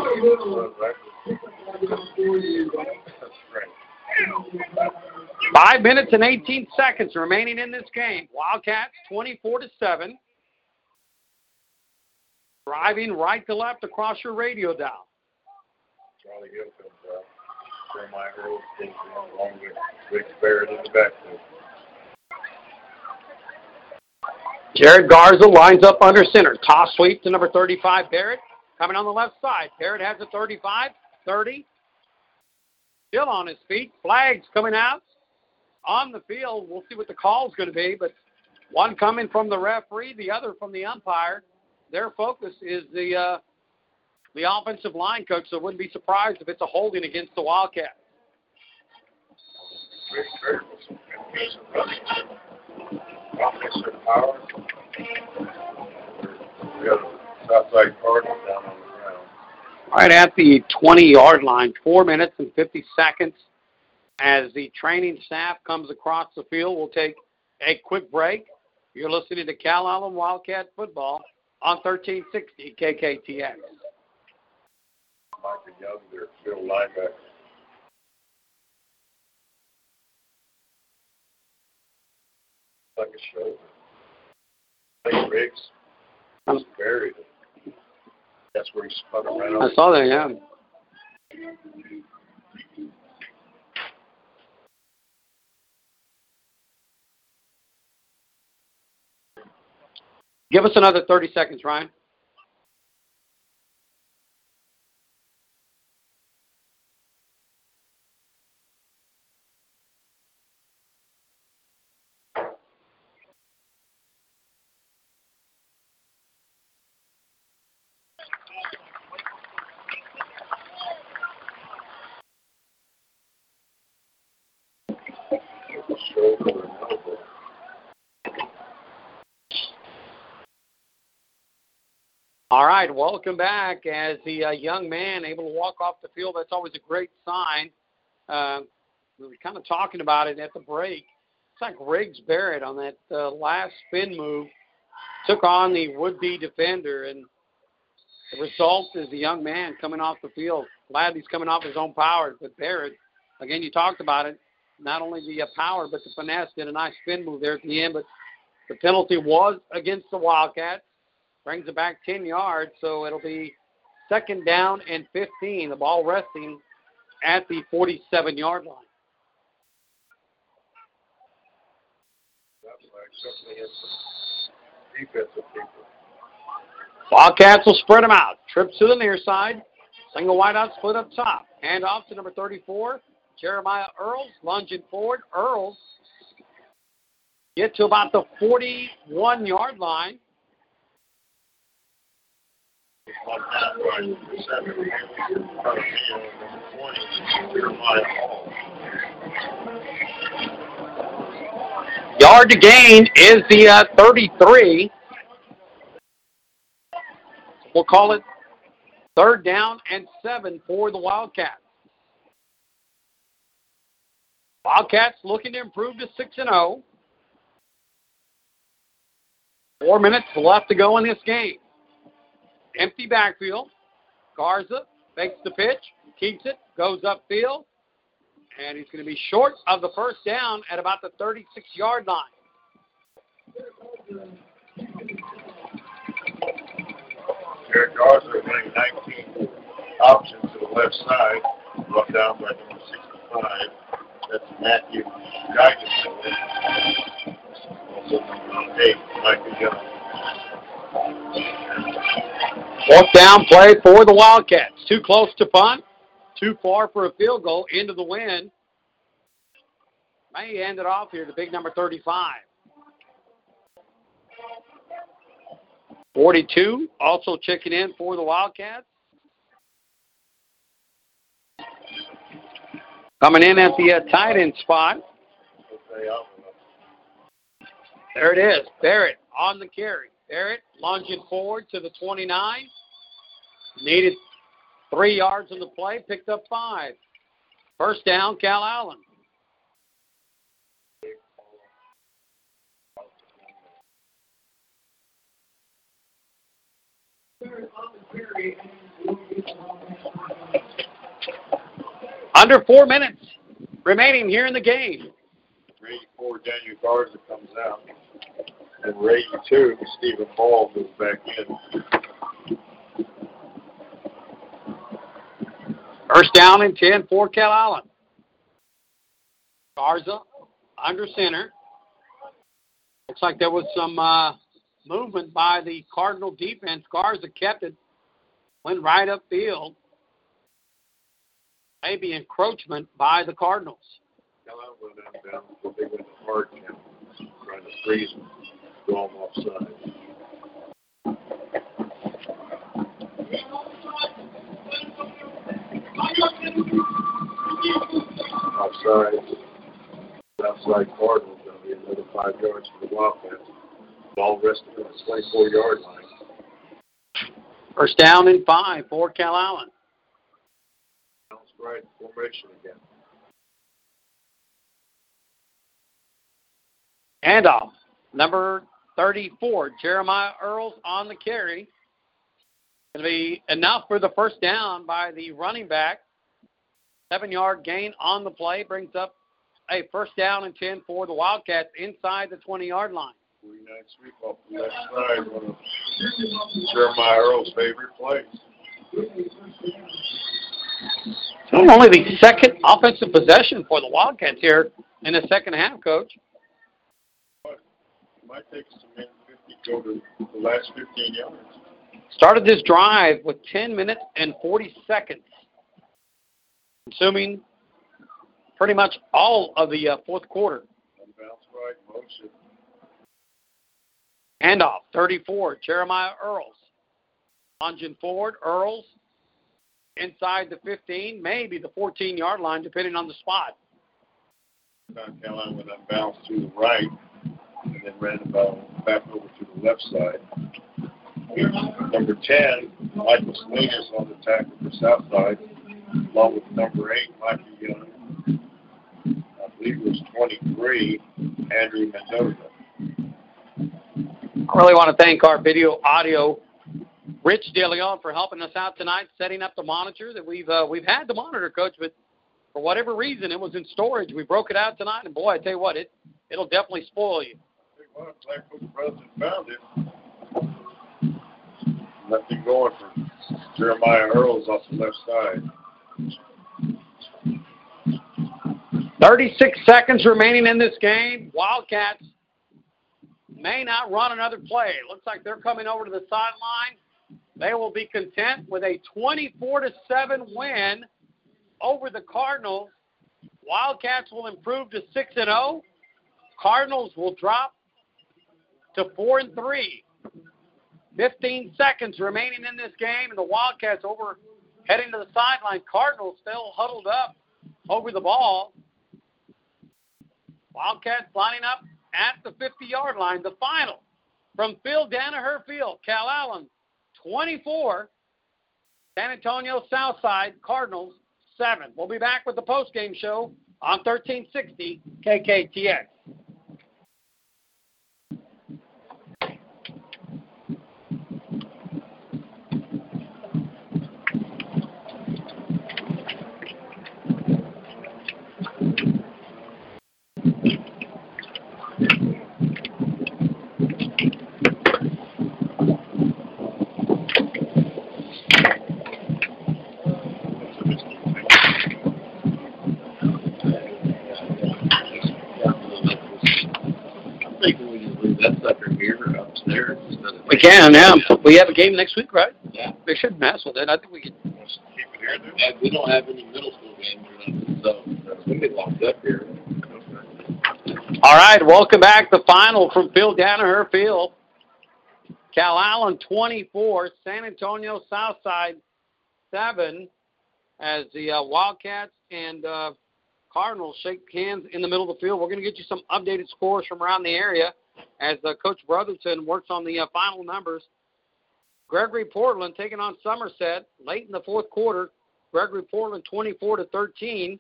That's great. Five minutes and 18 seconds remaining in this game. Wildcats 24 to 7. Driving right to left across your radio dial. Charlie Hill comes. Jeremiah Earl along with Riggs Barrett in the backfield. Jared Garza lines up under center. Toss sweep to number 35, Barrett. Coming on the left side. Barrett has a 35, 30. Still on his feet. Flags coming out on the field. We'll see what the call's going to be, but one coming from the referee, the other from the umpire. Their focus is the uh, the offensive line coach, so wouldn't be surprised if it's a holding against the. Offensive power. We got Southside Cardinal down on the. Right at the 20 yard line, four minutes and 50 seconds. As the training staff comes across the field, we'll take a quick break. You're listening to Calallen Wildcat Football on 1360 KKTX. Micah Young, their field linebacker. Like a shoulder. I think Riggs um, buried. That's where he spun around. I saw that, yeah. Give us another 30 seconds, Ryan. All right, welcome back. As the uh, young man able to walk off the field, that's always a great sign. Uh, we were kind of talking about it at the break. It's like Riggs Barrett on that uh, last spin move took on the would-be defender, and the result is the young man coming off the field. Glad he's coming off his own power, but Barrett, again, you talked about it. Not only the uh, power, but the finesse did a nice spin move there at the end, but the penalty was against the Wildcats brings it back 10 yards, so it'll be second down and 15. The ball resting at the 47 yard line. Wildcats will spread them out. Trips to the near side. Single wideout split up top. Hand off to number 34, Jeremiah Earls, lunging forward. Earls get to about the 41 yard line. Yard to gain is the uh, 33. We'll call it third down and seven for the Wildcats. Wildcats looking to improve to 6 and 0. Four minutes left to go in this game. Empty backfield. Garza fakes the pitch, keeps it, goes upfield, and he's going to be short of the first down at about the 36 yard line. Eric Garza running 19 options to the left side, brought down by number 65. That's Matthew Geigenson. Also number 8, Michael Young. Fourth down play for the Wildcats. Too close to punt, too far for a field goal into the wind. May end it off here to big number 35. 42 also checking in for the Wildcats. Coming in at the uh, tight end spot. Allen There it is. Barrett on the carry. Barrett lunging forward to the 29. Needed three yards on the play, picked up five. First down, Calallen. Under four minutes remaining here in the game. Ray 4, Daniel Garza comes out. And Ray 2, Stephen Ball moves back in. First down and 10 for Calallen. Garza under center. Looks like there was some uh, movement by the Cardinal defense. Garza kept it, went right upfield. Maybe encroachment by the Cardinals. Calallen went out down, so they went hard now, trying to freeze him, go him offside. Offside. Outside Cardinals, going to be another five yards for the Wildcats. Ball resting on the 24 yard line. First down and five for Calallen. Bounce right formation again. Handoff. Number 34, Jeremiah Earls on the carry. Going to be enough for the first down by the running back. Seven yard gain on the play brings up a first down and 10 for the Wildcats inside the 20 yard line. 49 sweep off the left side, one of Jeremiah Earl's favorite plays. Only the second offensive possession for the Wildcats here in the second half, Coach. It might take us a minute 50 to go to the last 15 yards. Started this drive with 10 minutes and 40 seconds, consuming pretty much all of the uh, fourth quarter. Right motion. Handoff, 34, Jeremiah Earls. Lunging forward, Earls inside the 15, maybe the 14 yard line, depending on the spot. South Carolina went unbalanced to the right and then ran the ball back over to the left side. Number 10, Michael Salinas on the tackle for Southside, along with number 8, Mikey Young. I believe it was 23, Andrew Mendoza. I really want to thank our video audio Rich DeLeon for helping us out tonight, setting up the monitor that we've uh, we've had the monitor, Coach, but for whatever reason it was in storage. We broke it out tonight, and boy, I tell you what, it it'll definitely spoil you. Well, Black Coach President found it. Nothing going for Jeremiah Earls off the left side. 36 seconds remaining in this game. Wildcats may not run another play. Looks like they're coming over to the sideline. They will be content with a 24 to 7 win over the Cardinals. Wildcats will improve to 6 and 0. Cardinals will drop to 4 and 3. 15 seconds remaining in this game, and the Wildcats over heading to the sideline. Cardinals still huddled up over the ball. Wildcats lining up at the 50 yard line. The final from Phil Danaher Field, Calallen 24, San Antonio Southside Cardinals 7. We'll be back with the post game show on 1360 KKTX. I'm thinking we can leave that sucker here or upstairs instead of. We yeah. We have a game next week, right? Yeah. They shouldn't mess with it. I think we can. Keep it here then. Yeah, we don't have any middle school games or nothing, so we get locked up here. All right, welcome back. The final from Phil Danaher Field. Cal Calallen 24, San Antonio Southside 7, as the uh, Wildcats and uh, Cardinals shake hands in the middle of the field. We're going to get you some updated scores from around the area as uh, Coach Brotherton works on the uh, final numbers. Gregory Portland taking on Somerset late in the fourth quarter. Gregory Portland 24 to 13.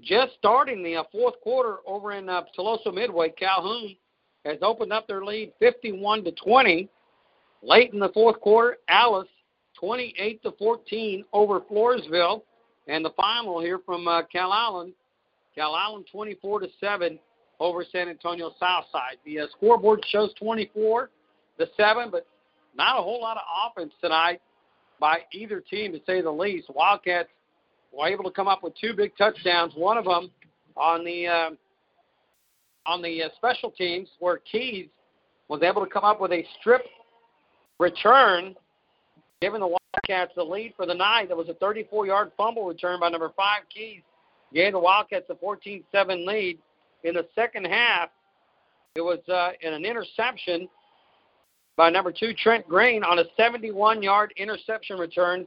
Just starting the uh, fourth quarter over in uh, Tuloso Midway, Calhoun has opened up their lead 51 to 20. Late in the fourth quarter, Alice 28 to 14 over Floresville, and the final here from uh, Calallen, Cal Allen 24 to 7 over San Antonio Southside. The uh, scoreboard shows 24 to 7, but not a whole lot of offense tonight by either team, to say the least. Wildcats were able to come up with two big touchdowns. One of them on the uh, on the uh, special teams, where Keys was able to come up with a strip return, giving the Wildcats the lead for the night. That was a 34-yard fumble return by number five Keys, gave the Wildcats a 14-7 lead. In the second half, it was uh, in an interception by number two Trent Green on a 71-yard interception return,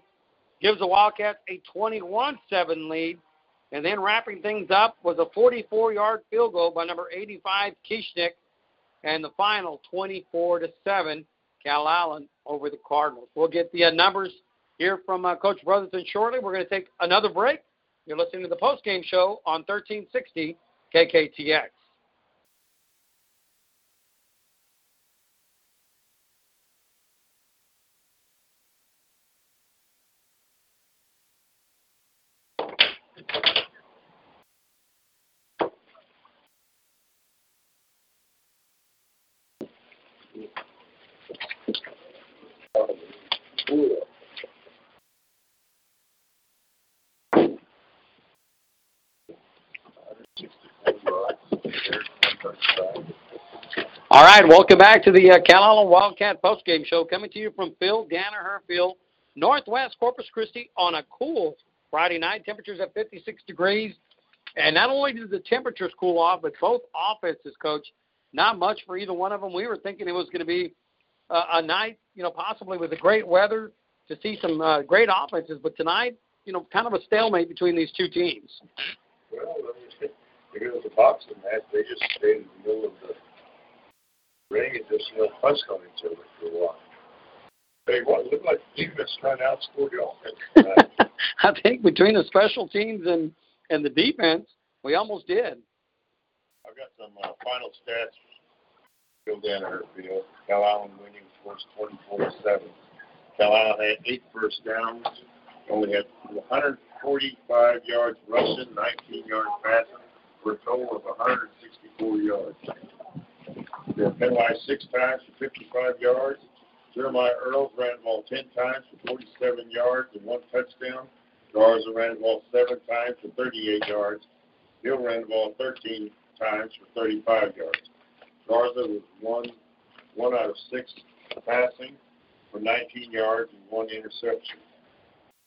gives the Wildcats a 21-7 lead. And then wrapping things up was a 44-yard field goal by number 85 Kieschnick, and the final 24 to seven, Calallen over the Cardinals. We'll get the uh, numbers here from uh, Coach Brotherton shortly. We're going to take another break. You're listening to the post-game show on 1360 KKTX. All right, welcome back to the uh, Calallen Wildcat postgame show coming to you from Phil Danaher Field, Northwest Corpus Christi on a cool Friday night. Temperatures at 56 degrees. And not only did the temperatures cool off, but both offenses, coach, not much for either one of them. We were thinking it was going to be uh, a night, you know, possibly with the great weather to see some uh, great offenses. But tonight, you know, kind of a stalemate between these two teams. Well, it was a boxing match, they just stayed in the middle of the ring and just, you know, punched on each other for a while. They what, looked like the defense trying to outscore the (laughs) offense. I think between the special teams and and the defense, we almost did. I've got some uh, final stats. Phil Danaher field. Calallen winning scores 24-7. Calallen had eight first downs, only had 145 yards rushing, 19 yards passing, for a total of 164 yards. They were penalized six times for 55 yards. Jeremiah Earls ran the ball 10 times for 47 yards and one touchdown. Garza ran the ball seven times for 38 yards. Hill ran the ball 13 times for 35 yards. Garza was one one out of six passing for 19 yards and one interception.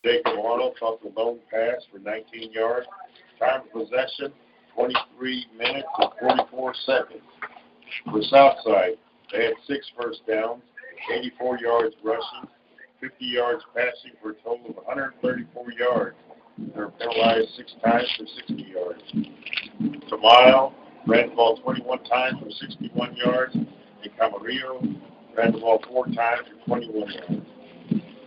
Jacob Arnold caught the lone pass for 19 yards. Time of possession, 23 minutes and 44 seconds. For Southside, they had six first downs, 84 yards rushing, 50 yards passing for a total of 134 yards. They were penalized six times for 60 yards. Tamayo ran the ball 21 times for 61 yards, and Camarillo ran the ball four times for 21 yards.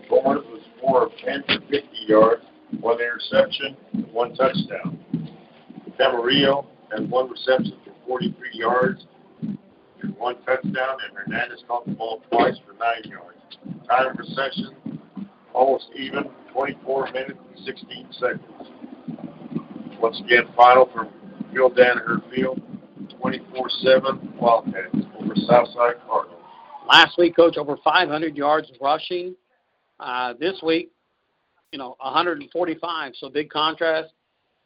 Gomez was four of 10 for 50 yards, one interception, one touchdown. Camarillo had one reception for 43 yards, and one touchdown, and Hernandez caught the ball twice for nine yards. Time of possession almost even, 24 minutes and 16 seconds. Once again, final from Phil Danaher Field, 24-7 Wildcats over Southside Cardinals. Last week, coach, over 500 yards rushing. Uh, this week, you know, 145. So big contrast.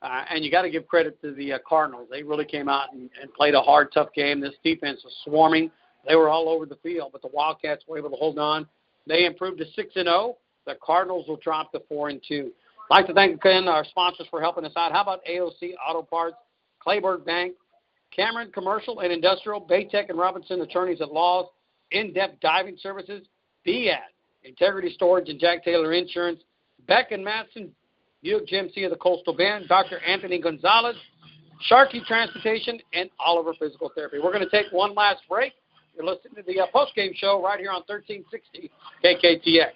Uh, and you got to give credit to the uh, Cardinals. They really came out and, and played a hard, tough game. This defense was swarming. They were all over the field, but the Wildcats were able to hold on. They improved to six and zero. The Cardinals will drop to four and two. Like to thank again our sponsors for helping us out. How about AOC Auto Parts, Kleberg Bank, Cameron Commercial and Industrial, Baytech and Robinson Attorneys at Laws, In-Depth Diving Services, BAD, Integrity Storage and Jack Taylor Insurance, Beck and Masten, Buick GMC of the Coastal Bend, Dr. Anthony Gonzalez, Sharkey Transportation, and Oliver Physical Therapy. We're going to take one last break. You're listening to the uh, post-game show right here on 1360 KKTX.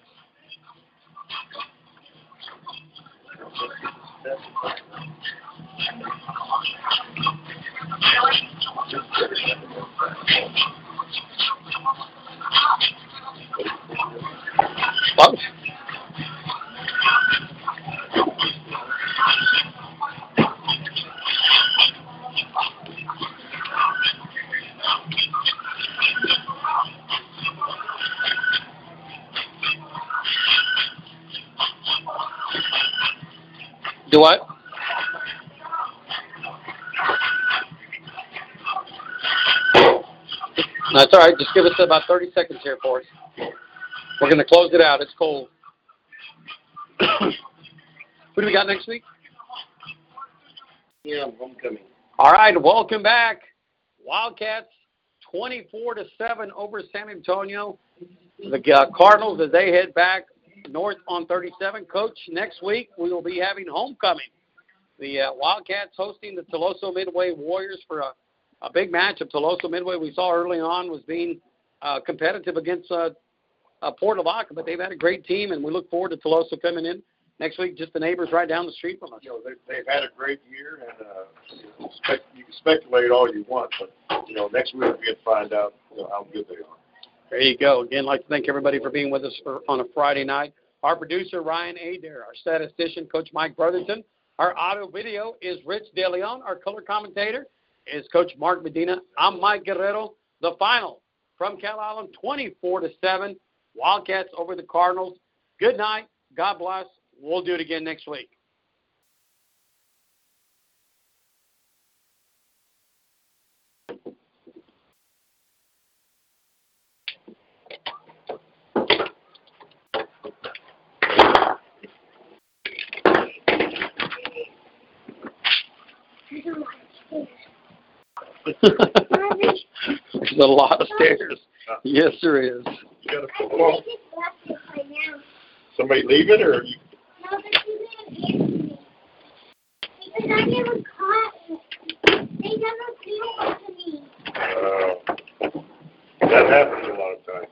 What? Do what? That's all right. Just give us about 30 seconds here for us. We're going to close it out. It's cold. (coughs) Who do we got next week? Yeah, homecoming. All right, welcome back. Wildcats 24 to 7 over San Antonio. The uh, Cardinals as they head back north on 37. Coach, next week we will be having homecoming. The uh, Wildcats hosting the Tuloso Midway Warriors for a, a big match of Tuloso Midway we saw early on was being uh, competitive against uh, uh, Port Lavaca, but they've had a great team, and we look forward to Tuloso coming in next week. Just the neighbors right down the street from us. You know, they, they've had a great year, and uh, you, know, spec, you can speculate all you want, but you know, next week we get to find out you know, how good they are. There you go. Again, I'd like to thank everybody for being with us for, on a Friday night. Our producer, Ryan Adair. Our statistician, Coach Mike Brotherton. Our audio video is Rich DeLeon. Our color commentator is Coach Mark Medina. I'm Mike Guerrero. The final from Calallen, 24 to 7. Wildcats over the Cardinals. Good night. God bless. We'll do it again next week. There's a lot of stairs. Yes, there is. You got a football? Somebody leaving, or you? No, but she didn't answer me. Because I never caught it. They never flew up to me. Uh, that happens a lot of times.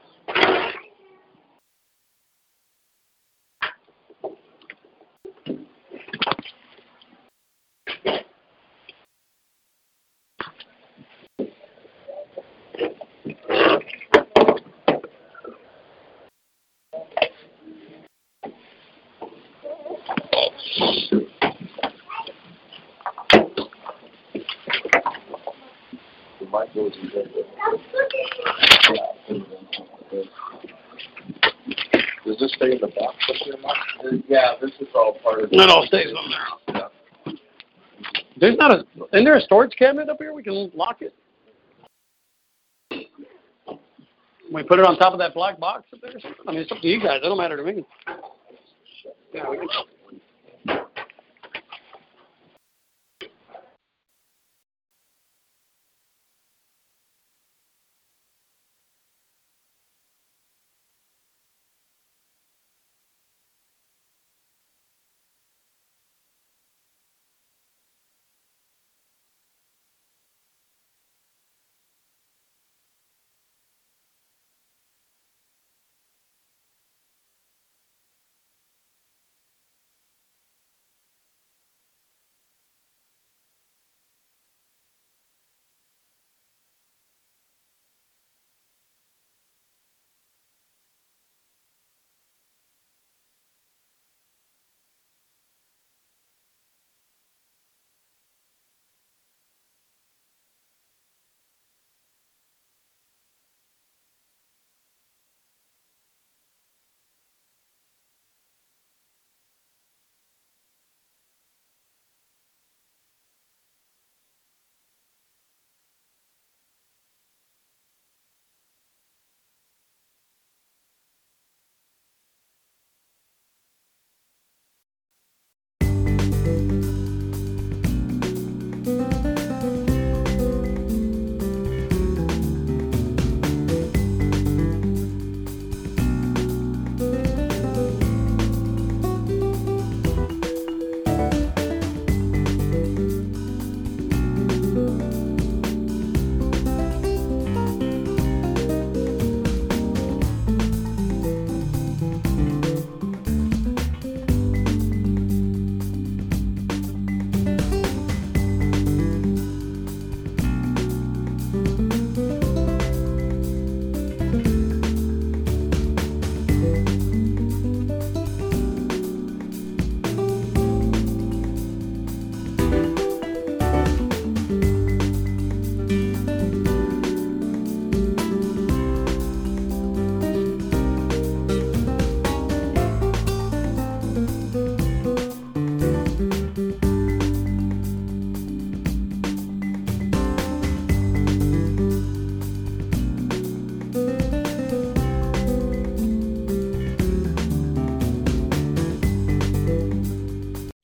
Does this stay in the box up there, Mike? Yeah, this is all part of. It all stays on there. There's not a. Isn't there a storage cabinet up here? We can lock it. We put it on top of that black box up there. or something? I mean, it's up to you guys. It don't matter to me. Yeah, we can.